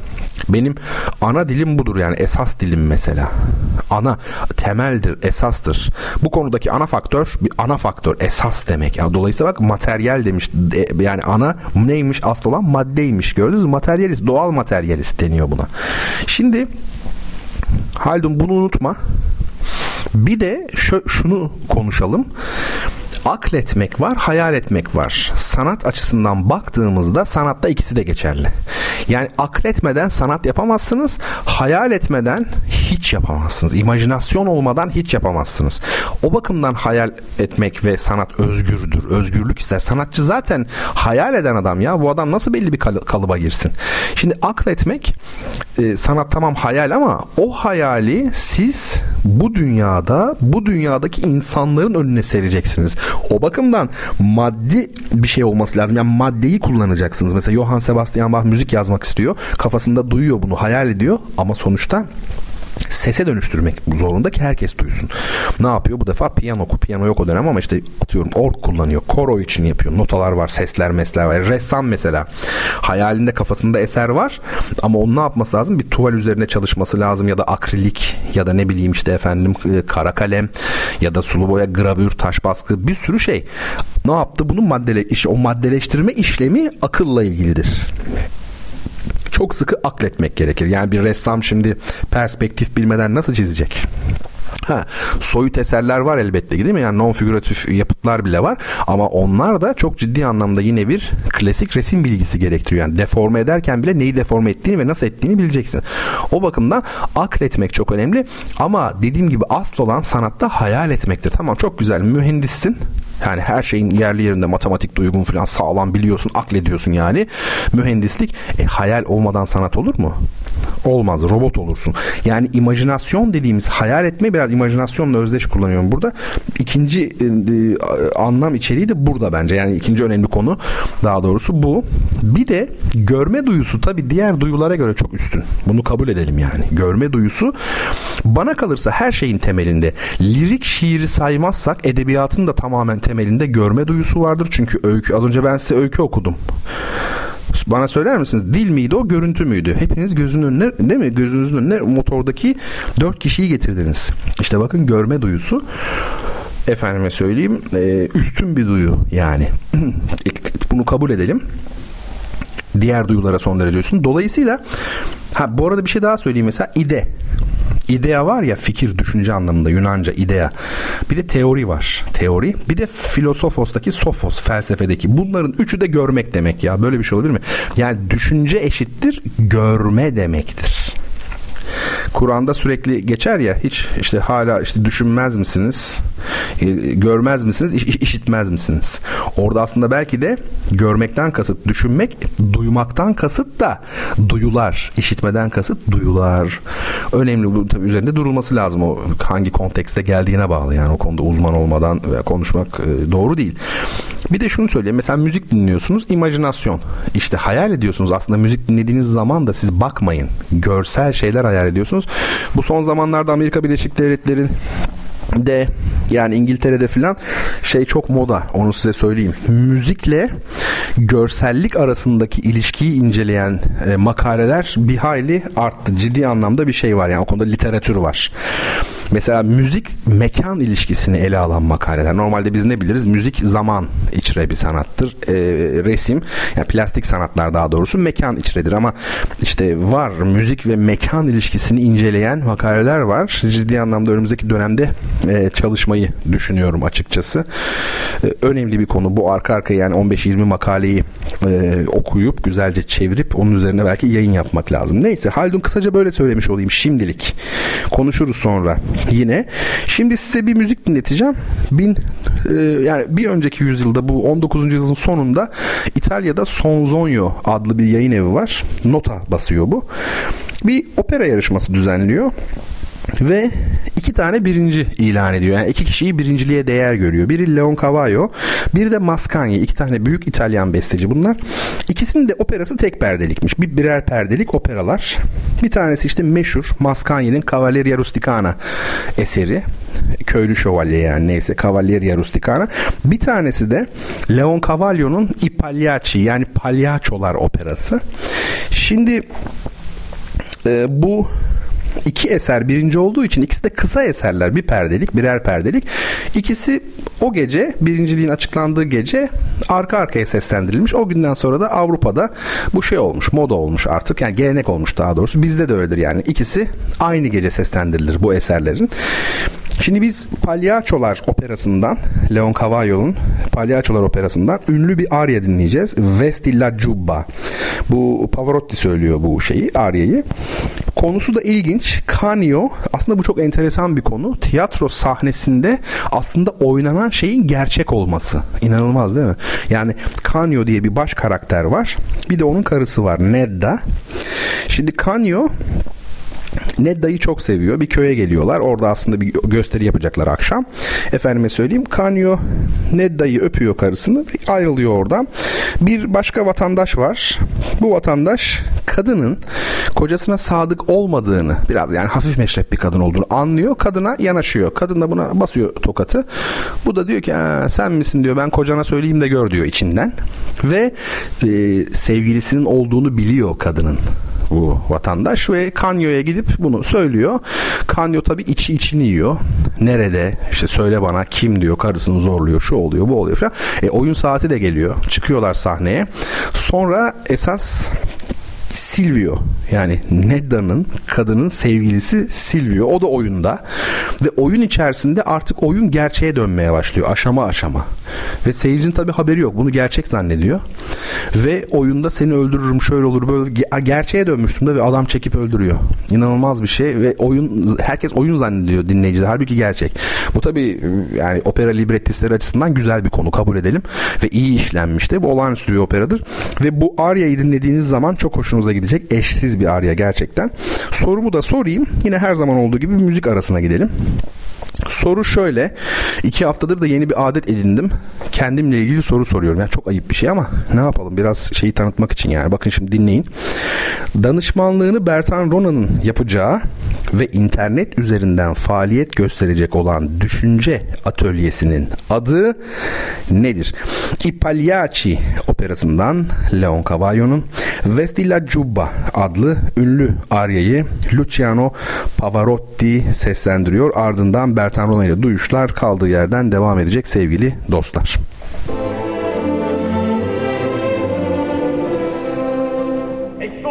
Benim ana dilim budur yani esas dilim mesela. Ana temeldir, esastır. Bu konudaki ana faktör bir ana faktör, esas demek. Yani dolayısıyla bak materyal demiş. Yani ana neymiş? Asıl olan maddeymiş. Gördünüz mü? Materyalist, doğal materyalist deniyor buna. Şimdi Haldun bunu unutma. Bir de şu, şunu konuşalım. Akletmek var, hayal etmek var. Sanat açısından baktığımızda sanatta ikisi de geçerli. Yani akletmeden sanat yapamazsınız, hayal etmeden hiç yapamazsınız. İmajinasyon olmadan hiç yapamazsınız. O bakımdan hayal etmek ve sanat özgürdür. Özgürlük ister. Sanatçı zaten hayal eden adam ya. Bu adam nasıl belli bir kalıba girsin? Şimdi akletmek e, sanat tamam hayal ama o hayali siz bu dünyada bu dünyadaki insanların önüne sereceksiniz. O bakımdan maddi bir şey olması lazım. Yani maddeyi kullanacaksınız. Mesela Johann Sebastian Bach müzik yazmak istiyor. Kafasında duyuyor bunu, hayal ediyor ama sonuçta sese dönüştürmek zorunda ki herkes duysun. Ne yapıyor? Bu defa piyano, piyano yok o dönem ama işte atıyorum org kullanıyor. Koro için yapıyor. Notalar var, sesler, mesler var. Ressam mesela. Hayalinde kafasında eser var ama onun ne yapması lazım? Bir tuval üzerine çalışması lazım ya da akrilik ya da ne bileyim işte efendim e, kara kalem ya da sulu boya, gravür, taş baskı bir sürü şey. Ne yaptı? Bunu maddele, o maddeleştirme işlemi akılla ilgilidir çok sıkı akletmek gerekir. Yani bir ressam şimdi perspektif bilmeden nasıl çizecek? Ha, soyut eserler var elbette değil mi? Yani non figüratif yapıtlar bile var ama onlar da çok ciddi anlamda yine bir klasik resim bilgisi gerektiriyor. Yani deforme ederken bile neyi deforme ettiğini ve nasıl ettiğini bileceksin. O bakımdan akletmek çok önemli ama dediğim gibi asıl olan sanatta hayal etmektir. Tamam çok güzel mühendissin. Yani her şeyin yerli yerinde matematik duygun falan sağlam biliyorsun, aklediyorsun yani. Mühendislik e, hayal olmadan sanat olur mu? Olmaz. Robot olursun. Yani imajinasyon dediğimiz hayal etme biraz imajinasyonla özdeş kullanıyorum burada. İkinci e, e, anlam içeriği de burada bence. Yani ikinci önemli konu daha doğrusu bu. Bir de görme duyusu tabi diğer duyulara göre çok üstün. Bunu kabul edelim yani. Görme duyusu bana kalırsa her şeyin temelinde. Lirik şiiri saymazsak edebiyatın da tamamen temelinde görme duyusu vardır. Çünkü öykü az önce ben size öykü okudum. Bana söyler misiniz? Dil miydi o, görüntü müydü? Hepiniz gözünün önüne, değil mi? Gözünüzün önüne motordaki dört kişiyi getirdiniz. İşte bakın görme duyusu efendime söyleyeyim e, üstün bir duyu yani. Bunu kabul edelim. Diğer duyulara son derece üstün. Dolayısıyla Ha bu arada bir şey daha söyleyeyim mesela ide. İdea var ya fikir, düşünce anlamında Yunanca idea. Bir de teori var. Teori. Bir de filosofostaki sofos felsefedeki. Bunların üçü de görmek demek ya. Böyle bir şey olabilir mi? Yani düşünce eşittir görme demektir. Kur'an'da sürekli geçer ya hiç işte hala işte düşünmez misiniz? E, görmez misiniz? İş, işitmez misiniz? Orada aslında belki de görmekten kasıt düşünmek, duymaktan kasıt da duyular, işitmeden kasıt duyular. Önemli bu tabii üzerinde durulması lazım o hangi kontekste geldiğine bağlı yani o konuda uzman olmadan konuşmak e, doğru değil. Bir de şunu söyleyeyim. Mesela müzik dinliyorsunuz. imajinasyon. İşte hayal ediyorsunuz. Aslında müzik dinlediğiniz zaman da siz bakmayın. Görsel şeyler hayal ediyorsunuz. Bu son zamanlarda Amerika Birleşik Devletleri de yani İngiltere'de filan şey çok moda onu size söyleyeyim. Müzikle görsellik arasındaki ilişkiyi inceleyen e, makaleler bir hayli arttı. Ciddi anlamda bir şey var yani o konuda literatür var. Mesela müzik mekan ilişkisini ele alan makaleler. Normalde biz ne biliriz? Müzik zaman içre bir sanattır. E, resim yani plastik sanatlar daha doğrusu mekan içredir ama işte var müzik ve mekan ilişkisini inceleyen makaleler var. Ciddi anlamda önümüzdeki dönemde e, çalışmayı düşünüyorum açıkçası. E, önemli bir konu. Bu arka arkaya yani 15-20 makaleyi e, okuyup güzelce çevirip onun üzerine belki yayın yapmak lazım. Neyse Haldun kısaca böyle söylemiş olayım şimdilik. Konuşuruz sonra yine. Şimdi size bir müzik dinleteceğim. Bin e, yani bir önceki yüzyılda bu 19. yüzyılın sonunda İtalya'da Sonzonio adlı bir yayın evi var. Nota basıyor bu. Bir opera yarışması düzenliyor ve iki tane birinci ilan ediyor. Yani iki kişiyi birinciliğe değer görüyor. Biri Leon Cavallo, biri de Mascagni. İki tane büyük İtalyan besteci bunlar. İkisinin de operası tek perdelikmiş. Bir birer perdelik operalar. Bir tanesi işte meşhur Mascagni'nin Cavalleria Rusticana eseri. Köylü şövalye yani neyse Cavalleria Rusticana. Bir tanesi de Leon Cavallo'nun I Pagliacci yani Palyaçolar operası. Şimdi e, bu iki eser birinci olduğu için ikisi de kısa eserler. Bir perdelik, birer perdelik. İkisi o gece birinciliğin açıklandığı gece arka arkaya seslendirilmiş. O günden sonra da Avrupa'da bu şey olmuş, moda olmuş artık. Yani gelenek olmuş daha doğrusu. Bizde de öyledir yani. İkisi aynı gece seslendirilir bu eserlerin. Şimdi biz Palyaçolar operasından Leon Cavallo'nun Palyaçolar operasından ünlü bir arya dinleyeceğiz. Vesti la Giubba. Bu Pavarotti söylüyor bu şeyi, aryayı. Konusu da ilginç. Canio aslında bu çok enteresan bir konu. Tiyatro sahnesinde aslında oynanan şeyin gerçek olması. İnanılmaz değil mi? Yani Canio diye bir baş karakter var. Bir de onun karısı var Nedda. Şimdi Canio Nedda'yı çok seviyor. Bir köye geliyorlar. Orada aslında bir gösteri yapacaklar akşam. Efendime söyleyeyim. Kanyo Nedda'yı öpüyor karısını. Ayrılıyor oradan. Bir başka vatandaş var. Bu vatandaş kadının kocasına sadık olmadığını biraz yani hafif meşrep bir kadın olduğunu anlıyor. Kadına yanaşıyor. Kadın da buna basıyor tokatı. Bu da diyor ki sen misin diyor ben kocana söyleyeyim de gör diyor içinden. Ve e, sevgilisinin olduğunu biliyor kadının bu vatandaş ve Kanyo'ya gidip bunu söylüyor. Kanyo tabi içi içini yiyor. Nerede? İşte söyle bana kim diyor. Karısını zorluyor. Şu oluyor bu oluyor falan. E, oyun saati de geliyor. Çıkıyorlar sahneye. Sonra esas Silvio. Yani Nedda'nın kadının sevgilisi Silvio. O da oyunda. Ve oyun içerisinde artık oyun gerçeğe dönmeye başlıyor. Aşama aşama. Ve seyircinin tabi haberi yok. Bunu gerçek zannediyor. Ve oyunda seni öldürürüm şöyle olur böyle gerçeğe dönmüştüm de ve adam çekip öldürüyor. İnanılmaz bir şey. Ve oyun herkes oyun zannediyor dinleyiciler. Halbuki gerçek. Bu tabi yani opera librettistleri açısından güzel bir konu kabul edelim. Ve iyi işlenmişti bu olağanüstü bir operadır. Ve bu Arya'yı dinlediğiniz zaman çok hoşunuza gidecek eşsiz bir arya gerçekten. Sorumu da sorayım. Yine her zaman olduğu gibi müzik arasına gidelim. Soru şöyle. iki haftadır da yeni bir adet edindim. Kendimle ilgili soru soruyorum. Yani çok ayıp bir şey ama ne yapalım biraz şeyi tanıtmak için yani. Bakın şimdi dinleyin. Danışmanlığını Bertan Rona'nın yapacağı ve internet üzerinden faaliyet gösterecek olan Düşünce Atölyesi'nin adı nedir? I operasından Leon Cavallo'nun Vestilla Giubba adlı ünlü aryayı Luciano Pavarotti seslendiriyor. Ardından Bertan Rona ile duyuşlar kaldığı yerden devam edecek sevgili dostlar. E tu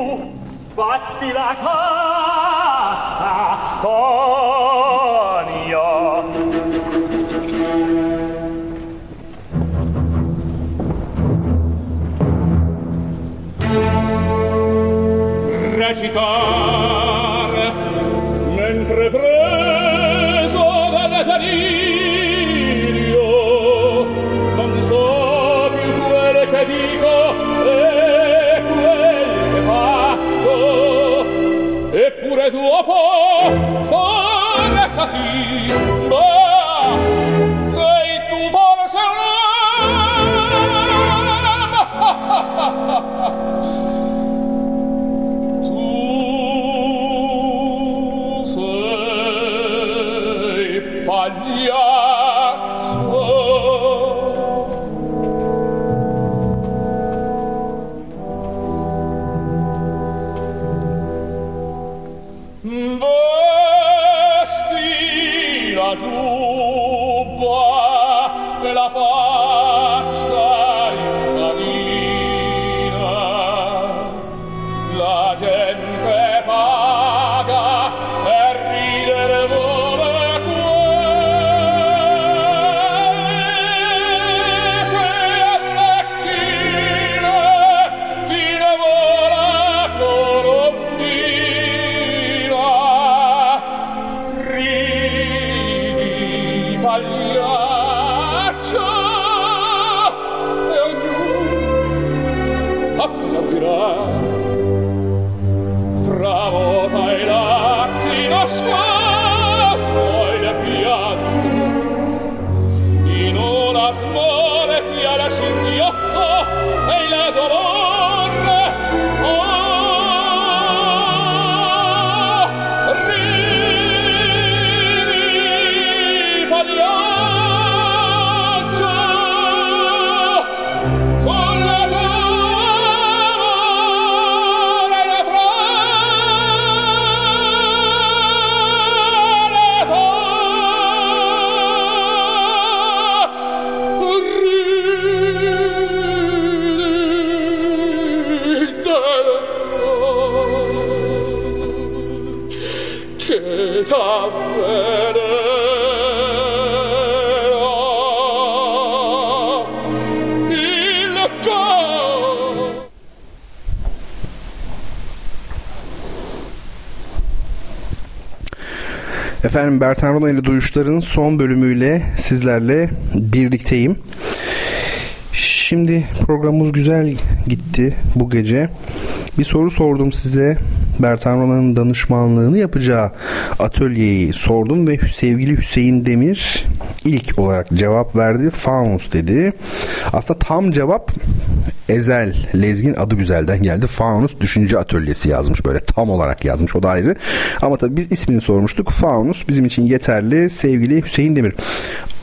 Efendim Bertan Rona ile Duyuşların son bölümüyle sizlerle birlikteyim. Şimdi programımız güzel gitti bu gece. Bir soru sordum size. Bertan Rona'nın danışmanlığını yapacağı atölyeyi sordum ve sevgili Hüseyin Demir ilk olarak cevap verdi. Faunus dedi. Aslında tam cevap Ezel Lezgin adı güzelden geldi. Faunus Düşünce Atölyesi yazmış böyle tam olarak yazmış o da ayrı. Ama tabii biz ismini sormuştuk. Faunus bizim için yeterli sevgili Hüseyin Demir.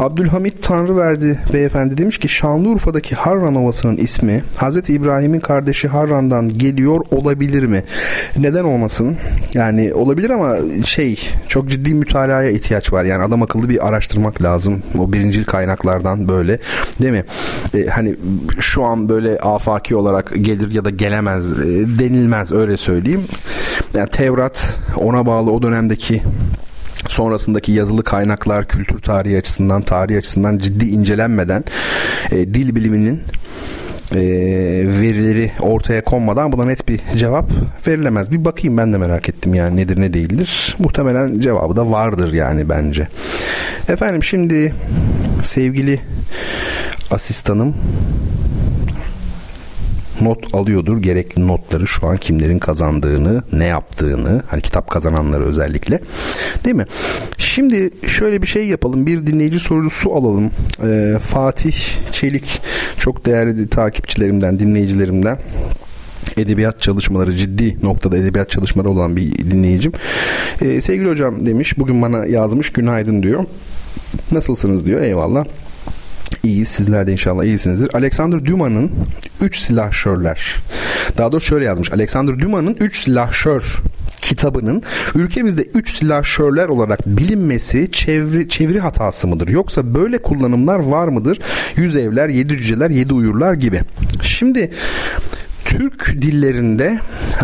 Abdülhamit Tanrıverdi beyefendi demiş ki Şanlıurfa'daki Harran Ovası'nın ismi Hazreti İbrahim'in kardeşi Harran'dan geliyor olabilir mi? Neden olmasın? Yani olabilir ama şey çok ciddi mütalaya ihtiyaç var. Yani adam akıllı bir araştırmak lazım. O birincil kaynaklardan böyle değil mi? Ee, hani şu an böyle afaki olarak gelir ya da gelemez e, denilmez öyle söyleyeyim. Yani Tevrat ona bağlı o dönemdeki sonrasındaki yazılı kaynaklar kültür tarihi açısından tarih açısından ciddi incelenmeden e, dil biliminin e, verileri ortaya konmadan buna net bir cevap verilemez. Bir bakayım ben de merak ettim yani nedir ne değildir. Muhtemelen cevabı da vardır yani bence. Efendim şimdi sevgili asistanım not alıyordur. Gerekli notları şu an kimlerin kazandığını, ne yaptığını, hani kitap kazananları özellikle. Değil mi? Şimdi şöyle bir şey yapalım. Bir dinleyici sorusu alalım. Ee, Fatih Çelik çok değerli takipçilerimden, dinleyicilerimden edebiyat çalışmaları ciddi noktada edebiyat çalışmaları olan bir dinleyicim. Ee, sevgili hocam demiş bugün bana yazmış günaydın diyor. Nasılsınız diyor eyvallah. İyiyiz. Sizler de inşallah iyisinizdir. Alexander Dumas'ın 3 silahşörler. Daha doğrusu şöyle yazmış. Alexander Dumas'ın 3 silahşör kitabının ülkemizde 3 silahşörler olarak bilinmesi çeviri, çeviri hatası mıdır? Yoksa böyle kullanımlar var mıdır? Yüz evler, yedi cüceler, yedi uyurlar gibi. Şimdi Türk dillerinde,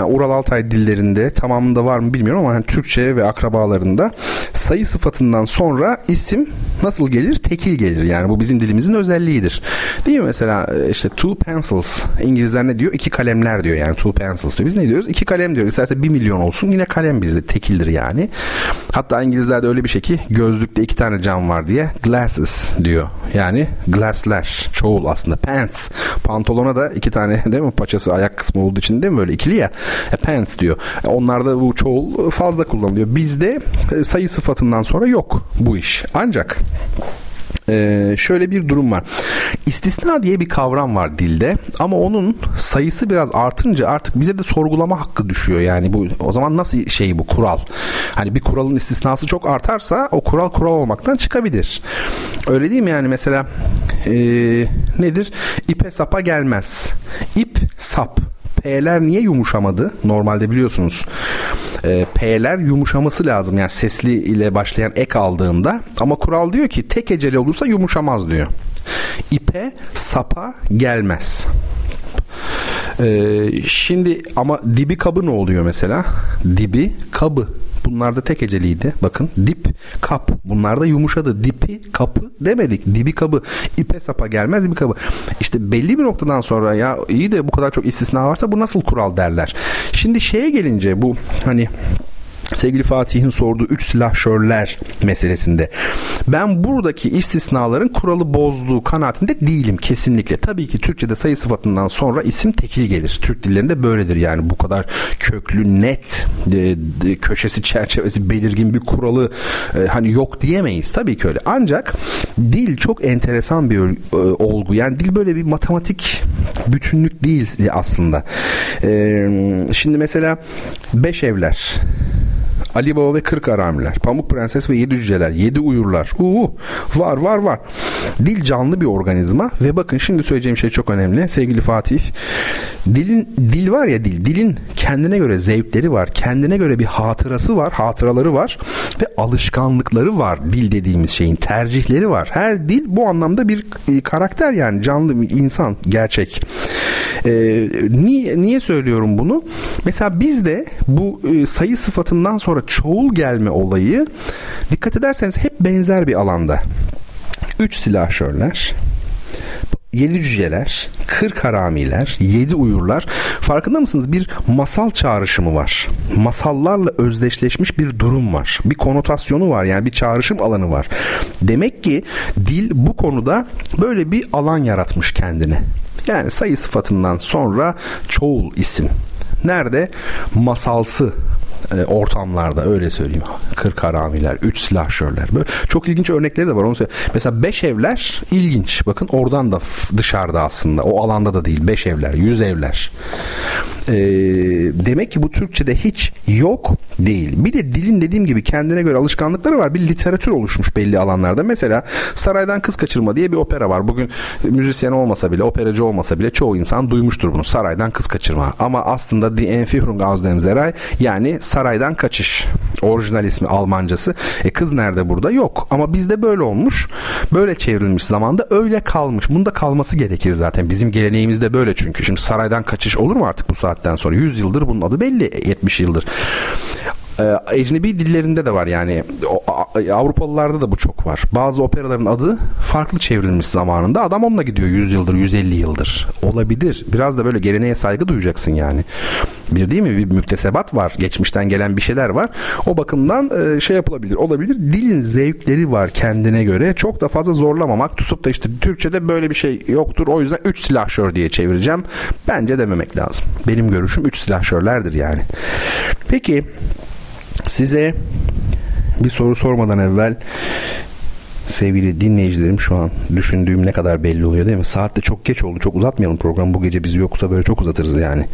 Ural Altay dillerinde tamamında var mı bilmiyorum ama hani Türkçe ve akrabalarında sayı sıfatından sonra isim nasıl gelir? Tekil gelir. Yani bu bizim dilimizin özelliğidir. Değil mi mesela e, işte two pencils İngilizler ne diyor? İki kalemler diyor yani two pencils diyor. Biz ne diyoruz? İki kalem diyoruz. İsterse bir milyon olsun yine kalem bizde tekildir yani. Hatta İngilizlerde öyle bir şey ki gözlükte iki tane cam var diye glasses diyor. Yani glassler çoğul aslında. Pants. Pantolona da iki tane değil mi? Paçası ayak kısmı olduğu için değil mi böyle ikili ya? E, pants diyor. E, onlarda bu çoğul fazla kullanılıyor. Bizde e, sayı sıfatından sonra yok bu iş. Ancak ee, şöyle bir durum var. İstisna diye bir kavram var dilde ama onun sayısı biraz artınca artık bize de sorgulama hakkı düşüyor. Yani bu o zaman nasıl şey bu kural? Hani bir kuralın istisnası çok artarsa o kural kural olmaktan çıkabilir. Öyle değil mi yani mesela ee, nedir? İpe sapa gelmez. İp sap P'ler niye yumuşamadı? Normalde biliyorsunuz e, P'ler yumuşaması lazım. Yani sesli ile başlayan ek aldığında. Ama kural diyor ki tek eceli olursa yumuşamaz diyor. İpe sapa gelmez. Ee, şimdi ama dibi kabı ne oluyor mesela? Dibi kabı. Bunlar da tek eceliydi. Bakın dip kap. Bunlar da yumuşadı. Dipi kapı demedik. Dibi kabı. İpe sapa gelmez dibi kabı. İşte belli bir noktadan sonra ya iyi de bu kadar çok istisna varsa bu nasıl kural derler. Şimdi şeye gelince bu hani sevgili Fatih'in sorduğu üç silahşörler meselesinde. Ben buradaki istisnaların kuralı bozduğu kanaatinde değilim kesinlikle. Tabii ki Türkçe'de sayı sıfatından sonra isim tekil gelir. Türk dillerinde böyledir yani bu kadar köklü, net, e, köşesi, çerçevesi belirgin bir kuralı e, hani yok diyemeyiz. Tabii ki öyle. Ancak dil çok enteresan bir e, olgu. Yani dil böyle bir matematik bütünlük değil aslında. E, şimdi mesela beş evler Ali Baba ve Kırk Aramiler, Pamuk Prenses ve Yedi Cüceler, Yedi Uyurlar. Uuu, var var var. Dil canlı bir organizma ve bakın şimdi söyleyeceğim şey çok önemli. Sevgili Fatih, dilin dil var ya dil, dilin kendine göre zevkleri var, kendine göre bir hatırası var, hatıraları var ve alışkanlıkları var. Dil dediğimiz şeyin tercihleri var. Her dil bu anlamda bir e, karakter yani canlı bir insan, gerçek. Ee, niye, niye söylüyorum bunu? Mesela bizde bu e, sayı sıfatından sonra çoğul gelme olayı dikkat ederseniz hep benzer bir alanda. Üç silahşörler, yedi cüceler, kırk haramiler, yedi uyurlar. Farkında mısınız? Bir masal çağrışımı var. Masallarla özdeşleşmiş bir durum var. Bir konotasyonu var. Yani bir çağrışım alanı var. Demek ki dil bu konuda böyle bir alan yaratmış kendine. Yani sayı sıfatından sonra çoğul isim. Nerede? Masalsı e, ortamlarda öyle söyleyeyim. Kırk haramiler, üç silahşörler. Böyle çok ilginç örnekleri de var. Onu. Mesela beş evler ilginç. Bakın oradan da dışarıda aslında. O alanda da değil. Beş evler, yüz evler. E, demek ki bu Türkçe'de hiç yok değil. Bir de dilin dediğim gibi kendine göre alışkanlıkları var. Bir literatür oluşmuş belli alanlarda. Mesela Saraydan Kız Kaçırma diye bir opera var. Bugün müzisyen olmasa bile, operacı olmasa bile çoğu insan duymuştur bunu. Saraydan Kız Kaçırma. Ama aslında Die Entführung aus dem Seray yani saraydan kaçış. Orijinal ismi Almancası. E kız nerede burada? Yok. Ama bizde böyle olmuş. Böyle çevrilmiş zamanda öyle kalmış. Bunda kalması gerekir zaten. Bizim geleneğimizde böyle çünkü. Şimdi saraydan kaçış olur mu artık bu saatten sonra? 100 yıldır bunun adı belli. 70 yıldır e, ecnebi dillerinde de var yani Avrupalılarda da bu çok var. Bazı operaların adı farklı çevrilmiş zamanında. Adam onunla gidiyor 100 yıldır, 150 yıldır. Olabilir. Biraz da böyle geleneğe saygı duyacaksın yani. Bir değil mi? Bir müktesebat var. Geçmişten gelen bir şeyler var. O bakımdan e, şey yapılabilir. Olabilir. Dilin zevkleri var kendine göre. Çok da fazla zorlamamak. Tutup da işte Türkçe'de böyle bir şey yoktur. O yüzden 3 silahşör diye çevireceğim. Bence dememek lazım. Benim görüşüm 3 silahşörlerdir yani. Peki Size bir soru sormadan evvel sevgili dinleyicilerim şu an düşündüğüm ne kadar belli oluyor değil mi? Saatte çok geç oldu. Çok uzatmayalım programı. Bu gece biz yoksa böyle çok uzatırız yani.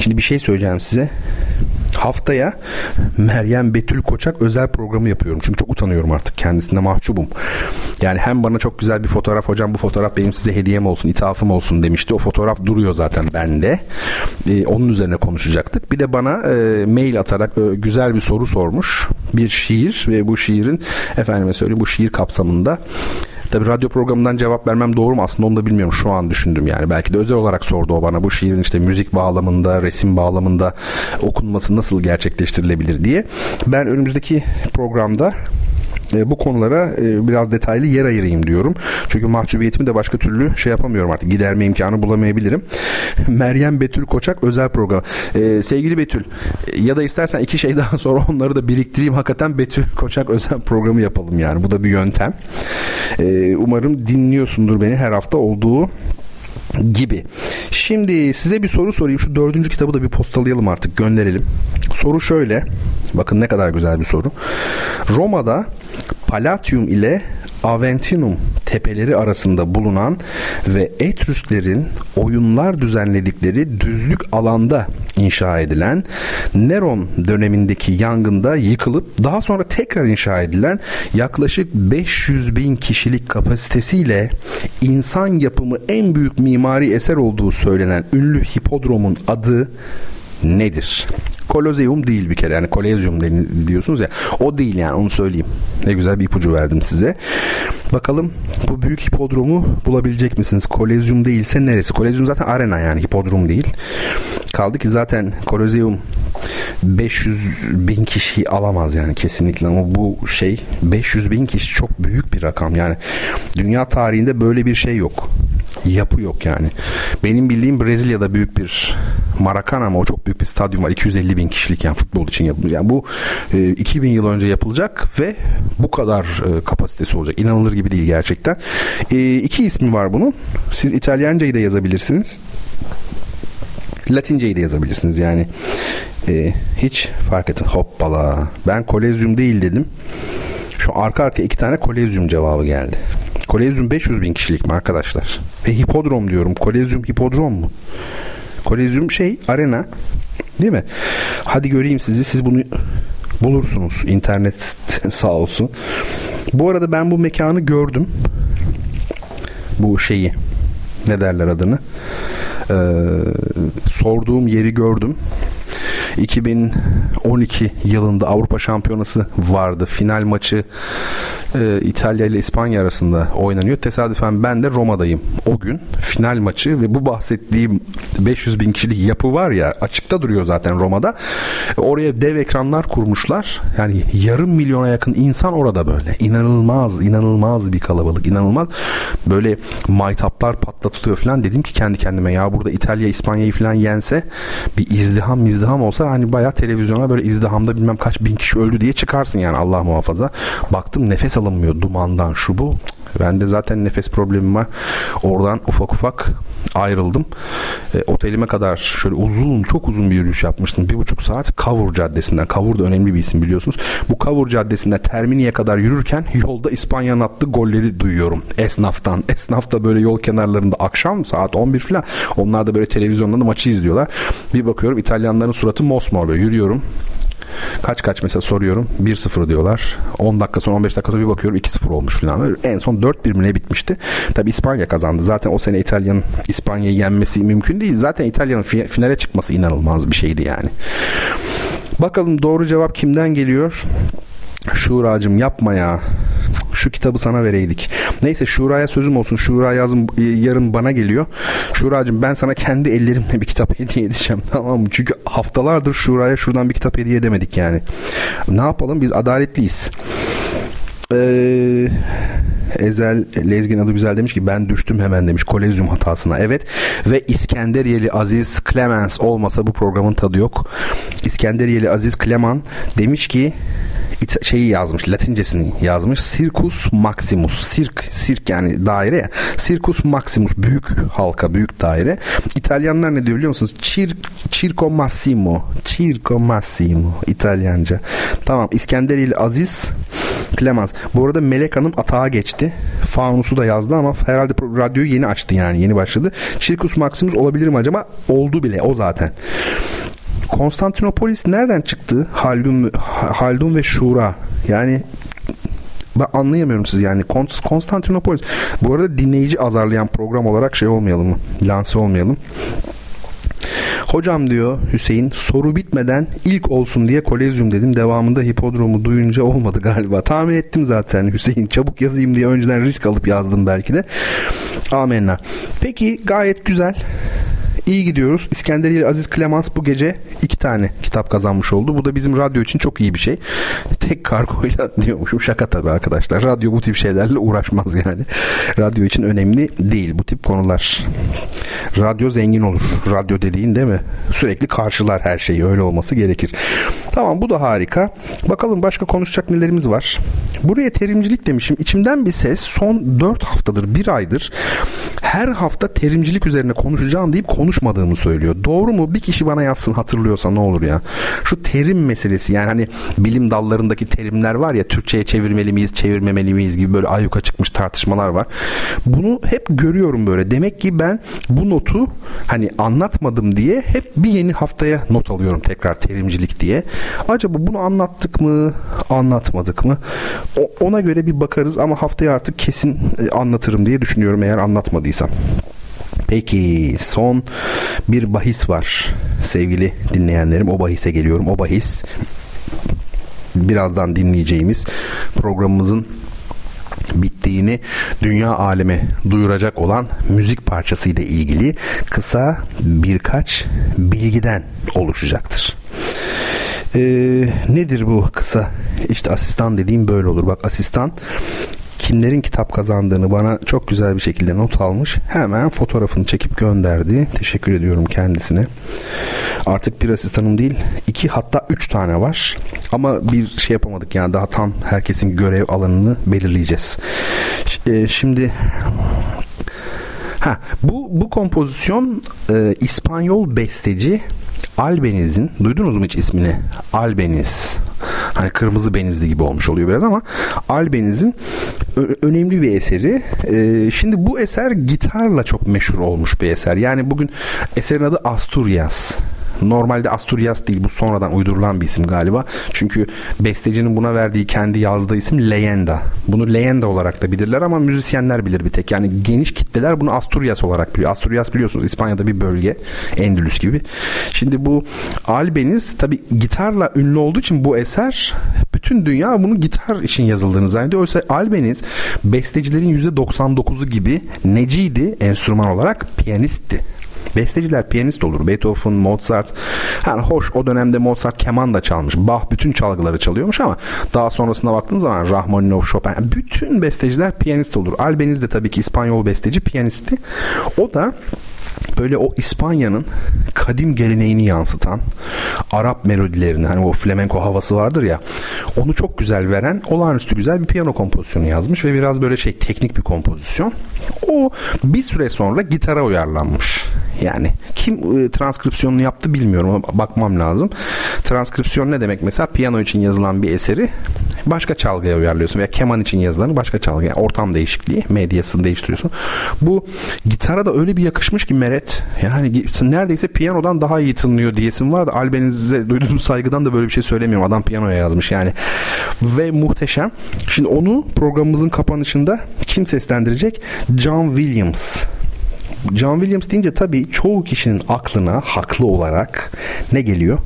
Şimdi bir şey söyleyeceğim size. Haftaya Meryem Betül Koçak özel programı yapıyorum. Çünkü çok utanıyorum artık. Kendisine mahcubum. Yani hem bana çok güzel bir fotoğraf hocam bu fotoğraf benim size hediyem olsun, ithafım olsun demişti. O fotoğraf duruyor zaten bende. Ee, onun üzerine konuşacaktık. Bir de bana e, mail atarak e, güzel bir soru sormuş. Bir şiir ve bu şiirin efendime söyleyeyim bu şiir kapsamında Tabii radyo programından cevap vermem doğru mu aslında onu da bilmiyorum şu an düşündüm yani. Belki de özel olarak sordu o bana bu şiirin işte müzik bağlamında, resim bağlamında okunması nasıl gerçekleştirilebilir diye. Ben önümüzdeki programda e, bu konulara e, biraz detaylı yer ayırayım diyorum. Çünkü mahcubiyetimi de başka türlü şey yapamıyorum artık. Giderme imkanı bulamayabilirim. Meryem Betül Koçak özel program. E, sevgili Betül ya da istersen iki şey daha sonra onları da biriktireyim. Hakikaten Betül Koçak özel programı yapalım yani. Bu da bir yöntem. umarım dinliyorsundur beni her hafta olduğu gibi. Şimdi size bir soru sorayım. Şu dördüncü kitabı da bir postalayalım artık gönderelim. Soru şöyle. Bakın ne kadar güzel bir soru. Roma'da Palatium ile Aventinum tepeleri arasında bulunan ve Etrüsklerin oyunlar düzenledikleri düzlük alanda inşa edilen Neron dönemindeki yangında yıkılıp daha sonra tekrar inşa edilen yaklaşık 500 bin kişilik kapasitesiyle insan yapımı en büyük mimari eser olduğu söylenen ünlü hipodromun adı nedir? Kolozeum değil bir kere. Yani kolezyum diyorsunuz ya. O değil yani onu söyleyeyim. Ne güzel bir ipucu verdim size. Bakalım bu büyük hipodromu bulabilecek misiniz? Kolezyum değilse neresi? Kolezyum zaten arena yani hipodrom değil. Kaldı ki zaten Kolozeum 500 bin kişi alamaz yani kesinlikle ama bu şey 500 bin kişi çok büyük bir rakam yani dünya tarihinde böyle bir şey yok yapı yok yani. Benim bildiğim Brezilya'da büyük bir Maracanã ama o çok büyük bir stadyum var. 250 bin kişilik yani futbol için yapılmış. Yani bu e, 2000 yıl önce yapılacak ve bu kadar e, kapasitesi olacak. İnanılır gibi değil gerçekten. E, iki ismi var bunun. Siz İtalyancayı da yazabilirsiniz. Latinceyi de yazabilirsiniz yani. E, hiç fark etmez. Hoppala. Ben kolezyum değil dedim. Şu arka arka iki tane kolezyum cevabı geldi. Kolezyum 500 bin kişilik mi arkadaşlar? Ve hipodrom diyorum. Kolezyum hipodrom mu? Kolezyum şey arena değil mi? Hadi göreyim sizi. Siz bunu bulursunuz. İnternet sağ olsun. Bu arada ben bu mekanı gördüm. Bu şeyi ne derler adını? Sorduğum yeri gördüm. 2012 yılında Avrupa Şampiyonası vardı. Final maçı e, İtalya ile İspanya arasında oynanıyor. Tesadüfen ben de Roma'dayım o gün. Final maçı ve bu bahsettiğim 500 bin kişilik yapı var ya açıkta duruyor zaten Roma'da. Oraya dev ekranlar kurmuşlar. Yani yarım milyona yakın insan orada böyle. İnanılmaz, inanılmaz bir kalabalık. inanılmaz. Böyle maytaplar patlatılıyor falan. Dedim ki kendi kendime ya burada İtalya İspanya'yı falan yense bir izdiham izdiham olsa hani bayağı televizyona böyle izdihamda bilmem kaç bin kişi öldü diye çıkarsın yani Allah muhafaza. Baktım nefes alınmıyor dumandan şu bu. Ben de zaten nefes problemim var. Oradan ufak ufak ayrıldım. E, otelime kadar şöyle uzun çok uzun bir yürüyüş yapmıştım. Bir buçuk saat Kavur Caddesi'nden. Kavur da önemli bir isim biliyorsunuz. Bu Kavur Caddesi'nde Termini'ye kadar yürürken yolda İspanya'nın attığı golleri duyuyorum. Esnaftan. Esnaf da böyle yol kenarlarında akşam saat 11 falan. Onlar da böyle televizyondan da maçı izliyorlar. Bir bakıyorum İtalyanların suratı mosmor böyle yürüyorum. Kaç kaç mesela soruyorum. 1-0 diyorlar. 10 dakika sonra 15 dakika sonra bir bakıyorum 2-0 olmuş falan. En son 4-1 mi ne bitmişti? Tabi İspanya kazandı. Zaten o sene İtalya'nın İspanya'yı yenmesi mümkün değil. Zaten İtalya'nın finale çıkması inanılmaz bir şeydi yani. Bakalım doğru cevap kimden geliyor? Şuracım yapma ya. Şu kitabı sana vereydik. Neyse Şura'ya sözüm olsun. Şura yazın yarın bana geliyor. Şuracım ben sana kendi ellerimle bir kitap hediye edeceğim. Tamam mı? Çünkü haftalardır Şura'ya şuradan bir kitap hediye edemedik yani. Ne yapalım? Biz adaletliyiz. Ee, Ezel Lezgin adı güzel demiş ki ben düştüm hemen demiş kolezyum hatasına. Evet ve İskenderiyeli Aziz Clemens olmasa bu programın tadı yok. İskenderiyeli Aziz Kleman demiş ki şeyi yazmış latincesini yazmış Circus Maximus sirk sirk yani daire ya Circus Maximus büyük halka büyük daire İtalyanlar ne diyor biliyor musunuz Cir, Circo Massimo Circo Massimo İtalyanca tamam İskenderiyeli Aziz Clemens. Bu arada Melek Hanım atağa geçti. Fanusu da yazdı ama herhalde radyoyu yeni açtı yani yeni başladı. Circus Maximus olabilir mi acaba? Oldu bile o zaten. Konstantinopolis nereden çıktı? Haldun, Haldun ve Şura. Yani ben anlayamıyorum siz yani Konstantinopolis. Bu arada dinleyici azarlayan program olarak şey olmayalım mı? Lanse olmayalım. Hocam diyor Hüseyin soru bitmeden ilk olsun diye kolezyum dedim. Devamında hipodromu duyunca olmadı galiba. Tahmin ettim zaten Hüseyin. Çabuk yazayım diye önceden risk alıp yazdım belki de. Amenna. Peki gayet güzel. İyi gidiyoruz. İskenderiye ile Aziz Klemans bu gece iki tane kitap kazanmış oldu. Bu da bizim radyo için çok iyi bir şey. Tek kargoyla diyormuşum. Şaka tabii arkadaşlar. Radyo bu tip şeylerle uğraşmaz yani. Radyo için önemli değil bu tip konular. Radyo zengin olur. Radyo dediğin değil mi? Sürekli karşılar her şeyi. Öyle olması gerekir. Tamam bu da harika. Bakalım başka konuşacak nelerimiz var. Buraya terimcilik demişim. İçimden bir ses son 4 haftadır, bir aydır her hafta terimcilik üzerine konuşacağım deyip konuşmadığımı söylüyor. Doğru mu? Bir kişi bana yazsın hatırlıyorsa ne olur ya. Şu terim meselesi yani hani bilim dallarındaki terimler var ya Türkçe'ye çevirmeli miyiz, çevirmemeli miyiz gibi böyle ayyuka çıkmış tartışmalar var. Bunu hep görüyorum böyle. Demek ki ben bu notu hani anlatmadım diye hep bir yeni haftaya not alıyorum tekrar terimcilik diye. Acaba bunu anlattık mı, anlatmadık mı? O, ona göre bir bakarız ama haftaya artık kesin e, anlatırım diye düşünüyorum eğer anlatmadıysam. Peki son bir bahis var sevgili dinleyenlerim. O bahise geliyorum. O bahis birazdan dinleyeceğimiz programımızın bittiğini dünya aleme duyuracak olan müzik parçası ile ilgili kısa birkaç bilgiden oluşacaktır. Ee, nedir bu kısa? İşte asistan dediğim böyle olur. Bak asistan kimlerin kitap kazandığını bana çok güzel bir şekilde not almış. Hemen fotoğrafını çekip gönderdi. Teşekkür ediyorum kendisine. Artık bir asistanım değil, iki hatta üç tane var. Ama bir şey yapamadık yani daha tam herkesin görev alanını belirleyeceğiz. E, şimdi Ha, bu bu kompozisyon e, İspanyol besteci Albeniz'in duydunuz mu hiç ismini? Albeniz. Hani kırmızı benizli gibi olmuş oluyor biraz ama Albeniz'in önemli bir eseri. Ee, şimdi bu eser gitarla çok meşhur olmuş bir eser. Yani bugün eserin adı Asturias. Normalde Asturias değil bu sonradan uydurulan bir isim galiba. Çünkü bestecinin buna verdiği kendi yazdığı isim Leyenda. Bunu Leyenda olarak da bilirler ama müzisyenler bilir bir tek. Yani geniş kitleler bunu Asturias olarak biliyor. Asturias biliyorsunuz İspanya'da bir bölge. Endülüs gibi. Şimdi bu Albeniz tabi gitarla ünlü olduğu için bu eser bütün dünya bunu gitar için yazıldığını zannediyor. Oysa Albeniz bestecilerin %99'u gibi neciydi enstrüman olarak piyanistti. Besteciler piyanist olur. Beethoven, Mozart. Yani hoş o dönemde Mozart keman da çalmış. Bach bütün çalgıları çalıyormuş ama daha sonrasında baktığın zaman Rahmaninov, Chopin bütün besteciler piyanist olur. Albeniz de tabii ki İspanyol besteci piyanisti. O da böyle o İspanya'nın kadim geleneğini yansıtan Arap melodilerini hani o flamenco havası vardır ya onu çok güzel veren olağanüstü güzel bir piyano kompozisyonu yazmış ve biraz böyle şey teknik bir kompozisyon. O bir süre sonra gitara uyarlanmış. Yani kim e, transkripsiyonunu yaptı bilmiyorum ama bakmam lazım. Transkripsiyon ne demek? Mesela piyano için yazılan bir eseri başka çalgıya uyarlıyorsun veya keman için yazılanı başka çalgıya. Yani ortam değişikliği, medyasını değiştiriyorsun. Bu gitara da öyle bir yakışmış ki Meret. Yani neredeyse piyanodan daha iyi tınlıyor diyesim var da Albeniz'e duyduğum saygıdan da böyle bir şey söylemiyorum. Adam piyanoya yazmış yani. Ve muhteşem. Şimdi onu programımızın kapanışında kim seslendirecek? John Williams. John Williams deyince tabii çoğu kişinin aklına haklı olarak ne geliyor?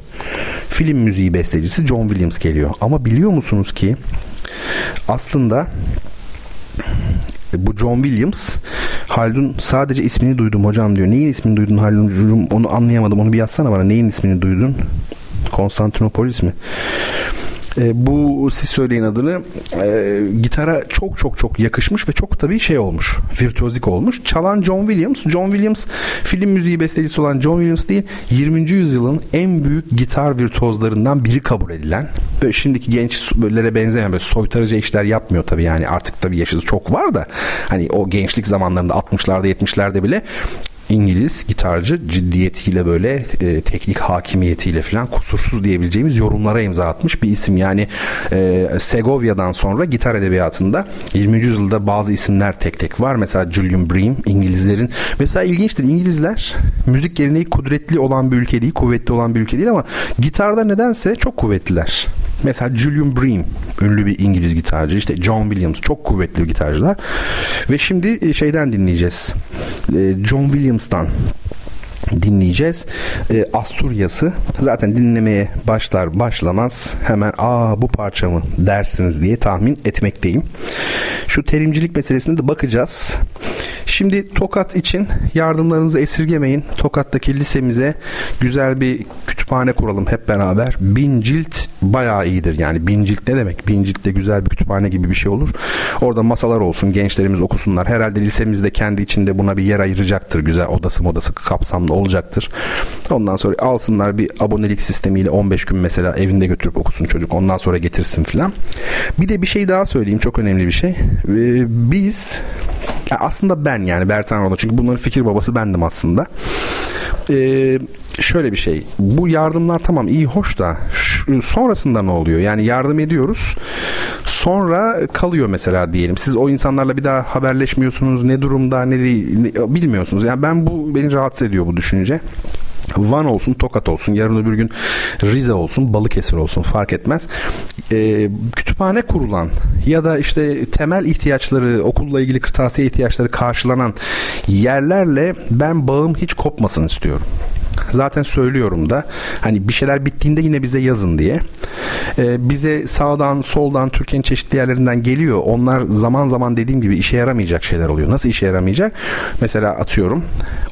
Film müziği bestecisi John Williams geliyor. Ama biliyor musunuz ki aslında bu John Williams Haldun sadece ismini duydum hocam diyor. Neyin ismini duydun Haldun? Onu anlayamadım. Onu bir yazsana bana. Neyin ismini duydun? Konstantinopolis mi? E, bu siz söyleyin adını e, gitara çok çok çok yakışmış ve çok tabii şey olmuş. Virtüözik olmuş. Çalan John Williams. John Williams film müziği bestecisi olan John Williams değil 20. yüzyılın en büyük gitar virtüozlarından biri kabul edilen. Böyle şimdiki gençlere benzemeyen böyle soytarıcı işler yapmıyor tabii yani artık tabii yaşı çok var da hani o gençlik zamanlarında 60'larda 70'lerde bile İngiliz gitarcı ciddiyetiyle böyle e, teknik hakimiyetiyle falan kusursuz diyebileceğimiz yorumlara imza atmış bir isim. Yani e, Segovia'dan sonra gitar edebiyatında 20. yüzyılda bazı isimler tek tek var. Mesela Julian Bream İngilizlerin. Mesela ilginçtir İngilizler müzik geleneği kudretli olan bir ülke değil, kuvvetli olan bir ülke değil ama gitarda nedense çok kuvvetliler. Mesela Julian Bream ünlü bir İngiliz gitarcı. İşte John Williams çok kuvvetli gitarcılar. Ve şimdi e, şeyden dinleyeceğiz. E, John Williams'tan dinleyeceğiz. E, Asturyas'ı zaten dinlemeye başlar başlamaz hemen aa bu parça mı dersiniz diye tahmin etmekteyim. Şu terimcilik meselesine de bakacağız. Şimdi Tokat için yardımlarınızı esirgemeyin. Tokat'taki lisemize güzel bir kütüphane kuralım hep beraber. Bin cilt bayağı iyidir. Yani bin cilt ne demek? Bin cilt de güzel bir kütüphane gibi bir şey olur. Orada masalar olsun, gençlerimiz okusunlar. Herhalde lisemiz de kendi içinde buna bir yer ayıracaktır. Güzel odası modası kapsamlı olacaktır. Ondan sonra alsınlar bir abonelik sistemiyle 15 gün mesela evinde götürüp okusun çocuk. Ondan sonra getirsin filan. Bir de bir şey daha söyleyeyim. Çok önemli bir şey. Ee, biz aslında ben yani Bertan Roda çünkü bunların fikir babası bendim aslında. Ee, şöyle bir şey. Bu yardımlar tamam iyi hoş da sonrasında ne oluyor? Yani yardım ediyoruz. Sonra kalıyor mesela diyelim. Siz o insanlarla bir daha haberleşmiyorsunuz. Ne durumda ne, ne bilmiyorsunuz. Yani ben bu beni rahatsız ediyor bu düşünce. Van olsun, Tokat olsun, yarın öbür gün Rize olsun, Balıkesir olsun fark etmez. E, kütüphane kurulan ya da işte temel ihtiyaçları, okulla ilgili kırtasiye ihtiyaçları karşılanan yerlerle ben bağım hiç kopmasın istiyorum. Zaten söylüyorum da hani bir şeyler bittiğinde yine bize yazın diye. Ee, bize sağdan soldan Türkiye'nin çeşitli yerlerinden geliyor. Onlar zaman zaman dediğim gibi işe yaramayacak şeyler oluyor. Nasıl işe yaramayacak? Mesela atıyorum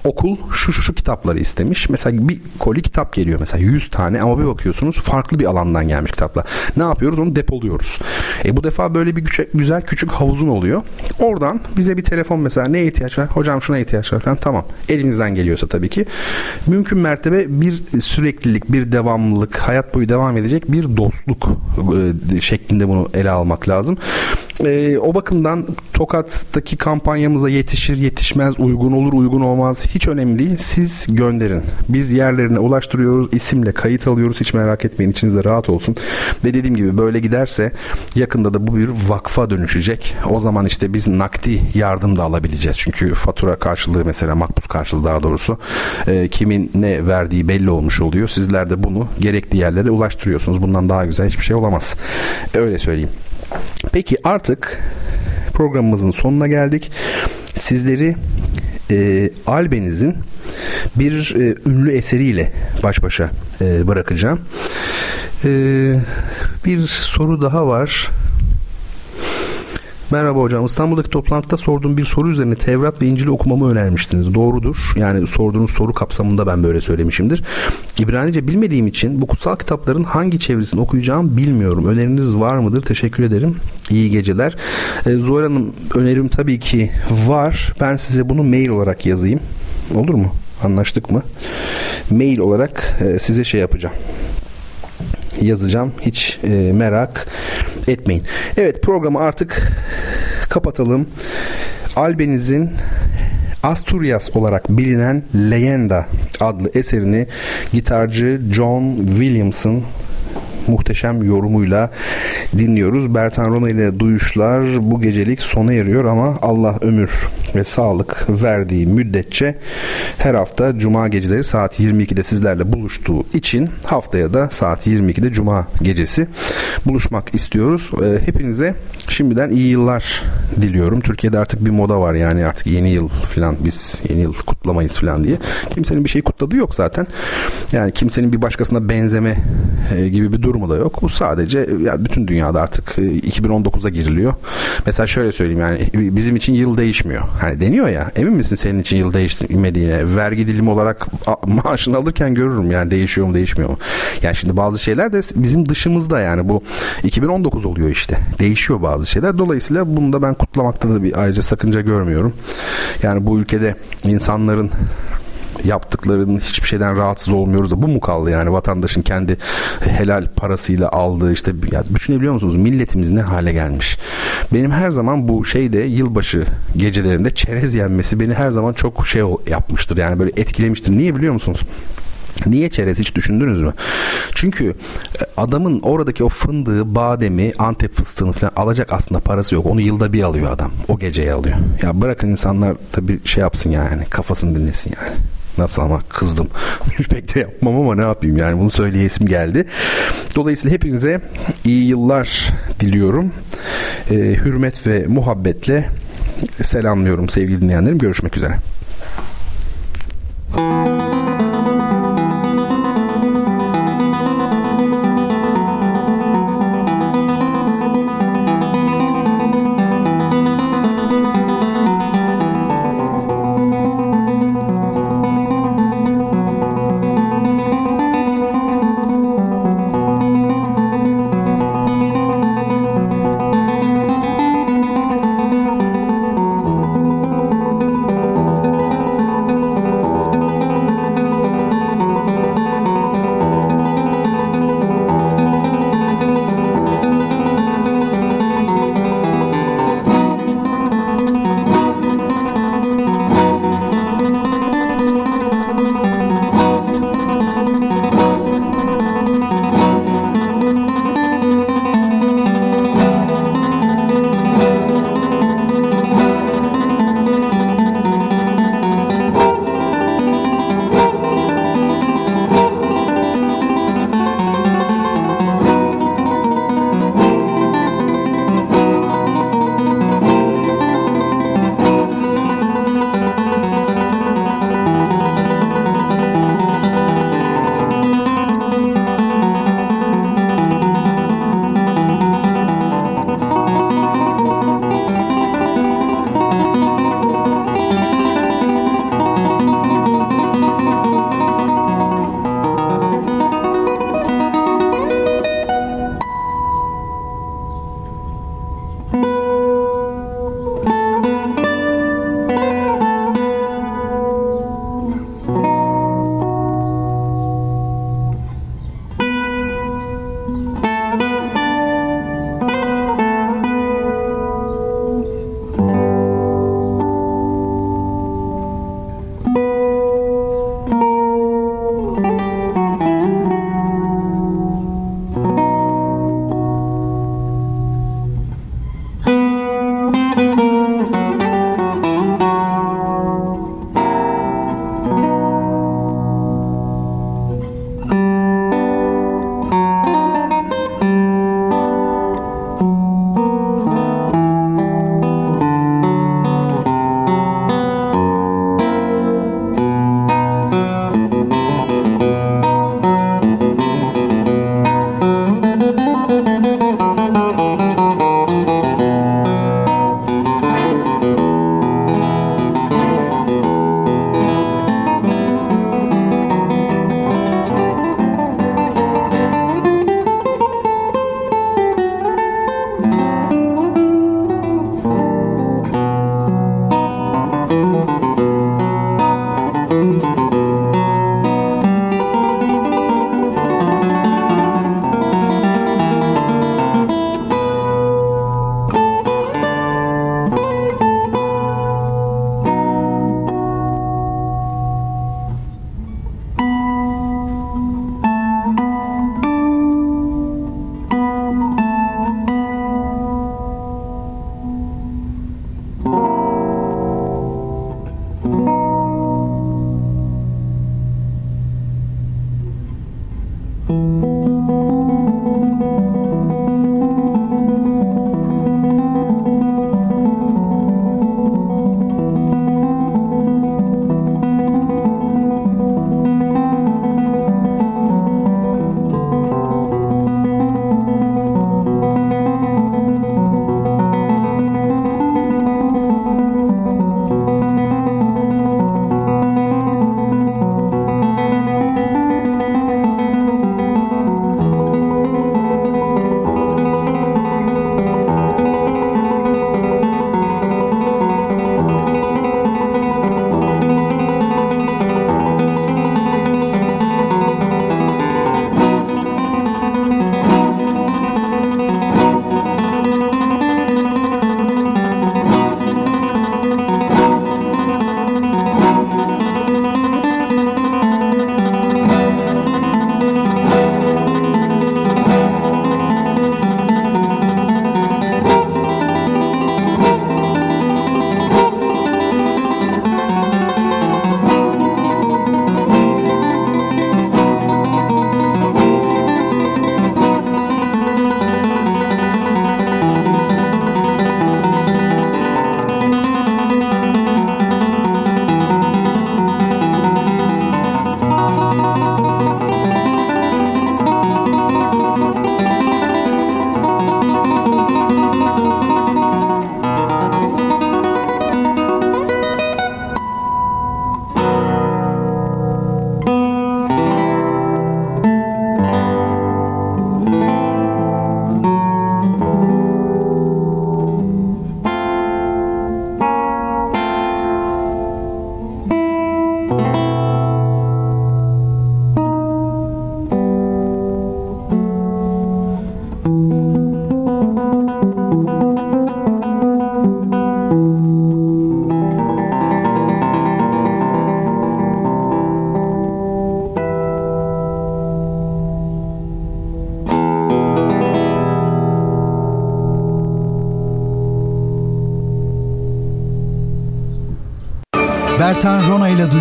okul şu şu şu kitapları istemiş. Mesela bir koli kitap geliyor mesela 100 tane ama bir bakıyorsunuz farklı bir alandan gelmiş kitaplar. Ne yapıyoruz? Onu depoluyoruz. E bu defa böyle bir güzel küçük havuzun oluyor. Oradan bize bir telefon mesela ne ihtiyaç var? Hocam şuna ihtiyaç var falan. Tamam. Elimizden geliyorsa tabii ki. Mümkün mertebe bir süreklilik, bir devamlılık, hayat boyu devam edecek bir dostluk e, şeklinde bunu ele almak lazım. E, o bakımdan Tokat'taki kampanyamıza yetişir, yetişmez, uygun olur, uygun olmaz hiç önemli değil. Siz gönderin. Biz yerlerine ulaştırıyoruz, isimle kayıt alıyoruz. Hiç merak etmeyin, içinizde rahat olsun. Ve dediğim gibi böyle giderse yakında da bu bir vakfa dönüşecek. O zaman işte biz nakdi yardım da alabileceğiz. Çünkü fatura karşılığı mesela makbuz karşılığı daha doğrusu e, kimin ne verdiği belli olmuş oluyor. Sizler de bunu gerekli yerlere ulaştırıyorsunuz. Bundan daha güzel hiçbir şey olamaz. Öyle söyleyeyim. Peki artık programımızın sonuna geldik. Sizleri e, Albeniz'in bir e, ünlü eseriyle baş başa e, bırakacağım. E, bir soru daha var. Merhaba hocam. İstanbul'daki toplantıda sorduğum bir soru üzerine Tevrat ve İncil'i okumamı önermiştiniz. Doğrudur. Yani sorduğunuz soru kapsamında ben böyle söylemişimdir. İbranice bilmediğim için bu kutsal kitapların hangi çevirisini okuyacağım bilmiyorum. Öneriniz var mıdır? Teşekkür ederim. İyi geceler. Ee, Zuhal Hanım önerim tabii ki var. Ben size bunu mail olarak yazayım. Olur mu? Anlaştık mı? Mail olarak e, size şey yapacağım yazacağım. Hiç e, merak etmeyin. Evet programı artık kapatalım. Albeniz'in Asturias olarak bilinen Leyenda adlı eserini gitarcı John Williamson muhteşem yorumuyla dinliyoruz. Bertan Rona ile duyuşlar bu gecelik sona eriyor ama Allah ömür ve sağlık verdiği müddetçe her hafta cuma geceleri saat 22'de sizlerle buluştuğu için haftaya da saat 22'de cuma gecesi buluşmak istiyoruz. Ee, hepinize şimdiden iyi yıllar diliyorum. Türkiye'de artık bir moda var yani artık yeni yıl falan biz yeni yıl kutlamayız falan diye. Kimsenin bir şey kutladığı yok zaten. Yani kimsenin bir başkasına benzeme e, gibi bir durumu da yok. Bu sadece ya bütün dünyada artık 2019'a e, giriliyor. Mesela şöyle söyleyeyim yani bizim için yıl değişmiyor. Hani deniyor ya emin misin senin için yıl değişmediğine? Vergi dilimi olarak maaşını alırken görürüm yani değişiyor mu değişmiyor mu? Yani şimdi bazı şeyler de bizim dışımızda yani bu 2019 oluyor işte. Değişiyor bazı şeyler. Dolayısıyla bunu da ben kutlamakta da bir ayrıca sakınca görmüyorum. Yani bu ülkede insanların yaptıklarının hiçbir şeyden rahatsız olmuyoruz da bu mu kaldı yani vatandaşın kendi helal parasıyla aldığı işte ya düşünebiliyor musunuz milletimiz ne hale gelmiş. Benim her zaman bu şeyde yılbaşı gecelerinde çerez yenmesi beni her zaman çok şey yapmıştır yani böyle etkilemiştir. Niye biliyor musunuz? Niye çerez hiç düşündünüz mü? Çünkü e, adamın oradaki o fındığı, bademi, antep fıstığını falan alacak aslında parası yok. Onu yılda bir alıyor adam. O geceye alıyor. Ya bırakın insanlar tabii şey yapsın yani kafasını dinlesin yani. Nasıl ama kızdım. Pek de yapmam ama ne yapayım yani bunu söyleyesim geldi. Dolayısıyla hepinize iyi yıllar diliyorum. Ee, hürmet ve muhabbetle selamlıyorum sevgili dinleyenlerim. Görüşmek üzere. Müzik